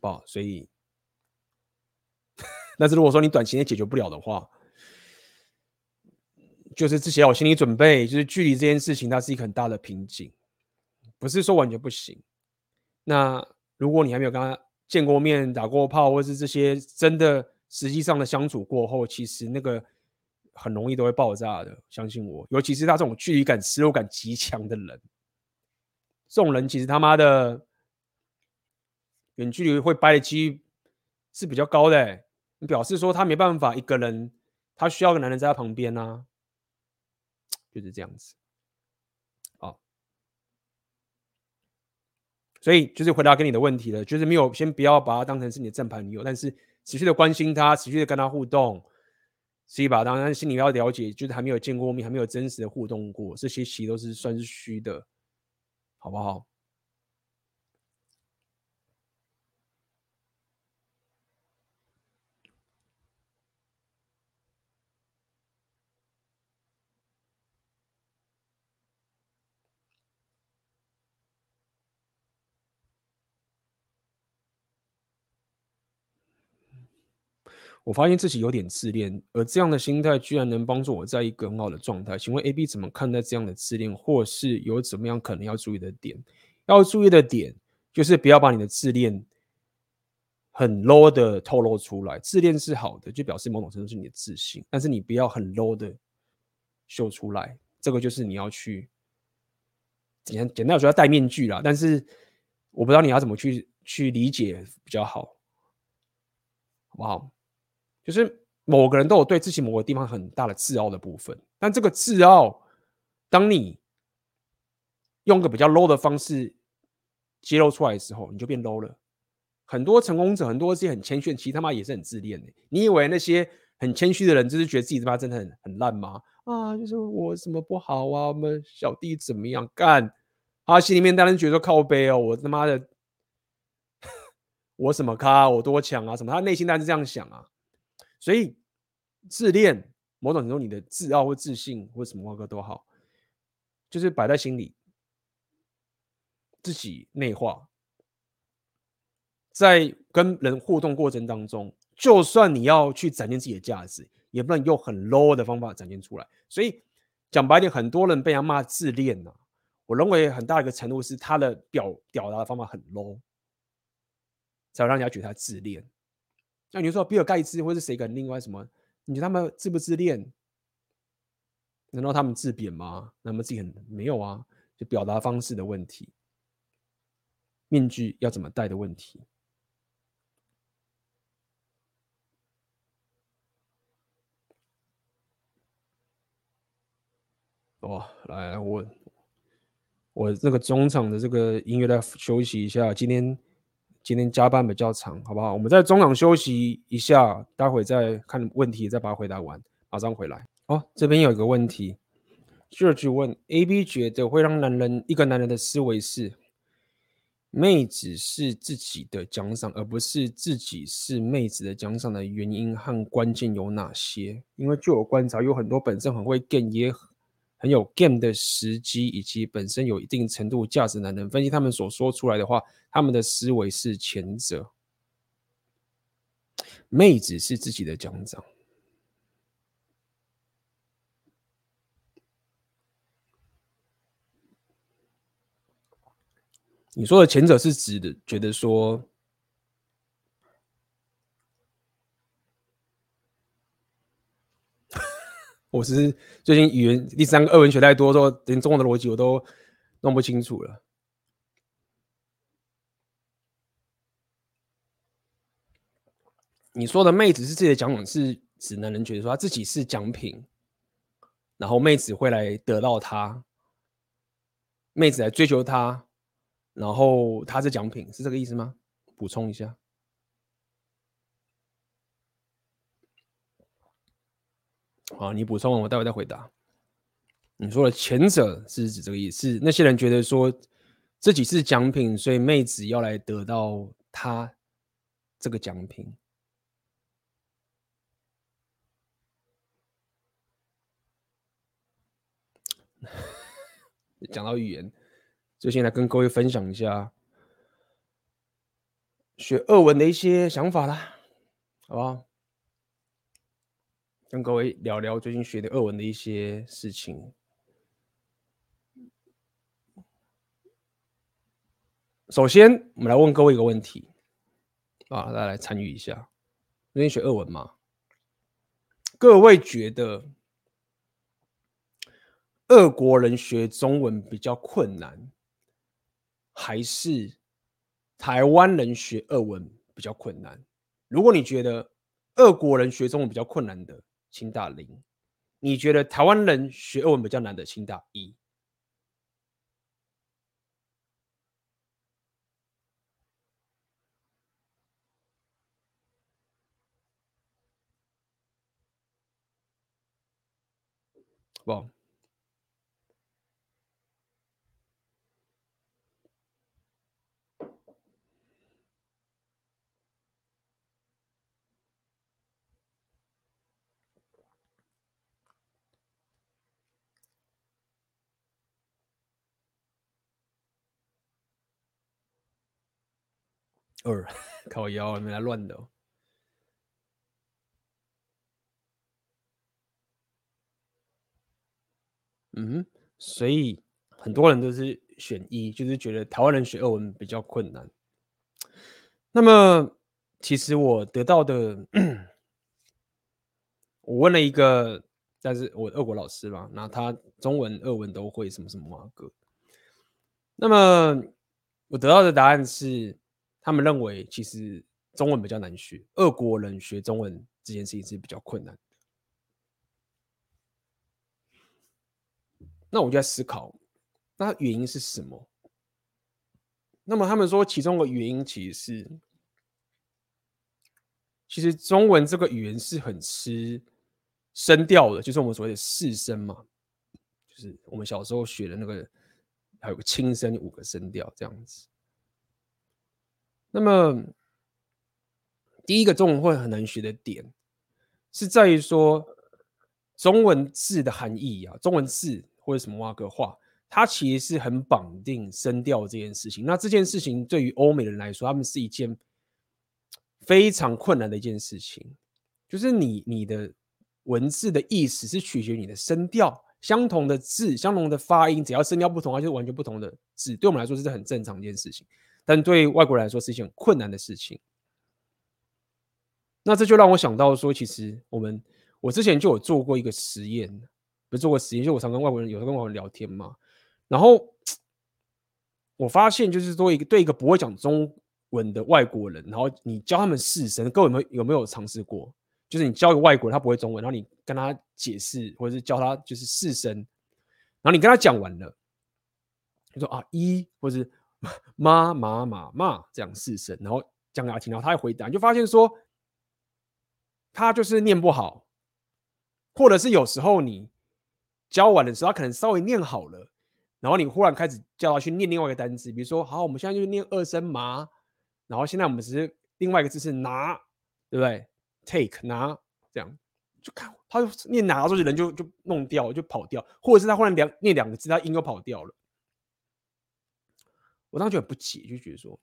哦，所以，但是如果说你短期内解决不了的话，就是自己要有心理准备，就是距离这件事情它是一个很大的瓶颈，不是说完全不行。那如果你还没有跟他见过面、打过炮，或是这些真的实际上的相处过后，其实那个很容易都会爆炸的，相信我。尤其是他这种距离感、失落感极强的人，这种人其实他妈的远距离会掰的几率是比较高的、欸。表示说他没办法一个人，他需要个男人在他旁边啊。就是这样子，好，所以就是回答给你的问题了，就是没有先不要把他当成是你的正牌女友，但是持续的关心他，持续的跟他互动，是一把当然心里要了解，就是还没有见过面，还没有真实的互动过，这些其实都是算是虚的，好不好？我发现自己有点自恋，而这样的心态居然能帮助我在一个很好的状态。请问 AB 怎么看待这样的自恋，或是有怎么样可能要注意的点？要注意的点就是不要把你的自恋很 low 的透露出来。自恋是好的，就表示某种程度是你的自信，但是你不要很 low 的秀出来。这个就是你要去简单简单说要戴面具啦，但是我不知道你要怎么去去理解比较好，好不好？就是某个人都有对自己某个地方很大的自傲的部分，但这个自傲，当你用个比较 low 的方式揭露出来的时候，你就变 low 了。很多成功者，很多这些很谦逊，其实他妈也是很自恋的。你以为那些很谦虚的人，就是觉得自己他妈真的很很烂吗？啊，就是我什么不好啊，我们小弟怎么样干？他心里面当然觉得靠背哦，我他妈的，我什么咖，我多强啊，什么？他内心当然是这样想啊。所以，自恋某种程度，你的自傲或自信或什么话哥都好，就是摆在心里，自己内化，在跟人互动过程当中，就算你要去展现自己的价值，也不能用很 low 的方法展现出来。所以讲白点，很多人被他骂自恋呢、啊，我认为很大一个程度是他的表表达的方法很 low，才让人家觉得他自恋。那你说比尔盖茨或是谁敢另外什么？你觉得他们自不自恋？难道他们自贬吗？那么自己很没有啊？就表达方式的问题，面具要怎么戴的问题。哦，来，我我这个中场的这个音乐再休息一下，今天。今天加班比较长，好不好？我们在中场休息一下，待会再看问题，再把它回答完，马上回来。哦，这边有一个问题，George 问：AB 觉得会让男人一个男人的思维是，妹子是自己的奖赏，而不是自己是妹子的奖赏的原因和关键有哪些？因为据我观察，有很多本身很会 g 也很有 game 的时机，以及本身有一定程度价值男人，分析他们所说出来的话。他们的思维是前者，妹子是自己的奖赏。你说的前者是指的，觉得说，我是最近语言第三个二文学太多，之后连中文的逻辑我都弄不清楚了。你说的妹子是自己的奖品，是指男人觉得说他自己是奖品，然后妹子会来得到他，妹子来追求他，然后他是奖品，是这个意思吗？补充一下。好，你补充完，我待会再回答。你说的前者是指这个意思，那些人觉得说这几次奖品，所以妹子要来得到她这个奖品。讲到语言，最近来跟各位分享一下学俄文的一些想法啦，好不好？跟各位聊聊最近学的俄文的一些事情。首先，我们来问各位一个问题，啊，大家来参与一下。最近学俄文吗？各位觉得俄国人学中文比较困难，还是台湾人学俄文比较困难？如果你觉得俄国人学中文比较困难的，清大零；你觉得台湾人学俄文比较难的，清大一。不，二 靠腰，没来乱的。嗯，所以很多人都是选一，就是觉得台湾人学俄文比较困难。那么，其实我得到的，我问了一个，但是我俄国老师嘛，那他中文、俄文都会，什么什么啊个。那么我得到的答案是，他们认为其实中文比较难学，俄国人学中文这件事情是比较困难。那我就在思考，那原因是什么？那么他们说，其中的原因其实是，其实中文这个语言是很吃声调的，就是我们所谓的四声嘛，就是我们小时候学的那个，还有个轻声五个声调这样子。那么第一个中文会很难学的点，是在于说中文字的含义啊，中文字。或者什么挖个话，它其实是很绑定声调这件事情。那这件事情对于欧美人来说，他们是一件非常困难的一件事情。就是你你的文字的意思是取决于你的声调，相同的字，相同的发音，只要声调不同，它就是完全不同的字。对我们来说，这是很正常一件事情，但对外国人来说是一件很困难的事情。那这就让我想到说，其实我们我之前就有做过一个实验。不是做过实验，就我常跟外国人有时候跟外国人聊天嘛，然后我发现就是说一个对一个不会讲中文的外国人，然后你教他们四声，各位有没有有没有尝试过？就是你教一个外国人他不会中文，然后你跟他解释或者是教他就是四声，然后你跟他讲完了，你说啊一或者是妈妈妈妈这样四声，然后讲给他听，然后他会回答，你就发现说他就是念不好，或者是有时候你。教完的时候，他可能稍微念好了，然后你忽然开始叫他去念另外一个单词，比如说，好，我们现在就念二声麻，然后现在我们只是另外一个字是拿，对不对？Take 拿这样，就看他念拿的时候，人就就弄掉，就跑掉，或者是他忽然两念两个字，他音又跑掉了。我当时就很不解，就觉得说，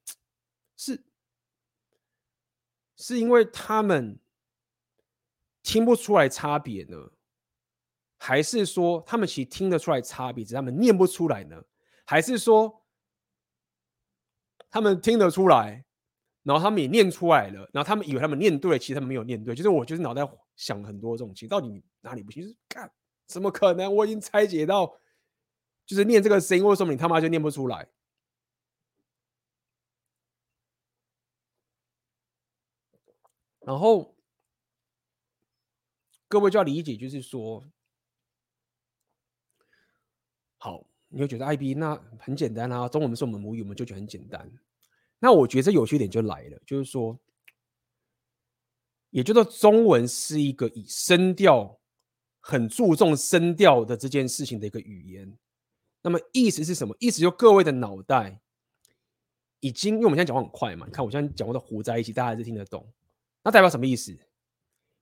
是是因为他们听不出来差别呢？还是说他们其实听得出来差别，只是他们念不出来呢？还是说他们听得出来，然后他们也念出来了，然后他们以为他们念对，其实他们没有念对。就是我就是脑袋想很多这种情，到底哪里不行？就是干，怎么可能？我已经拆解到，就是念这个声音，为什么你他妈就念不出来？然后各位就要理解，就是说。好，你会觉得 IB 那很简单啊，中文是我们母语，我们就觉得很简单。那我觉得这有趣点就来了，就是说，也就是说，中文是一个以声调很注重声调的这件事情的一个语言。那么意思是什么？意思就各位的脑袋已经，因为我们现在讲话很快嘛，你看我现在讲话都糊在一起，大家还是听得懂。那代表什么意思？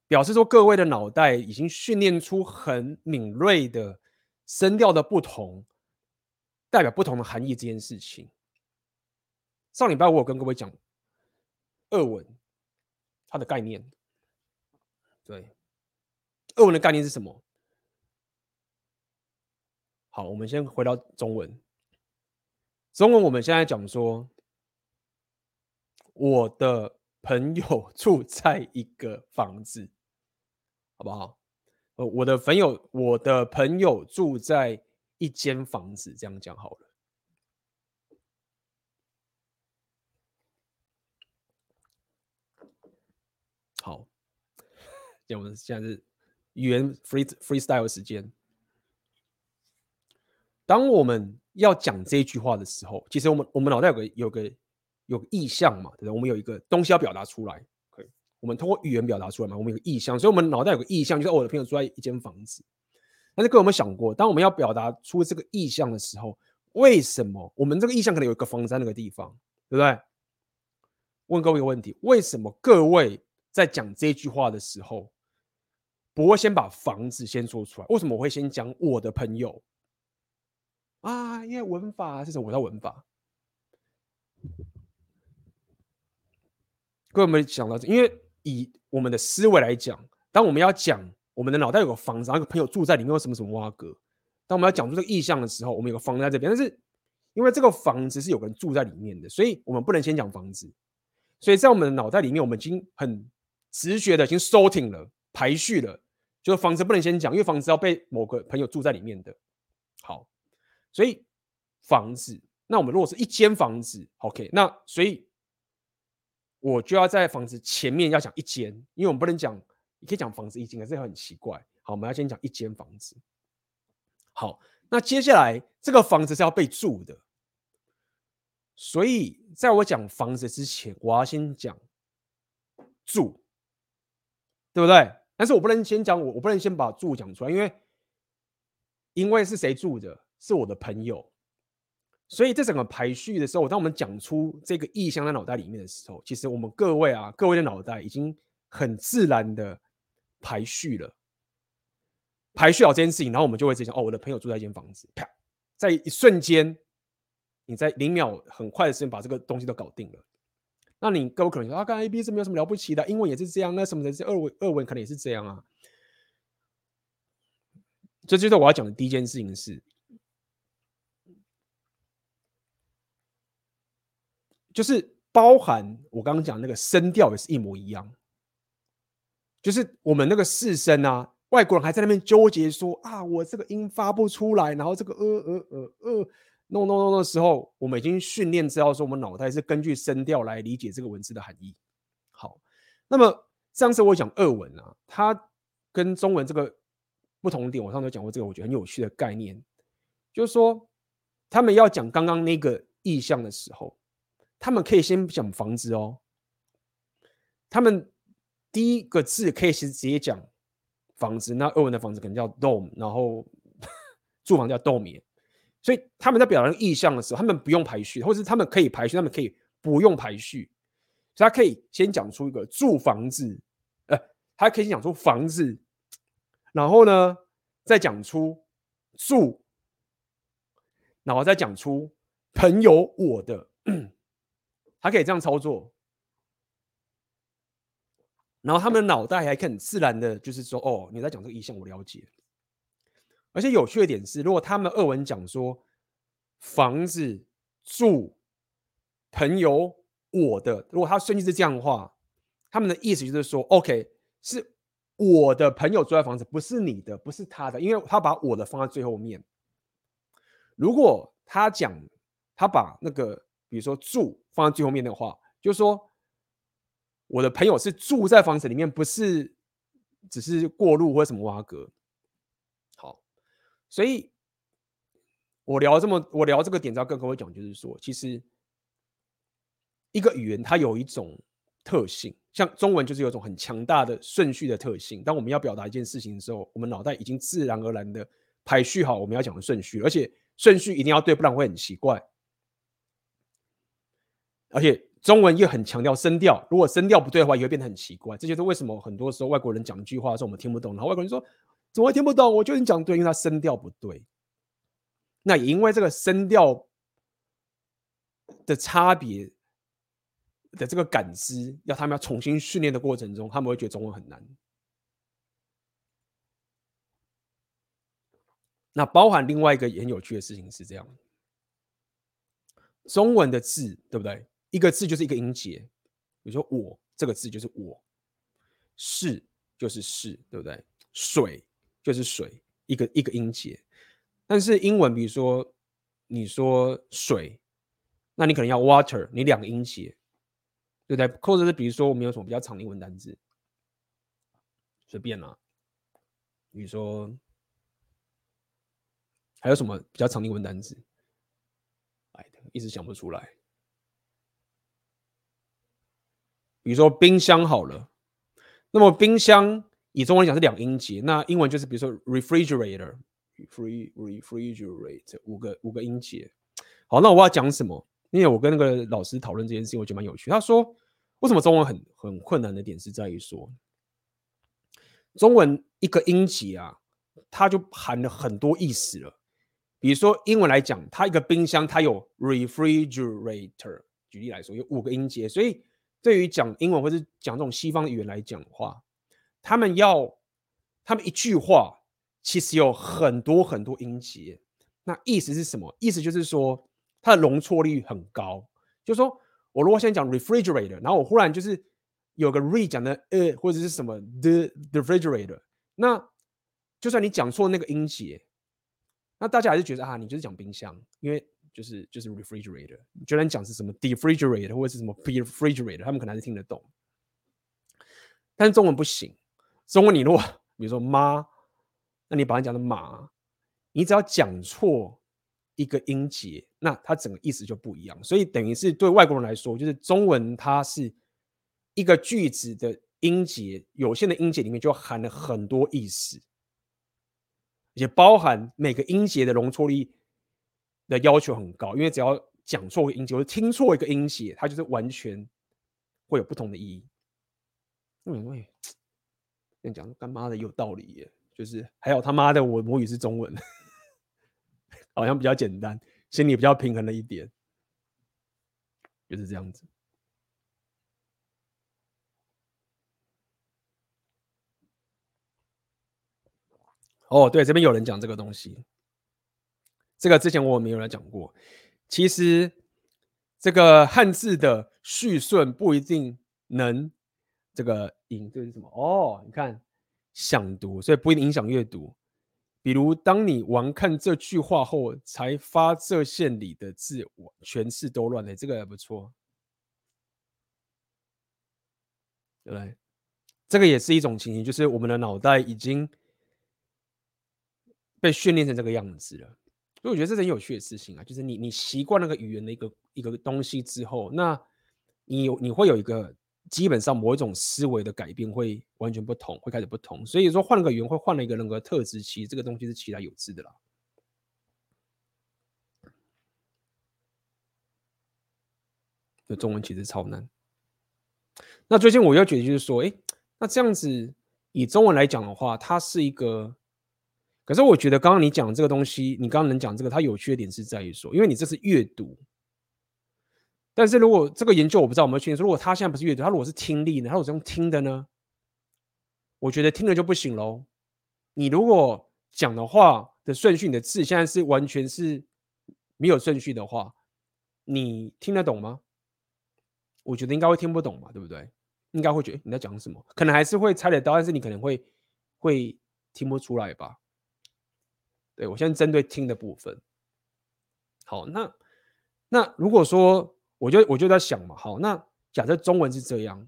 表示说各位的脑袋已经训练出很敏锐的声调的不同，代表不同的含义这件事情。上礼拜我有跟各位讲俄文它的概念，对，俄文的概念是什么？好，我们先回到中文。中文我们现在讲说，我的朋友住在一个房子，好不好？呃，我的朋友，我的朋友住在一间房子，这样讲好了。好，我们现在是语言 free freestyle 时间。当我们要讲这句话的时候，其实我们我们脑袋有个有个有意向嘛，对不对？我们有一个东西要表达出来，可以，我们通过语言表达出来嘛。我们有个意向，所以我们脑袋有个意向，就是我的朋友住在一间房子。但是各位有没有想过，当我们要表达出这个意向的时候，为什么我们这个意向可能有一个房子在那个地方，对不对？问各位一个问题：为什么各位在讲这句话的时候，不会先把房子先说出来？为什么我会先讲我的朋友？啊，因为文法是什么？我叫文法。各位有没有想到？因为以我们的思维来讲，当我们要讲我们的脑袋有个房子，然后有个朋友住在里面，有什么什么挖格。当我们要讲出这个意象的时候，我们有个房子在这边，但是因为这个房子是有个人住在里面的，所以我们不能先讲房子。所以在我们的脑袋里面，我们已经很直觉的已经 sorting 了，排序了，就是房子不能先讲，因为房子要被某个朋友住在里面的。好。所以房子，那我们如果是一间房子，OK，那所以我就要在房子前面要讲一间，因为我们不能讲，你可以讲房子一间，可是很奇怪。好，我们要先讲一间房子。好，那接下来这个房子是要被住的，所以在我讲房子之前，我要先讲住，对不对？但是我不能先讲我，我不能先把住讲出来，因为因为是谁住的？是我的朋友，所以这整个排序的时候，当我们讲出这个意象在脑袋里面的时候，其实我们各位啊，各位的脑袋已经很自然的排序了，排序好这件事情，然后我们就会直接讲哦，我的朋友住在一间房子，啪，在一瞬间，你在零秒很快的时间把这个东西都搞定了。那你各位可能说啊，刚刚 A B 是没有什么了不起的，英文也是这样，那什么的，这二文二文可能也是这样啊。这就是我要讲的第一件事情是。就是包含我刚刚讲那个声调也是一模一样，就是我们那个四声啊，外国人还在那边纠结说啊，我这个音发不出来，然后这个呃呃呃呃，no no no 的时候，我们已经训练知道说我们脑袋是根据声调来理解这个文字的含义。好，那么上次我讲俄文啊，它跟中文这个不同点，我上次讲过这个我觉得很有趣的概念，就是说他们要讲刚刚那个意象的时候。他们可以先讲房子哦，他们第一个字可以是直接讲房子，那俄文的房子可能叫 dom，然后 住房叫 dom 所以他们在表达意向的时候，他们不用排序，或是他们可以排序，他们可以不用排序，所以他可以先讲出一个住房子，呃，他可以先讲出房子，然后呢，再讲出住，然后再讲出朋友我的。他可以这样操作，然后他们的脑袋还可以很自然的，就是说，哦，你在讲这个意象，我了解。而且有趣的点是，如果他们二文讲说房子、住、朋友、我的，如果他顺序是这样的话，他们的意思就是说，OK，是我的朋友住在房子，不是你的，不是他的，因为他把我的放在最后面。如果他讲，他把那个。比如说住放在最后面的话，就是说我的朋友是住在房子里面，不是只是过路或什么挖格。好，所以我聊这么我聊这个点，要跟各位讲，就是说，其实一个语言它有一种特性，像中文就是有一种很强大的顺序的特性。当我们要表达一件事情的时候，我们脑袋已经自然而然的排序好我们要讲的顺序，而且顺序一定要对，不然会很奇怪。而且中文又很强调声调，如果声调不对的话，也会变得很奇怪。这就是为什么很多时候外国人讲一句话的时候我们听不懂，然后外国人说怎么会听不懂？我觉得你讲对，因为他声调不对。那也因为这个声调的差别的这个感知，要他们要重新训练的过程中，他们会觉得中文很难。那包含另外一个也很有趣的事情是这样。中文的字对不对？一个字就是一个音节，比如说“我”这个字就是“我”，“是”就是“是”，对不对？“水”就是“水”，一个一个音节。但是英文，比如说你说“水”，那你可能要 “water”，你两个音节，对不对？或者是比如说我们有什么比较长的英文单字，随便啦，比如说还有什么比较长的英文单字？一直想不出来。比如说冰箱好了，那么冰箱以中文讲是两音节，那英文就是比如说 refrigerator，free refrigerate 五个五个音节。好，那我要讲什么？因为我跟那个老师讨论这件事情，我觉得蛮有趣。他说，为什么中文很很困难的点是在于说，中文一个音节啊，它就含了很多意思了。比如说英文来讲，它一个冰箱它有 refrigerator，举例来说有五个音节，所以对于讲英文或是讲这种西方语言来讲的话，他们要他们一句话其实有很多很多音节，那意思是什么？意思就是说它的容错率很高，就是说我如果先讲 refrigerator，然后我忽然就是有个 re 讲的呃或者是什么 the the refrigerator，那就算你讲错那个音节。那大家还是觉得啊，你就是讲冰箱，因为就是就是 refrigerator。你觉得你讲是什么 defrigerator 或者是什么 refrigerator，他们可能还是听得懂。但是中文不行，中文你如果比如说妈，那你把它讲的马，你只要讲错一个音节，那它整个意思就不一样。所以等于是对外国人来说，就是中文它是一个句子的音节，有限的音节里面就含了很多意思。也包含每个音节的容错率的要求很高，因为只要讲错一个音节，或者听错一个音节，它就是完全会有不同的意义。因为这样讲干妈的有道理耶，就是还有他妈的我母语是中文，好像比较简单，心里比较平衡了一点，就是这样子。哦，对，这边有人讲这个东西，这个之前我没有来讲过。其实这个汉字的序顺不一定能这个影，这是什么？哦，你看想读，所以不一定影响阅读。比如，当你完看这句话后，才发这线里的字，全是都乱的。这个还不错，对？这个也是一种情形，就是我们的脑袋已经。被训练成这个样子了，所以我觉得这是很有趣的事情啊。就是你你习惯那个语言的一个一个东西之后，那你有你会有一个基本上某一种思维的改变会完全不同，会开始不同。所以说换了个语言会换了一个人格特质，其实这个东西是其来有致的啦。那中文其实超难。那最近我要觉得就是说，哎，那这样子以中文来讲的话，它是一个。可是我觉得刚刚你讲这个东西，你刚刚能讲这个，它有缺点是在于说，因为你这是阅读。但是如果这个研究我不知道有没有确定说，如果他现在不是阅读，他如果是听力呢？他如果是用听的呢？我觉得听的就不行喽。你如果讲的话的顺序，你的字现在是完全是没有顺序的话，你听得懂吗？我觉得应该会听不懂嘛，对不对？应该会觉得你在讲什么，可能还是会猜得到，但是你可能会会听不出来吧。对，我先针对听的部分。好，那那如果说，我就我就在想嘛，好，那假设中文是这样，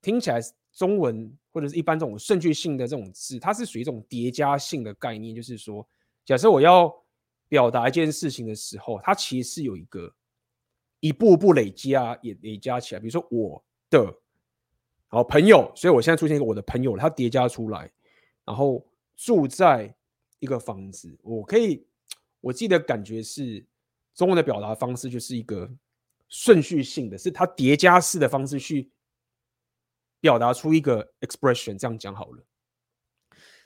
听起来中文或者是一般这种顺序性的这种字，它是属于一种叠加性的概念，就是说，假设我要表达一件事情的时候，它其实是有一个一步步累加也累加起来，比如说我的好朋友，所以我现在出现一个我的朋友，它叠加出来，然后住在。一个房子，我可以，我记得感觉是中文的表达方式就是一个顺序性的，是它叠加式的方式去表达出一个 expression，这样讲好了。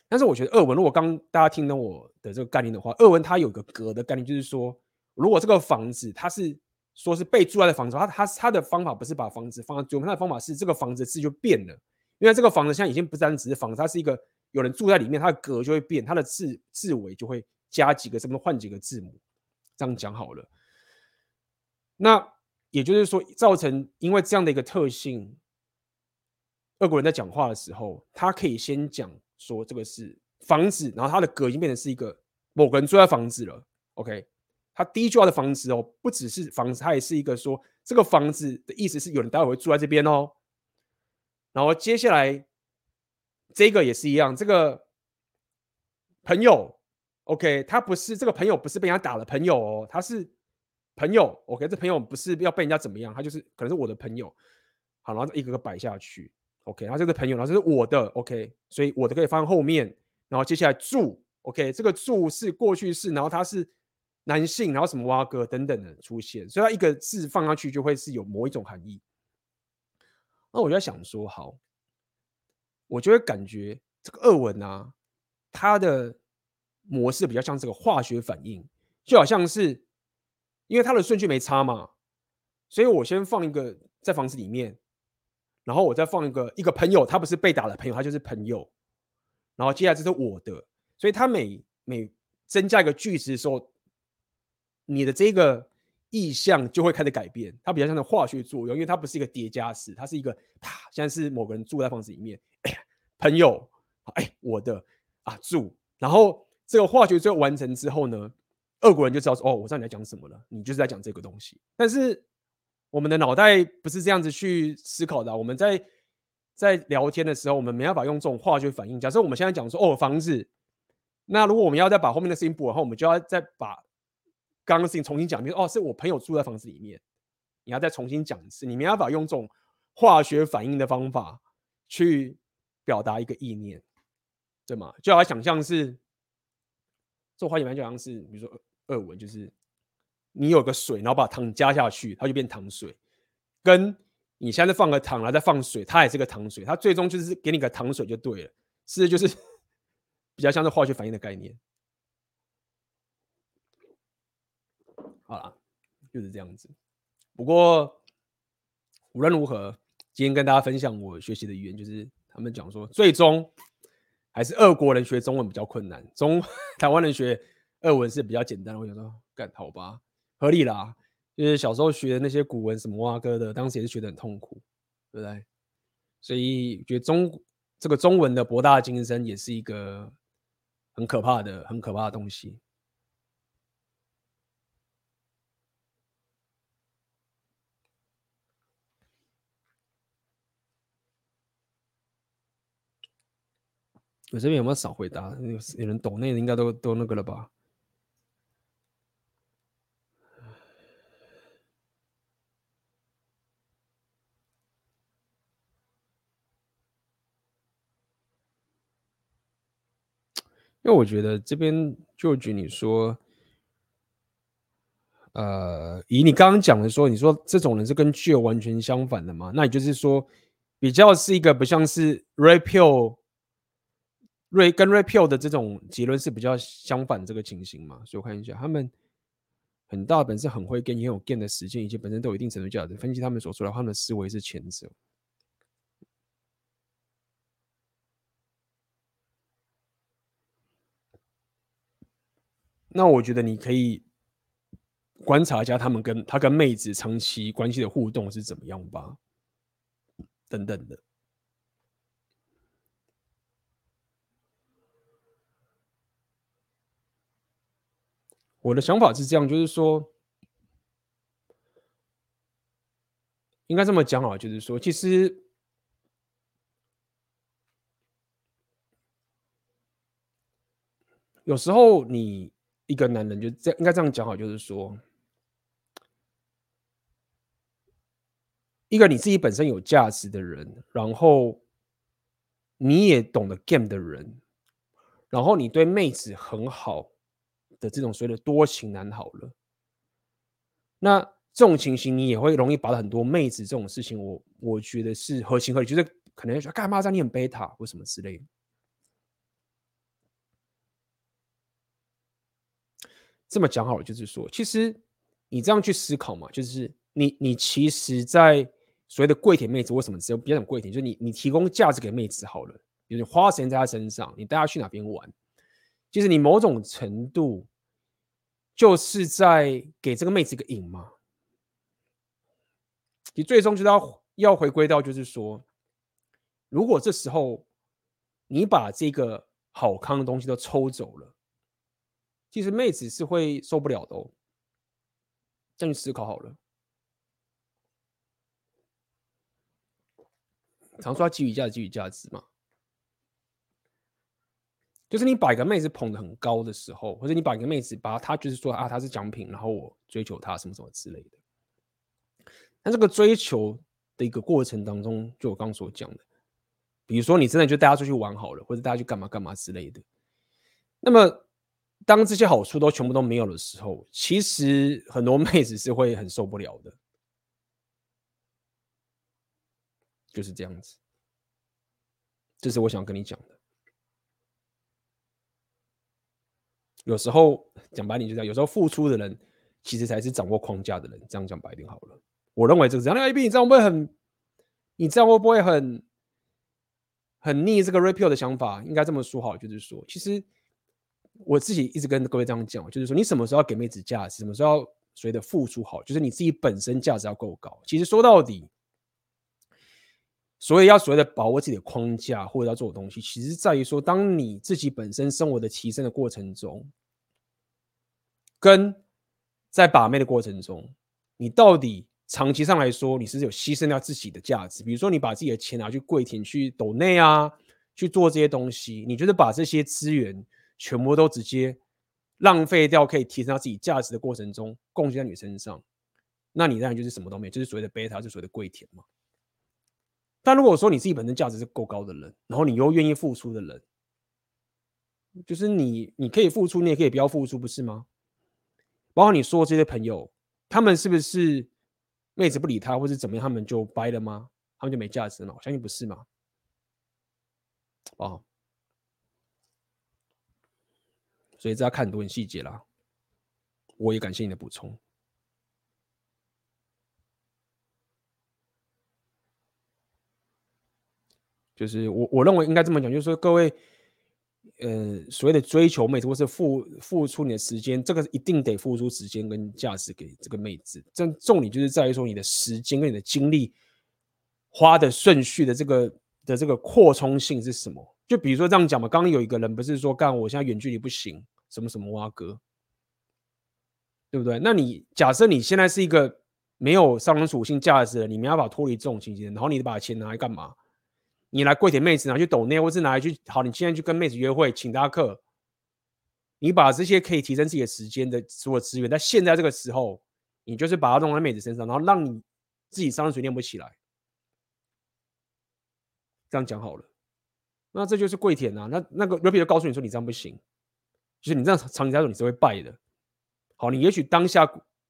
但是我觉得二文，如果刚大家听懂我的这个概念的话，二文它有个格的概念，就是说，如果这个房子它是说是被住在的房子，它它它的方法不是把房子放在最后，它的方法是这个房子字就变了，因为这个房子现在已经不单只是房子，它是一个有人住在里面，它的格就会变，它的字字尾就会加几个什么换几个字母，这样讲好了。那也就是说，造成因为这样的一个特性，俄国人在讲话的时候，他可以先讲说这个是房子，然后他的格已经变成是一个某个人住在房子了。OK。他第一句话的房子哦，不只是房子，他也是一个说这个房子的意思是有人待会会住在这边哦。然后接下来这个也是一样，这个朋友，OK，他不是这个朋友不是被人家打了朋友哦，他是朋友，OK，这朋友不是要被人家怎么样，他就是可能是我的朋友。好，然后一个个摆下去，OK，然后这个朋友，然后这是我的，OK，所以我的可以放后面，然后接下来住，OK，这个住是过去式，然后他是。男性，然后什么蛙哥等等的出现，所以它一个字放上去就会是有某一种含义。那我就在想说，好，我就会感觉这个俄文啊，它的模式比较像这个化学反应，就好像是因为它的顺序没差嘛，所以我先放一个在房子里面，然后我再放一个一个朋友，他不是被打的朋友，他就是朋友，然后接下来这是我的，所以他每每增加一个句子的时候。你的这个意象就会开始改变，它比较像是化学作用，因为它不是一个叠加式，它是一个啪，现在是某个人住在房子里面，朋友，哎，我的啊住，然后这个化学作用完成之后呢，俄国人就知道说，哦，我知道你在讲什么了，你就是在讲这个东西。但是我们的脑袋不是这样子去思考的，我们在在聊天的时候，我们没办法用这种化学反应。假设我们现在讲说，哦，房子，那如果我们要再把后面的事情补完后，我们就要再把。刚刚的事情重新讲一遍，哦，是我朋友住在房子里面，你要再重新讲一次，你没办法用这种化学反应的方法去表达一个意念，对吗？就好像想象是，这种化学反应就好像是，比如说二文，就是你有个水，然后把糖加下去，它就变糖水，跟你现在放个糖，然后再放水，它也是个糖水，它最终就是给你个糖水就对了，是就是 比较像是化学反应的概念。好了，就是这样子。不过无论如何，今天跟大家分享我学习的语言，就是他们讲说，最终还是俄国人学中文比较困难，中 台湾人学俄文是比较简单。我想说，干好吧，合理啦。就是小时候学的那些古文什么哇哥的，当时也是学得很痛苦，对不对？所以觉得中这个中文的博大精深，也是一个很可怕的、很可怕的东西。我这边有没有少回答？有有人懂那个应该都都那个了吧？因为我觉得这边就举你说，呃，以你刚刚讲的说，你说这种人是跟旧完全相反的嘛？那也就是说，比较是一个不像是 Rapio。瑞跟 repeal 的这种结论是比较相反这个情形嘛？所以我看一下，他们很大本事很会跟也有 game 的时间，以及本身都有一定程度价值。分析他们所说的，他们的思维是前者。那我觉得你可以观察一下他们跟他跟妹子长期关系的互动是怎么样吧，等等的。我的想法是这样，就是说，应该这么讲啊，就是说，其实有时候你一个男人就这应该这样讲好，就是说，一个你自己本身有价值的人，然后你也懂得 game 的人，然后你对妹子很好。的这种所谓的多情男好了，那这种情形你也会容易把很多妹子这种事情我，我觉得是合情合理，就是可能说干嘛让你很贝塔或什么之类的。这么讲好了，就是说，其实你这样去思考嘛，就是你你其实，在所谓的跪舔妹子，为什么只有别人跪舔？就是你你提供价值给妹子好了，你花时间在她身上，你带她去哪边玩，其实你某种程度就是在给这个妹子一个瘾嘛。你最终就是要要回归到，就是说，如果这时候你把这个好康的东西都抽走了。其实妹子是会受不了的哦，这样你思考好了。常说要给予价值，给予价值嘛，就是你把一个妹子捧得很高的时候，或者你把一个妹子把她就是说啊，她是奖品，然后我追求她什么什么之类的。那这个追求的一个过程当中，就我刚刚所讲的，比如说你真的就带她出去玩好了，或者带她去干嘛干嘛之类的，那么。当这些好处都全部都没有的时候，其实很多妹子是会很受不了的，就是这样子。这是我想跟你讲的。有时候讲白点就这样，有时候付出的人其实才是掌握框架的人。这样讲白点好了。我认为这个这样。那 AB，你这样会不会很？你这样会不会很很逆这个 Repeal 的想法？应该这么说好，就是说，其实。我自己一直跟各位这样讲，就是说，你什么时候要给妹子价值，什么时候要随的付出好，就是你自己本身价值要够高。其实说到底，所以要所谓的把握自己的框架或者要做的东西，其实在于说，当你自己本身生活的提升的过程中，跟在把妹的过程中，你到底长期上来说，你是有牺牲掉自己的价值。比如说，你把自己的钱拿去跪舔、去抖内啊，去做这些东西，你觉得把这些资源。全部都直接浪费掉，可以提升到自己价值的过程中，贡献在你身上，那你当然就是什么都没有，就是所谓的贝塔，就是所谓的跪舔嘛。但如果说你自己本身价值是够高的人，然后你又愿意付出的人，就是你，你可以付出，你也可以不要付出，不是吗？包括你说这些朋友，他们是不是妹子不理他，或是怎么样，他们就掰了吗？他们就没价值了？我相信不是嘛。哦。所以这要看很多很细节啦，我也感谢你的补充。就是我我认为应该这么讲，就是说各位，呃，所谓的追求妹子或是付付出你的时间，这个一定得付出时间跟价值给这个妹子。这重点就是在于说你的时间跟你的精力花的顺序的这个的这个扩充性是什么？就比如说这样讲嘛，刚刚有一个人不是说干我现在远距离不行。什么什么挖哥，对不对？那你假设你现在是一个没有商人属性价值的，你没办法脱离这种情形，然后你把钱拿来干嘛？你来跪舔妹子，拿去抖内，或是拿来去好？你现在去跟妹子约会，请大家客，你把这些可以提升自己的时间的所有资源，在现在这个时候，你就是把它弄在妹子身上，然后让你自己商人属性练不起来。这样讲好了，那这就是跪舔啊！那那个 Ruby 就告诉你说，你这样不行。就是你这样长期来说你是会败的。好，你也许当下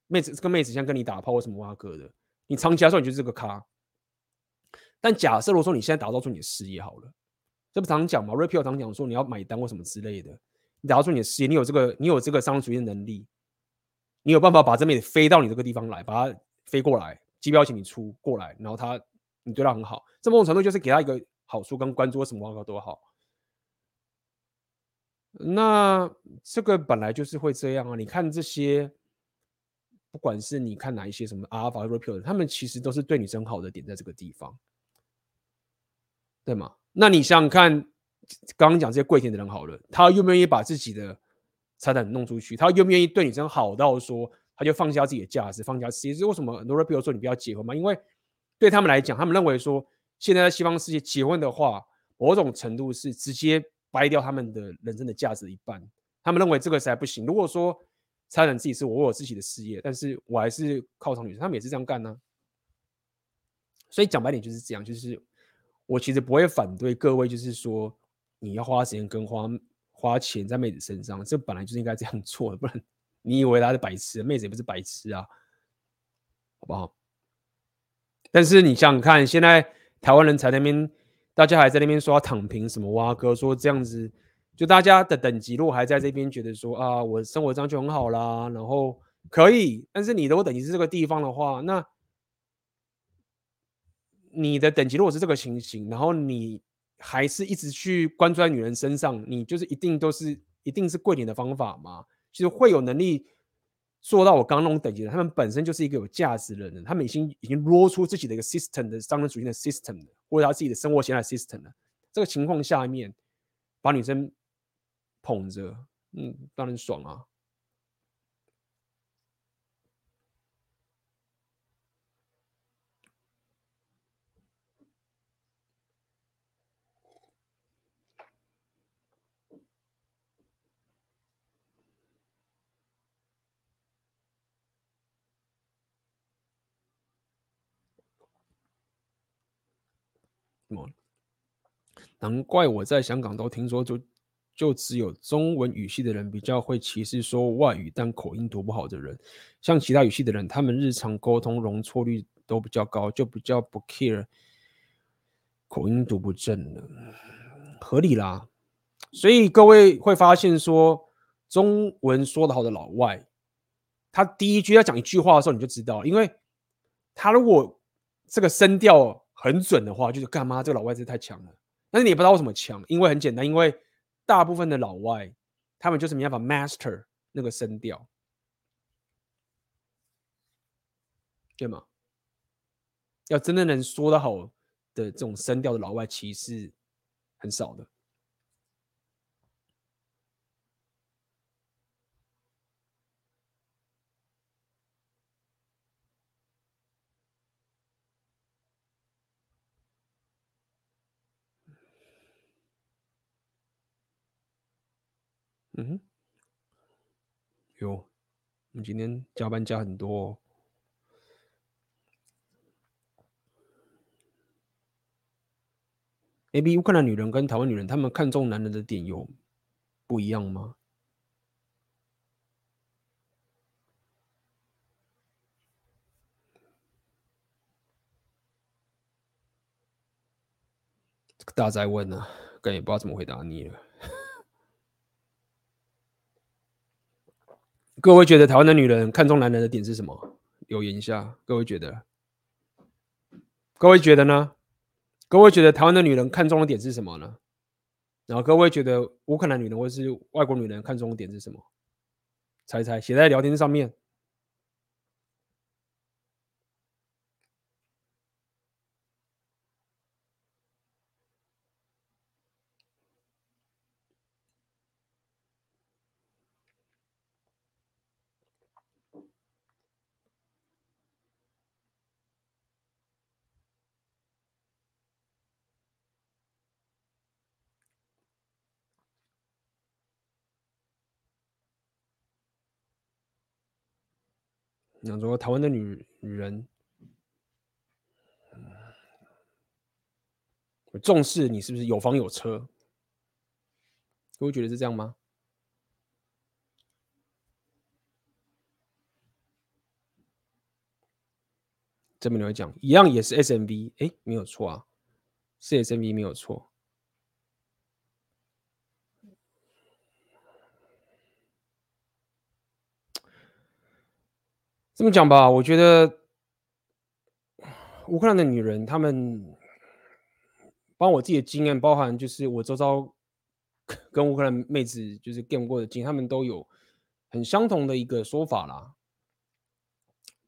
妹子这个妹子想跟你打炮或什么挖哥的，你长期来说你就是这个咖。但假设如果说你现在打造出你的事业好了，这不常讲嘛？Rapio 常讲说你要买单或什么之类的，你打造出你的事业，你有这个你有这个商人属性的能力，你有办法把这妹子飞到你这个地方来，把它飞过来，机票请你出过来，然后他你对他很好，这某种程度就是给他一个好处跟关注，什么挖哥多好。那这个本来就是会这样啊！你看这些，不管是你看哪一些什么阿尔法、Rapio 他们其实都是对女生好的点在这个地方，对吗？那你想想看，刚刚讲这些跪舔的人好了，他愿不愿意把自己的财产弄出去？他愿不愿意对女生好到说，他就放下自己的价值，放下事业？是为什么很多 Rapio 说你不要结婚嘛？因为对他们来讲，他们认为说，现在在西方世界结婚的话，某种程度是直接。掰掉他们的人生的价值一半，他们认为这个实在不行。如果说财产自己是我，我有自己的事业，但是我还是靠上女生，他们也是这样干呢、所以讲白点就是这样，就是我其实不会反对各位，就是说你要花时间跟花花钱在妹子身上，这本来就是应该这样做的，不然你以为他是白痴？妹子也不是白痴啊。好不好？但是你想想看，现在台湾人才那边，大家还在那边说要躺平什么挖哥，说这样子，就大家的等级如果还在这边觉得说啊，我生活这样就很好啦，然后可以，但是你如果等级是这个地方的话，那你的等级如果是这个情形，然后你还是一直去关注在女人身上，你就是一定都是一定是跪舔的方法吗？其实会有能力。做到我刚刚那种等级的，他们本身就是一个有价值的人，他们已经已经攞出自己的一个 system 的商人属性的 system 或者他自己的生活形态 system 了。这个情况下面，把女生捧着，嗯，当然爽啊。难怪我在香港都听说就，就只有中文语系的人比较会歧视说外语但口音读不好的人，像其他语系的人，他们日常沟通容错率都比较高，就比较不 care 口音读不正的，合理啦。所以各位会发现说，中文说得好的老外，他第一句要讲一句话的时候，你就知道，因为他如果这个声调。很准的话，就是干嘛？这个老外真的太强了。但是你也不知道为什么强，因为很简单，因为大部分的老外，他们就是你要把 master 那个声调，对吗？要真的能说的好的这种声调的老外，其实很少的。嗯哼，有，我今天加班加很多哦。AB 乌克兰女人跟台湾女人，她们看重男人的点有不一样吗？这个大哉问啊，更也不知道怎么回答你了。各位觉得台湾的女人看中男人的点是什么？留言一下。各位觉得？各位觉得呢？各位觉得台湾的女人看中的点是什么呢？然后各位觉得乌克兰女人或是外国女人看中的点是什么？猜猜，写在聊天上面。那说台湾的女女人，重视你是不是有房有车？各位觉得是这样吗？这边来讲，一样也是 SMV，哎，没有错啊，是 SMV 没有错。这么讲吧，我觉得乌克兰的女人，她们帮我自己的经验，包含就是我周遭跟乌克兰妹子就是 game 过的经验，她们都有很相同的一个说法啦，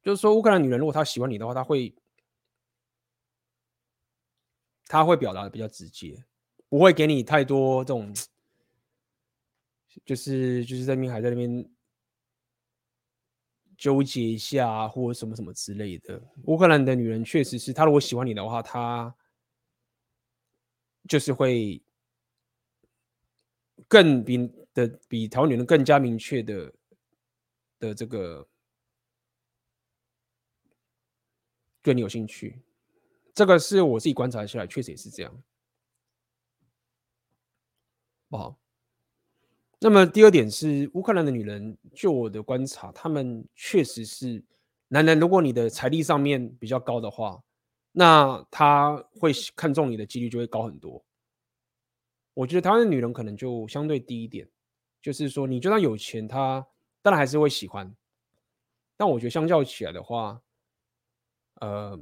就是说乌克兰女人如果她喜欢你的话，她会她会表达的比较直接，不会给你太多这种，就是就是在那边还在那边。纠结一下，或什么什么之类的。乌克兰的女人确实是，她如果喜欢你的话，她就是会更比的比台湾女人更加明确的的这个对你有兴趣。这个是我自己观察下来，确实也是这样。不好。那么第二点是，乌克兰的女人，就我的观察，她们确实是男人，如果你的财力上面比较高的话，那他会看中你的几率就会高很多。我觉得台湾的女人可能就相对低一点，就是说你就算有钱，她当然还是会喜欢。但我觉得相较起来的话，呃，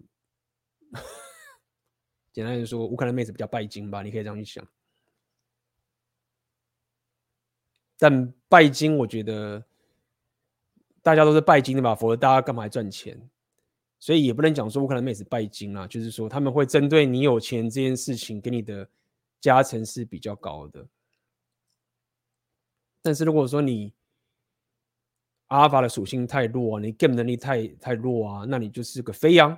简单来说，乌克兰妹子比较拜金吧，你可以这样去想。但拜金，我觉得大家都是拜金的吧，否则大家干嘛来赚钱？所以也不能讲说乌克兰妹子拜金啊，就是说他们会针对你有钱这件事情给你的加成是比较高的。但是如果说你阿尔法的属性太弱，你 game 能力太太弱啊，那你就是个肥羊。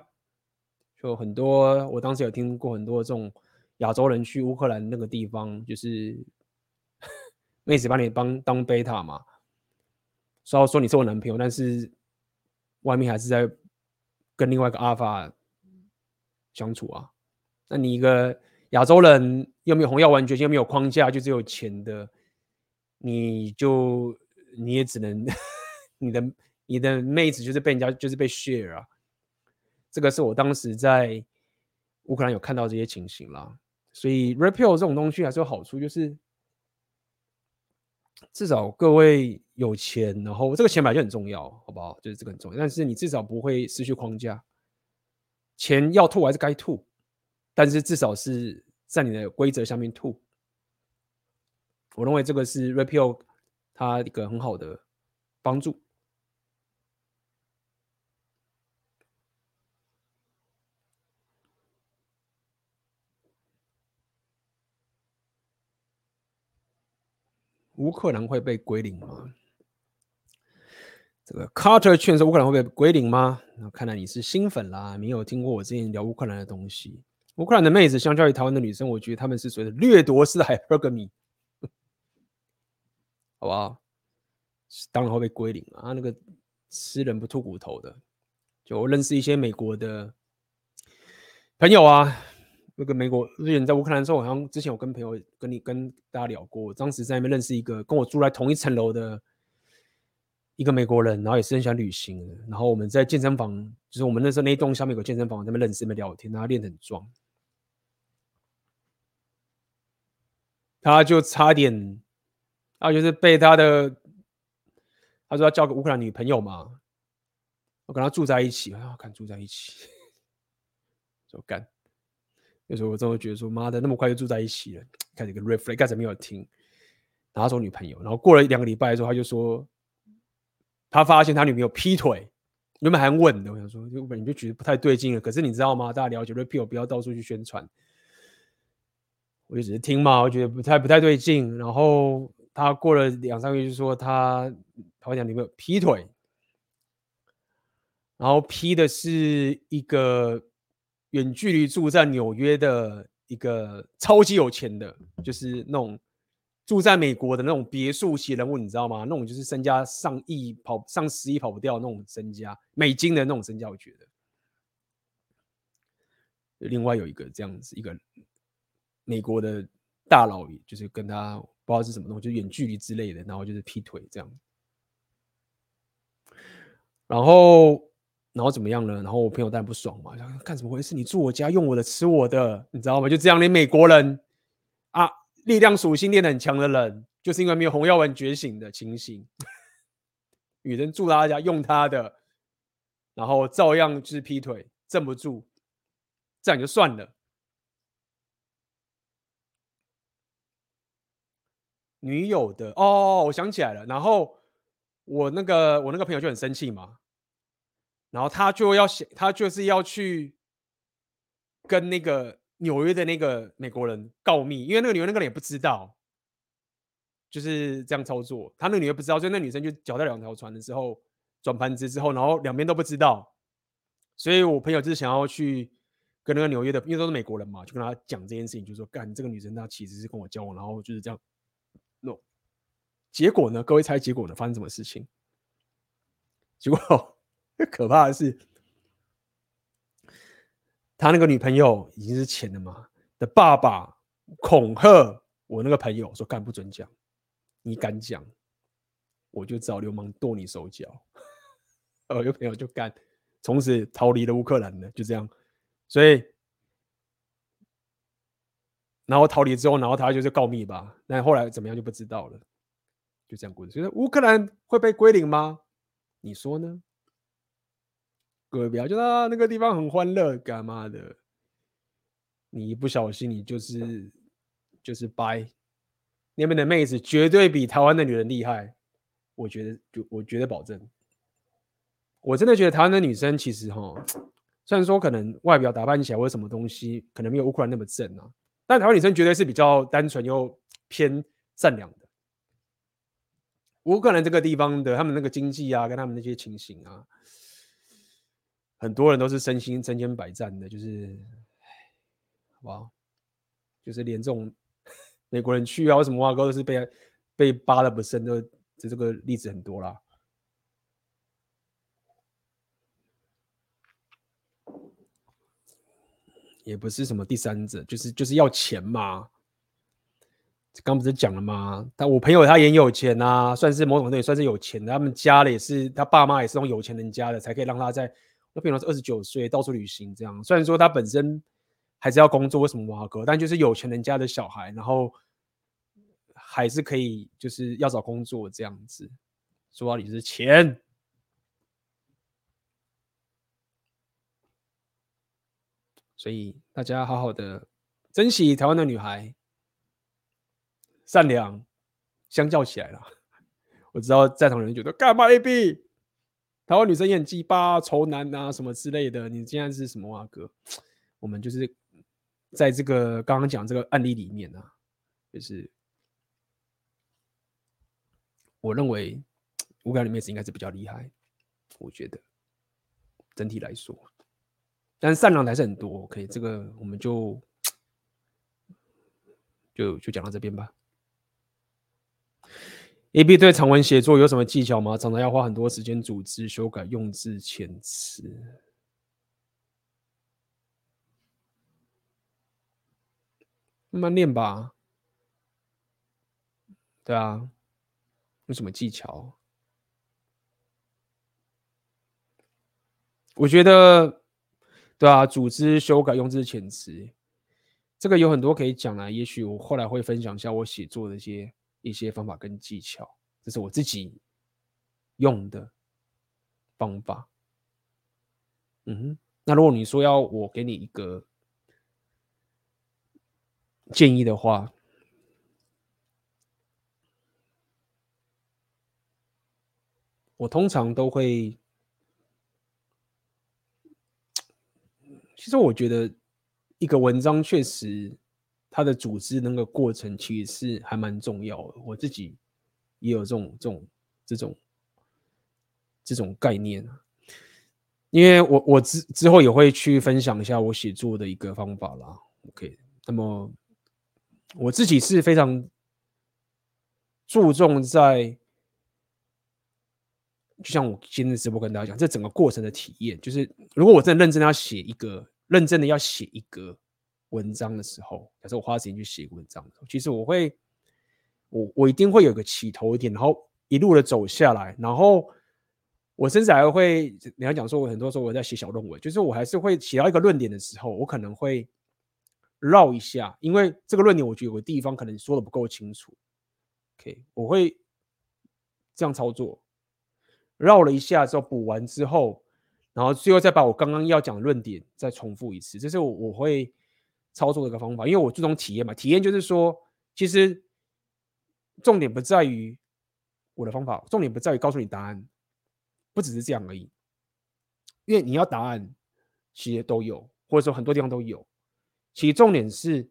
就很多，我当时有听过很多这种亚洲人去乌克兰那个地方，就是。妹子把你当当贝塔嘛，虽然说你是我男朋友，但是外面还是在跟另外一个阿尔法相处啊。那你一个亚洲人又没有红药丸决心，又没有框架，就只有钱的，你就你也只能 你的你的妹子就是被人家就是被 share 啊。这个是我当时在乌克兰有看到这些情形啦。所以 repeal 这种东西还是有好处，就是。至少各位有钱，然后这个钱本来就很重要，好不好？就是这个很重要，但是你至少不会失去框架。钱要吐还是该吐，但是至少是在你的规则下面吐。我认为这个是 Repeal 它一个很好的帮助。乌克兰会被归零吗？这个 Carter 劝说乌克兰会被归零吗？那看来你是新粉啦，没有听过我之前聊乌克兰的东西。乌克兰的妹子相较于台湾的女生，我觉得他们是属于掠夺式的 hypergamy，好不好？当然会被归零啊！那个吃人不吐骨头的，就我认识一些美国的朋友啊。那个美国之前在乌克兰的时候，好像之前有跟朋友跟你跟大家聊过。当时在那边认识一个跟我住在同一层楼的一个美国人，然后也是很喜欢旅行的。然后我们在健身房，就是我们那时候那一栋下面有个健身房，在那边认识，那边聊天，他练得很壮。他就差点，啊，就是被他的，他说要交个乌克兰女朋友嘛，我跟他住在一起，啊，看住在一起，就干。有时候我真的觉得说，妈的，那么快就住在一起了，开始一个 reflect，干什么没有听？然后他说女朋友，然后过了两个礼拜之后，他就说他发现他女朋友劈腿，原本还问的，我想说，就本就觉得不太对劲了。可是你知道吗？大家了解 repeal 不要到处去宣传，我就只是听嘛，我觉得不太不太对劲。然后他过了两三个月就说他他发现女朋友劈腿，然后劈的是一个。远距离住在纽约的一个超级有钱的，就是那种住在美国的那种别墅型人物，你知道吗？那种就是身家上亿跑上十亿跑不掉那种身家，美金的那种身家，我觉得。另外有一个这样子一个美国的大佬，就是跟他不知道是什么东西，就远距离之类的，然后就是劈腿这样，然后。然后怎么样呢？然后我朋友当然不爽嘛，想干什么回事？你住我家，用我的，吃我的，你知道吗？就这样，连美国人啊，力量属性练得很强的人，就是因为没有红药丸觉醒的情形，女人住他家，用他的，然后照样就是劈腿，镇不住，这样就算了。女友的哦，我想起来了，然后我那个我那个朋友就很生气嘛。然后他就要写，他就是要去跟那个纽约的那个美国人告密，因为那个纽约那个人也不知道，就是这样操作。他那个女的不知道，所以那女生就脚踏两条船的时候转盘子之后，然后两边都不知道。所以我朋友就是想要去跟那个纽约的，因为都是美国人嘛，就跟他讲这件事情，就说干这个女生她其实是跟我交往，然后就是这样。no，结果呢？各位猜结果呢？发生什么事情？结果。可怕的是，他那个女朋友已经是钱了嘛的爸爸恐吓我那个朋友说：“干不准讲，你敢讲，我就找流氓剁你手脚。”我有朋友就干，从此逃离了乌克兰了，就这样。所以，然后逃离之后，然后他就是告密吧。那后来怎么样就不知道了，就这样过去。所以乌克兰会被归零吗？你说呢？各位不要觉得那个地方很欢乐，干嘛的？你一不小心，你就是就是掰。那边的妹子绝对比台湾的女人厉害，我觉得就我绝对保证。我真的觉得台湾的女生其实哈，虽然说可能外表打扮起来或者什么东西可能没有乌克兰那么正啊，但台湾女生绝对是比较单纯又偏善良的。乌克兰这个地方的他们那个经济啊，跟他们那些情形啊，很多人都是身心身经百战的，就是，好不好？就是连这种。美国人去啊，为什么挖沟都是被被扒的不深的？这这个例子很多啦，也不是什么第三者，就是就是要钱嘛。刚不是讲了吗？但我朋友他也有钱啊，算是某种程度也算是有钱的。他们家里也是他爸妈也是那种有钱人家的，才可以让他在那朋友是二十九岁到处旅行这样。虽然说他本身还是要工作，为什么挖哥？但就是有钱人家的小孩，然后。还是可以，就是要找工作这样子，说到底是钱，所以大家好好的珍惜台湾的女孩，善良，相较起来了，我知道在场人觉得干嘛 AB，台湾女生也很鸡巴、丑男啊什么之类的，你现在是什么啊哥？我们就是在这个刚刚讲这个案例里面啊，就是。我认为乌克兰的妹子应该是比较厉害，我觉得整体来说，但是善良还是很多。OK，这个我们就就就讲到这边吧。AB 对长文写作有什么技巧吗？常常要花很多时间组织、修改用字遣词，慢慢练吧。对啊。有什么技巧？我觉得，对啊，组织、修改、用字遣词，这个有很多可以讲啊。也许我后来会分享一下我写作的一些一些方法跟技巧，这是我自己用的方法。嗯哼，那如果你说要我给你一个建议的话。我通常都会，其实我觉得一个文章确实它的组织那个过程其实是还蛮重要的。我自己也有这种这种这种这种概念啊，因为我我之之后也会去分享一下我写作的一个方法啦。OK，那么我自己是非常注重在。就像我今天直播跟大家讲，这整个过程的体验，就是如果我真的认真的要写一个，认真的要写一个文章的时候，假设我花时间去写文章的，其实我会，我我一定会有个起头点，然后一路的走下来，然后我甚至还会，你要讲说，我很多时候我在写小论文，就是我还是会写到一个论点的时候，我可能会绕一下，因为这个论点我觉得有个地方可能说的不够清楚，OK，我会这样操作。绕了一下之后补完之后，然后最后再把我刚刚要讲的论点再重复一次，这是我我会操作的一个方法，因为我注重体验嘛。体验就是说，其实重点不在于我的方法，重点不在于告诉你答案，不只是这样而已。因为你要答案，其实都有，或者说很多地方都有。其实重点是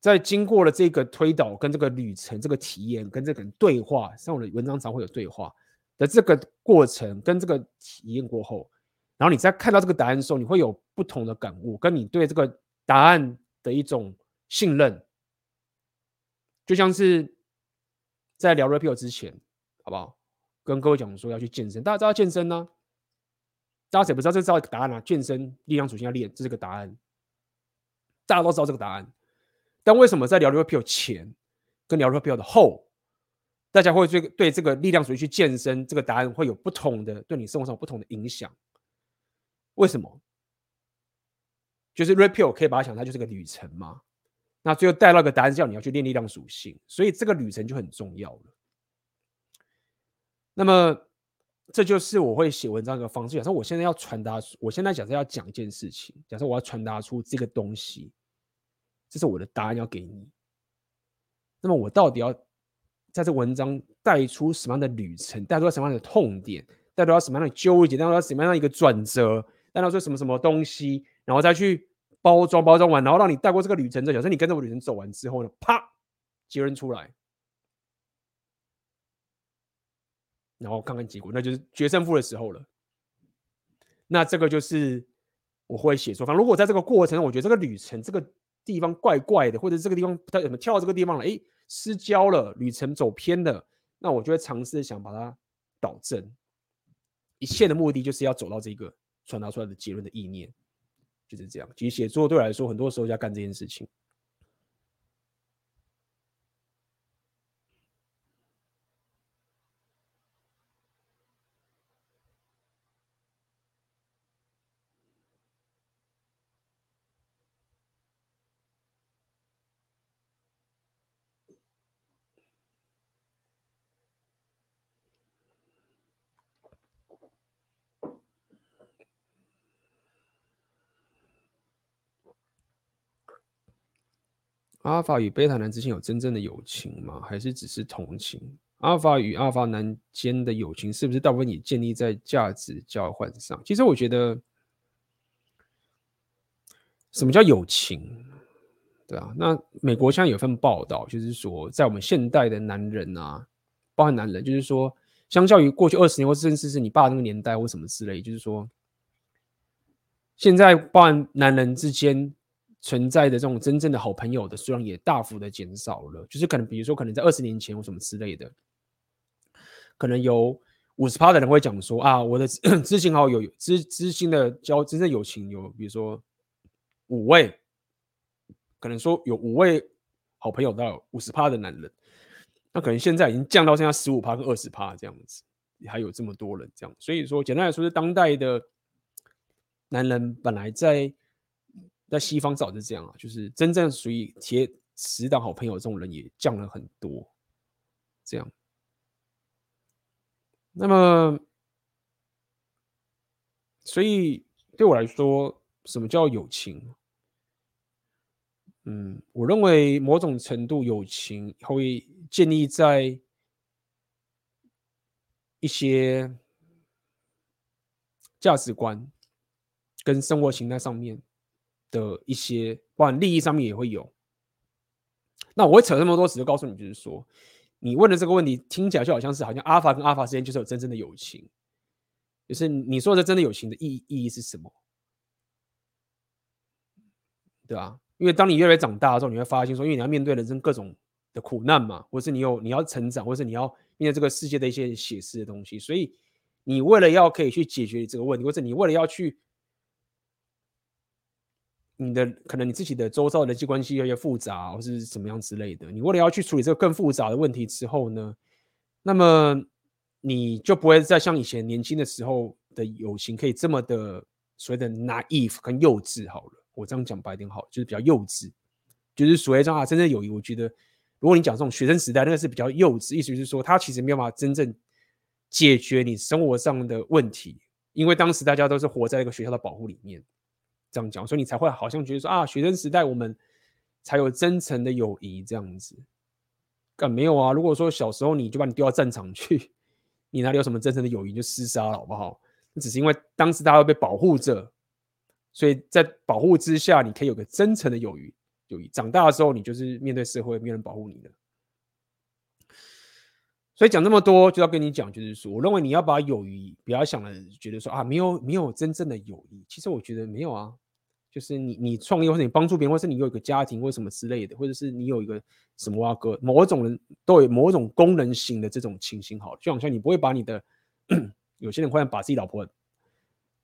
在经过了这个推导、跟这个旅程、这个体验、跟这个对话，像我的文章常会有对话。的这个过程跟这个体验过后，然后你再看到这个答案的时候，你会有不同的感悟，跟你对这个答案的一种信任，就像是在聊 repeal 之前，好不好？跟各位讲说要去健身，大家知道健身呢、大家谁不知道这是一个答案啊？健身力量属性要练，这是个答案，大家都知道这个答案。但为什么在聊 repeal 前跟聊 repeal 的后？大家会对对这个力量属性去健身这个答案会有不同的对你生活上不同的影响，为什么？就是 Red Pill 可以把它想，它就是个旅程嘛。那最后带到一个答案，叫你要去练力量属性，所以这个旅程就很重要了。那么，这就是我会写文章的一个方式。假设我现在要传达，我现在假设要讲一件事情，假设我要传达出这个东西，这是我的答案要给你。那么，我到底要在这文章带出什么样的旅程，带出什么样的痛点，带出什么样的纠结，带出什么样的一个转折，带出什么什么东西，然后再去包装包装完，然后让你带过这个旅程。假设你跟着我旅程走完之后呢，啪，结论出来。然后看看结果，那就是决胜负的时候了。那这个就是我会写作。反正如果在这个过程中，我觉得这个旅程这个地方怪怪的，或者这个地方它怎么跳到这个地方了？哎，失焦了，旅程走偏了。那我就会尝试想把它导正。一切的目的就是要走到这个传达出来的结论的意念，就是这样。其实写作对我来说，很多时候要干这件事情。阿尔法与贝塔男之间有真正的友情吗？还是只是同情？阿尔法与阿尔法男间的友情是不是大部分也建立在价值交换上？其实我觉得，什么叫友情？对啊，那美国现在有份报道，就是说，在我们现代的男人啊，包含男人，就是说，相较于过去二十年，或甚至是你爸那个年代或什么之类，就是说，现在包含男人之间。存在的这种真正的好朋友的数量也大幅的减少了，就是可能比如说可能在二十年前或什么之类的，可能有五十趴的人会讲说啊，我的知 心好友知知心的交真正友情有，比如说五位，可能说有五位好朋友到五十趴的男人，那可能现在已经降到剩下十五趴跟二十趴这样子，还有这么多人这样，所以说简单来说是当代的男人本来在。在西方早就这样啊，就是真正属于铁死党好朋友这种人也降了很多，这样。那么，所以对我来说，什么叫友情？嗯，我认为某种程度友情会建立在一些价值观跟生活形态上面。的一些，不管利益上面也会有。那我会扯那么多，只是告诉你，就是说，你问的这个问题听起来就好像是，好像阿法跟阿法之间就是有真正的友情。就是你说的真的友情的意意义是什么？对吧？因为当你越来越长大的时候，你会发现说，因为你要面对人生各种的苦难嘛，或是你有你要成长，或是你要面对这个世界的一些写实的东西，所以你为了要可以去解决这个问题，或者你为了要去。你的可能你自己的周遭人际关系越来越复杂，或是怎么样之类的。你为了要去处理这个更复杂的问题之后呢，那么你就不会再像以前年轻的时候的友情可以这么的所谓的 naive 跟幼稚。好了，我这样讲白点好，就是比较幼稚。就是所谓这样啊，真正友谊，我觉得如果你讲这种学生时代，那个是比较幼稚，意思就是说他其实没有办法真正解决你生活上的问题，因为当时大家都是活在一个学校的保护里面。这样讲，所以你才会好像觉得说啊，学生时代我们才有真诚的友谊这样子。干没有啊？如果说小时候你就把你丢到战场去，你哪里有什么真诚的友谊就厮杀了，好不好？只是因为当时大家都被保护着，所以在保护之下，你可以有个真诚的友谊。友谊长大的时候，你就是面对社会，没有人保护你的。所以讲这么多，就要跟你讲，就是说，我认为你要把友谊不要想了，觉得说啊，没有没有真正的友谊。其实我觉得没有啊，就是你你创业或者你帮助别人，或是你有一个家庭或什么之类的，或者是你有一个什么啊个某一种人都有某种功能性的这种情形，好，就好像你不会把你的 有些人会把自己老婆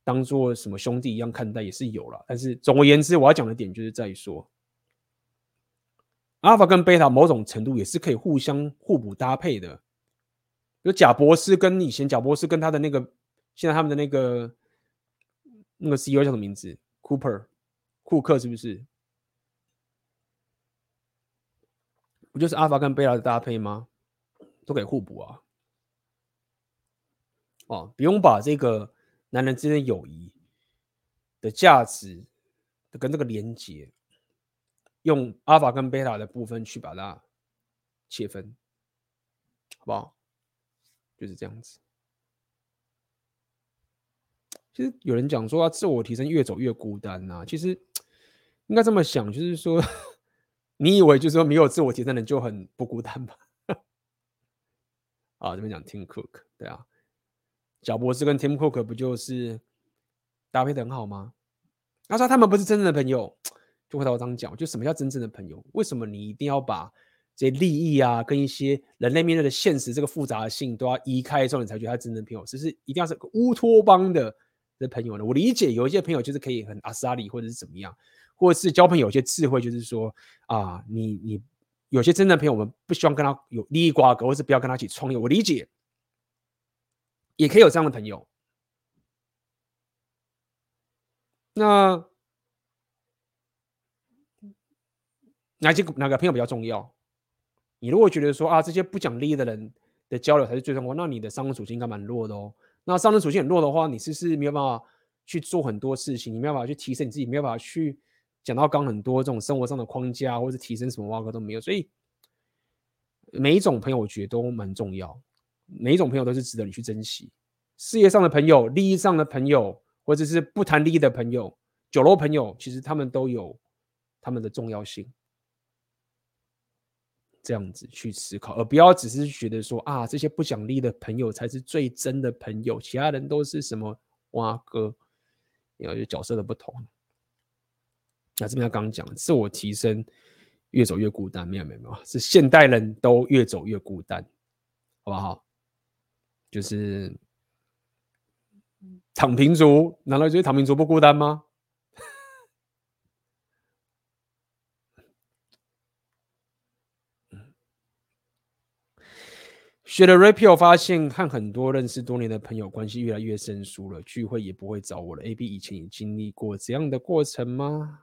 当做什么兄弟一样看待，也是有了。但是总而言之，我要讲的点就是在于说，阿尔法跟贝塔某种程度也是可以互相互补搭配的。有贾博士跟以前贾博士跟他的那个，现在他们的那个那个 CEO 叫什么名字？Cooper，库克是不是？不就是阿法跟贝塔的搭配吗？都可以互补啊。哦，不用把这个男人之间的友谊的价值跟这个连接，用阿法跟贝塔的部分去把它切分，好不好？就是这样子。其实有人讲说，啊，自我提升越走越孤单呐。其实应该这么想，就是说，你以为就是说没有自我提升的人就很不孤单吧？啊，这边讲 Tim Cook，对啊，贾博士跟 Tim Cook 不就是搭配的很好吗？他说他们不是真正的朋友，就回头这样讲，就什么叫真正的朋友？为什么你一定要把这利益啊，跟一些人类面对的现实这个复杂性都要移开之后，你才觉得他真正朋友？只是一定要是乌托邦的。的朋友呢？我理解有一些朋友就是可以很阿萨里，或者是怎么样，或者是交朋友有些智慧，就是说啊，你你有些真正朋友，我们不希望跟他有利益瓜葛，或是不要跟他一起创业。我理解，也可以有这样的朋友。那哪些哪个朋友比较重要？你如果觉得说啊，这些不讲利益的人的交流才是最重要，那你的商业属性应该蛮弱的哦。那上升属性很弱的话，你是不是没有办法去做很多事情？你没有办法去提升你自己，没有办法去讲到刚很多这种生活上的框架，或者提升什么挖哥都没有。所以每一种朋友，我觉得都蛮重要，每一种朋友都是值得你去珍惜。事业上的朋友、利益上的朋友，或者是不谈利益的朋友、酒肉朋友，其实他们都有他们的重要性。这样子去思考，而不要只是觉得说啊，这些不讲利的朋友才是最真的朋友，其他人都是什么蛙哥，因为角色的不同。那这边他刚刚讲自我提升越走越孤单，没有没有没有，是现代人都越走越孤单，好不好？就是躺平族，难道觉得躺平族不孤单吗？学了 Rapio 发现，和很多认识多年的朋友关系越来越生疏了，聚会也不会找我了。AB 以前也经历过这样的过程吗？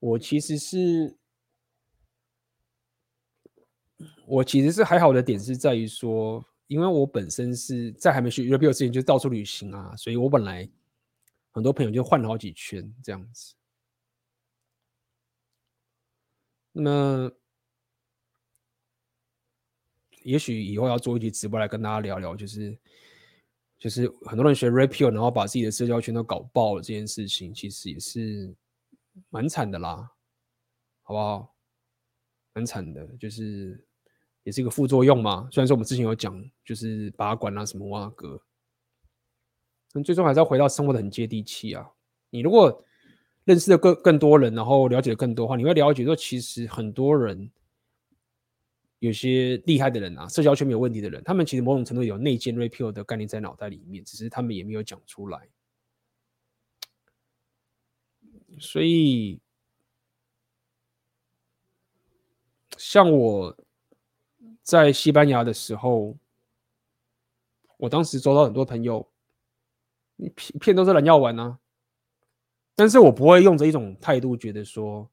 我其实是，我其实是还好的点是在于说，因为我本身是在还没学 Rapio 之前就到处旅行啊，所以我本来很多朋友就换了好几圈这样子。那。也许以后要做一集直播来跟大家聊聊，就是就是很多人学 Rapio，然后把自己的社交圈都搞爆了这件事情，其实也是蛮惨的啦，好不好？蛮惨的，就是也是一个副作用嘛。虽然说我们之前有讲，就是拔管啊什么哇哥，但最终还是要回到生活的很接地气啊。你如果认识的更更多人，然后了解的更多的话，你会了解说，其实很多人。有些厉害的人啊，社交圈没有问题的人，他们其实某种程度有内建 Rapio 的概念在脑袋里面，只是他们也没有讲出来。所以，像我在西班牙的时候，我当时收到很多朋友，一片都是人要玩啊，但是我不会用这一种态度觉得说。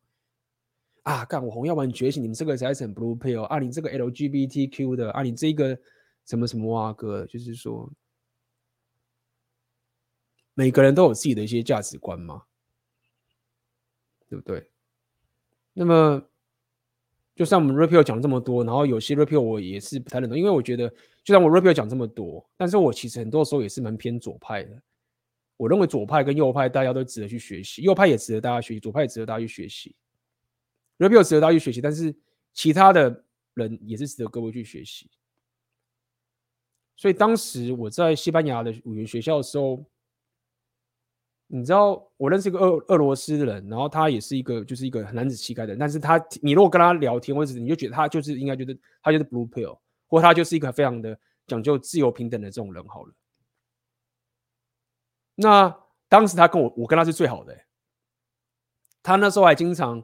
啊！干我红药丸觉醒，你们这个才是很 blue pill 啊！你这个 LGBTQ 的啊，你这个什么什么啊哥，就是说，每个人都有自己的一些价值观嘛，对不对？那么，就像我们 Rapio 讲这么多，然后有些 Rapio 我也是不太认同，因为我觉得，就像我 Rapio 讲这么多，但是我其实很多时候也是蛮偏左派的。我认为左派跟右派大家都值得去学习，右派也值得大家学习，左派也值得大家去学习。Rapio 值得大家去学习，但是其他的人也是值得各位去学习。所以当时我在西班牙的语言学校的时候，你知道我认识一个俄俄罗斯的人，然后他也是一个就是一个男子气概的，但是他你如果跟他聊天，或者你就觉得他就是应该觉得他就是 blue pill，或他就是一个非常的讲究自由平等的这种人好了。那当时他跟我，我跟他是最好的，他那时候还经常。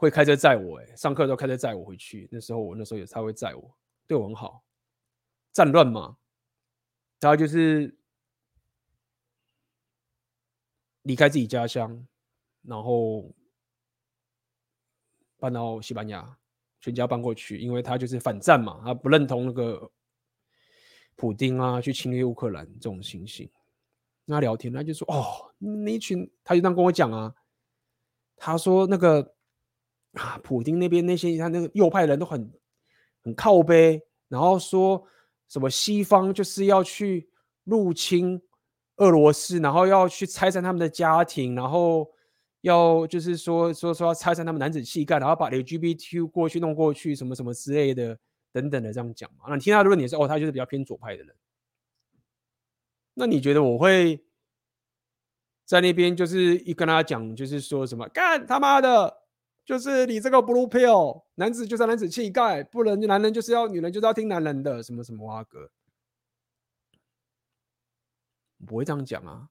会开车载我，哎，上课都开车载我回去。那时候我那时候也他会载我，对我很好。战乱嘛，他就是离开自己家乡，然后搬到西班牙，全家搬过去，因为他就是反战嘛，他不认同那个普丁啊去侵略乌克兰这种情形。跟他聊天，他就说：“哦，那一群，他就这样跟我讲啊，他说那个啊，普丁那边那些他那个右派人都很很靠背，然后说什么西方就是要去入侵。”俄罗斯，然后要去拆散他们的家庭，然后要就是说说说要拆散他们男子气概，然后把 LGBTQ 过去弄过去，什么什么之类的等等的这样讲嘛。那你听他的论点是，哦，他就是比较偏左派的人。那你觉得我会在那边就是一跟他讲，就是说什么干他妈的，就是你这个 blue pill，男子就是男子气概，不能男人就是要女人就是要听男人的，什么什么哇哥。不会这样讲啊！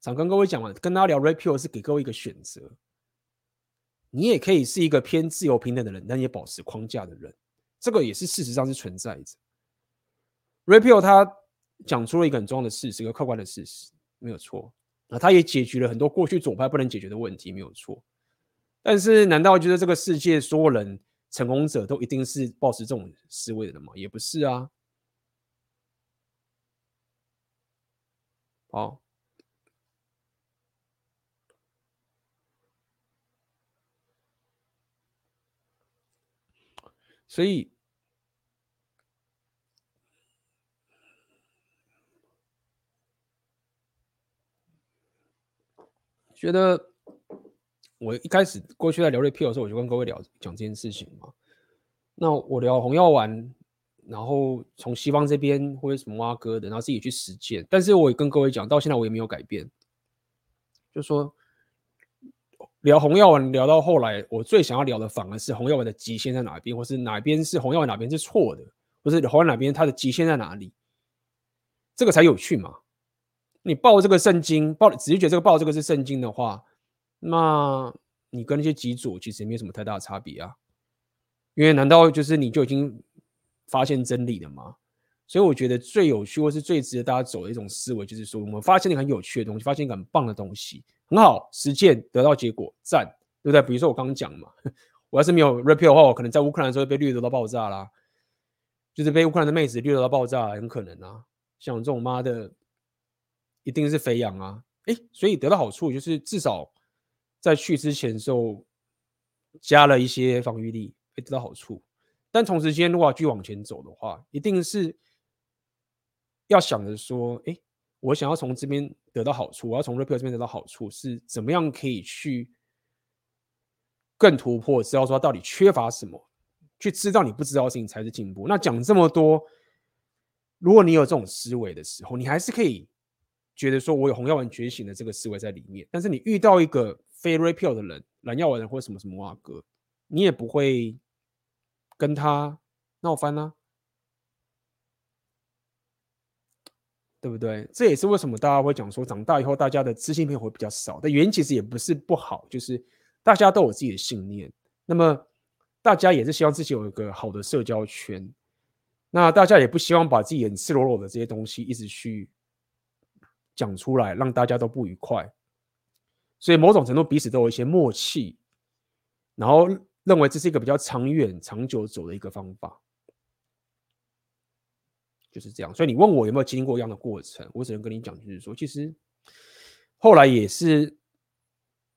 想跟各位讲完，跟大家聊 Red Pill 是给各位一个选择。你也可以是一个偏自由平等的人，但也保持框架的人，这个也是事实上是存在着。Red Pill 他讲出了一个很重要的事实，一个客观的事实，没有错。那他也解决了很多过去左派不能解决的问题，没有错。但是，难道觉得这个世界所有人成功者都一定是抱持这种思维的吗？也不是啊。好，所以觉得我一开始过去在聊瑞 P 的时候，我就跟各位聊讲这件事情嘛。那我聊红药丸。然后从西方这边或者什么挖哥的，然后自己去实践。但是我也跟各位讲，到现在我也没有改变。就说聊红药丸聊到后来，我最想要聊的反而是红药丸的极限在哪边，或是哪边是红药丸哪边是错的，或是红药丸哪边它的极限在哪里，这个才有趣嘛。你报这个圣经，报只是觉得这个报这个是圣经的话，那你跟那些极左其实也没有什么太大的差别啊。因为难道就是你就已经？发现真理了吗？所以我觉得最有趣或是最值得大家走的一种思维，就是说我们发现一个很有趣的东西，发现一个很棒的东西，很好实践得到结果，赞，对不对？比如说我刚刚讲嘛，我要是没有 repeal 的话，我可能在乌克兰的时候被掠夺到爆炸啦，就是被乌克兰的妹子掠夺到爆炸，很可能啊。像这种妈的，一定是肥羊啊！哎，所以得到好处就是至少在去之前的时候加了一些防御力，会得到好处。但同时间，如果要继续往前走的话，一定是要想着说：哎，我想要从这边得到好处，我要从 r e p e r 这边得到好处，是怎么样可以去更突破？知道说到底缺乏什么，去知道你不知道的事情才是进步。那讲这么多，如果你有这种思维的时候，你还是可以觉得说我有红药丸觉醒的这个思维在里面。但是你遇到一个非 repeal 的人，蓝药丸人或什么什么啊哥，你也不会。跟他闹翻、啊，对不对？这也是为什么大家会讲说，长大以后大家的知识面会比较少。但原因其实也不是不好，就是大家都有自己的信念。那么大家也是希望自己有一个好的社交圈。那大家也不希望把自己很赤裸裸的这些东西一直去讲出来，让大家都不愉快。所以某种程度彼此都有一些默契，然后。认为这是一个比较长远、长久走的一个方法，就是这样。所以你问我有没有经历过一样的过程，我只能跟你讲，就是说，其实后来也是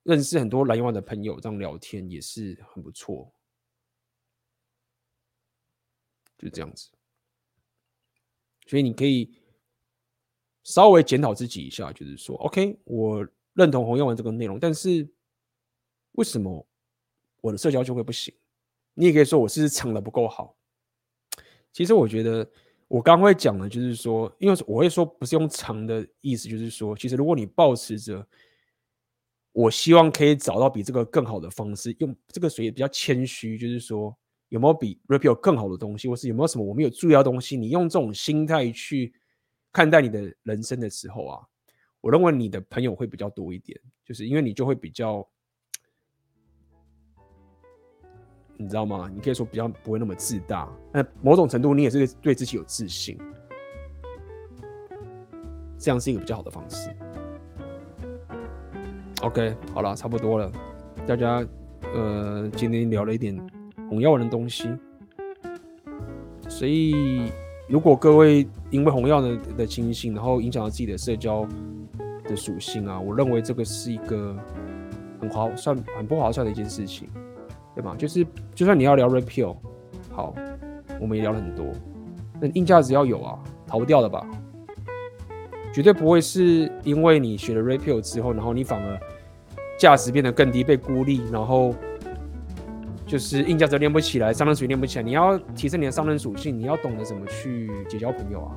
认识很多蓝药丸的朋友，这样聊天也是很不错，就这样子。所以你可以稍微检讨自己一下，就是说，OK，我认同红药丸这个内容，但是为什么？我的社交就会不行，你也可以说我是藏的不够好。其实我觉得我刚会讲的，就是说，因为我会说不是用藏的意思，就是说，其实如果你保持着，我希望可以找到比这个更好的方式，用这个所以比较谦虚，就是说有没有比 repeal 更好的东西，或是有没有什么我没有注意到东西，你用这种心态去看待你的人生的时候啊，我认为你的朋友会比较多一点，就是因为你就会比较。你知道吗？你可以说比较不会那么自大，那某种程度你也是对自己有自信，这样是一个比较好的方式。OK，好了，差不多了。大家呃，今天聊了一点红药丸的东西，所以如果各位因为红药的的情形，然后影响到自己的社交的属性啊，我认为这个是一个很划算、很不划算的一件事情，对吧？就是就算你要聊 repeal，好，我们也聊了很多，那硬价值要有啊，逃不掉的吧？绝对不会是因为你学了 repeal 之后，然后你反而价值变得更低，被孤立，然后就是硬价值练不起来，商人属性练不起来。你要提升你的商人属性，你要懂得怎么去结交朋友啊，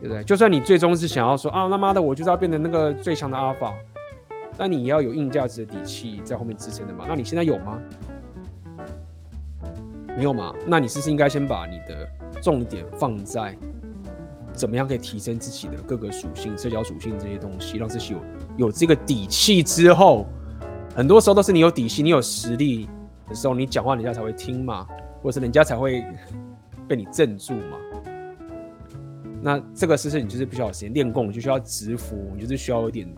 对不对？就算你最终是想要说啊，他妈的，我就是要变成那个最强的阿尔法，那你要有硬价值的底气在后面支撑的嘛。那你现在有吗？没有嘛？那你是不是应该先把你的重点放在？怎么样可以提升自己的各个属性、社交属性这些东西，让自己有有这个底气之后，很多时候都是你有底气、你有实力的时候，你讲话人家才会听嘛，或者是人家才会 被你镇住嘛。那这个事情你就是不需要时间练功，就需要蛰伏，你就是需要一点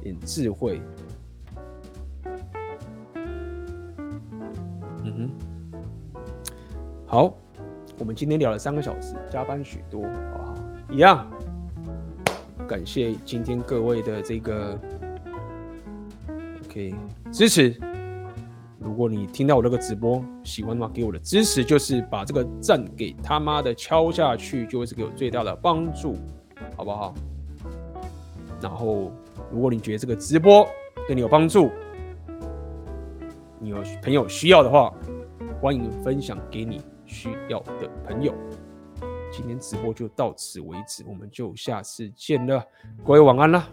点智慧。嗯哼，好，我们今天聊了三个小时，加班许多，好不好？一样，感谢今天各位的这个 OK 支持。如果你听到我这个直播喜欢的话，给我的支持就是把这个赞给他妈的敲下去，就会是给我最大的帮助，好不好？然后，如果你觉得这个直播对你有帮助，你有朋友需要的话，欢迎分享给你需要的朋友。今天直播就到此为止，我们就下次见了，各位晚安了。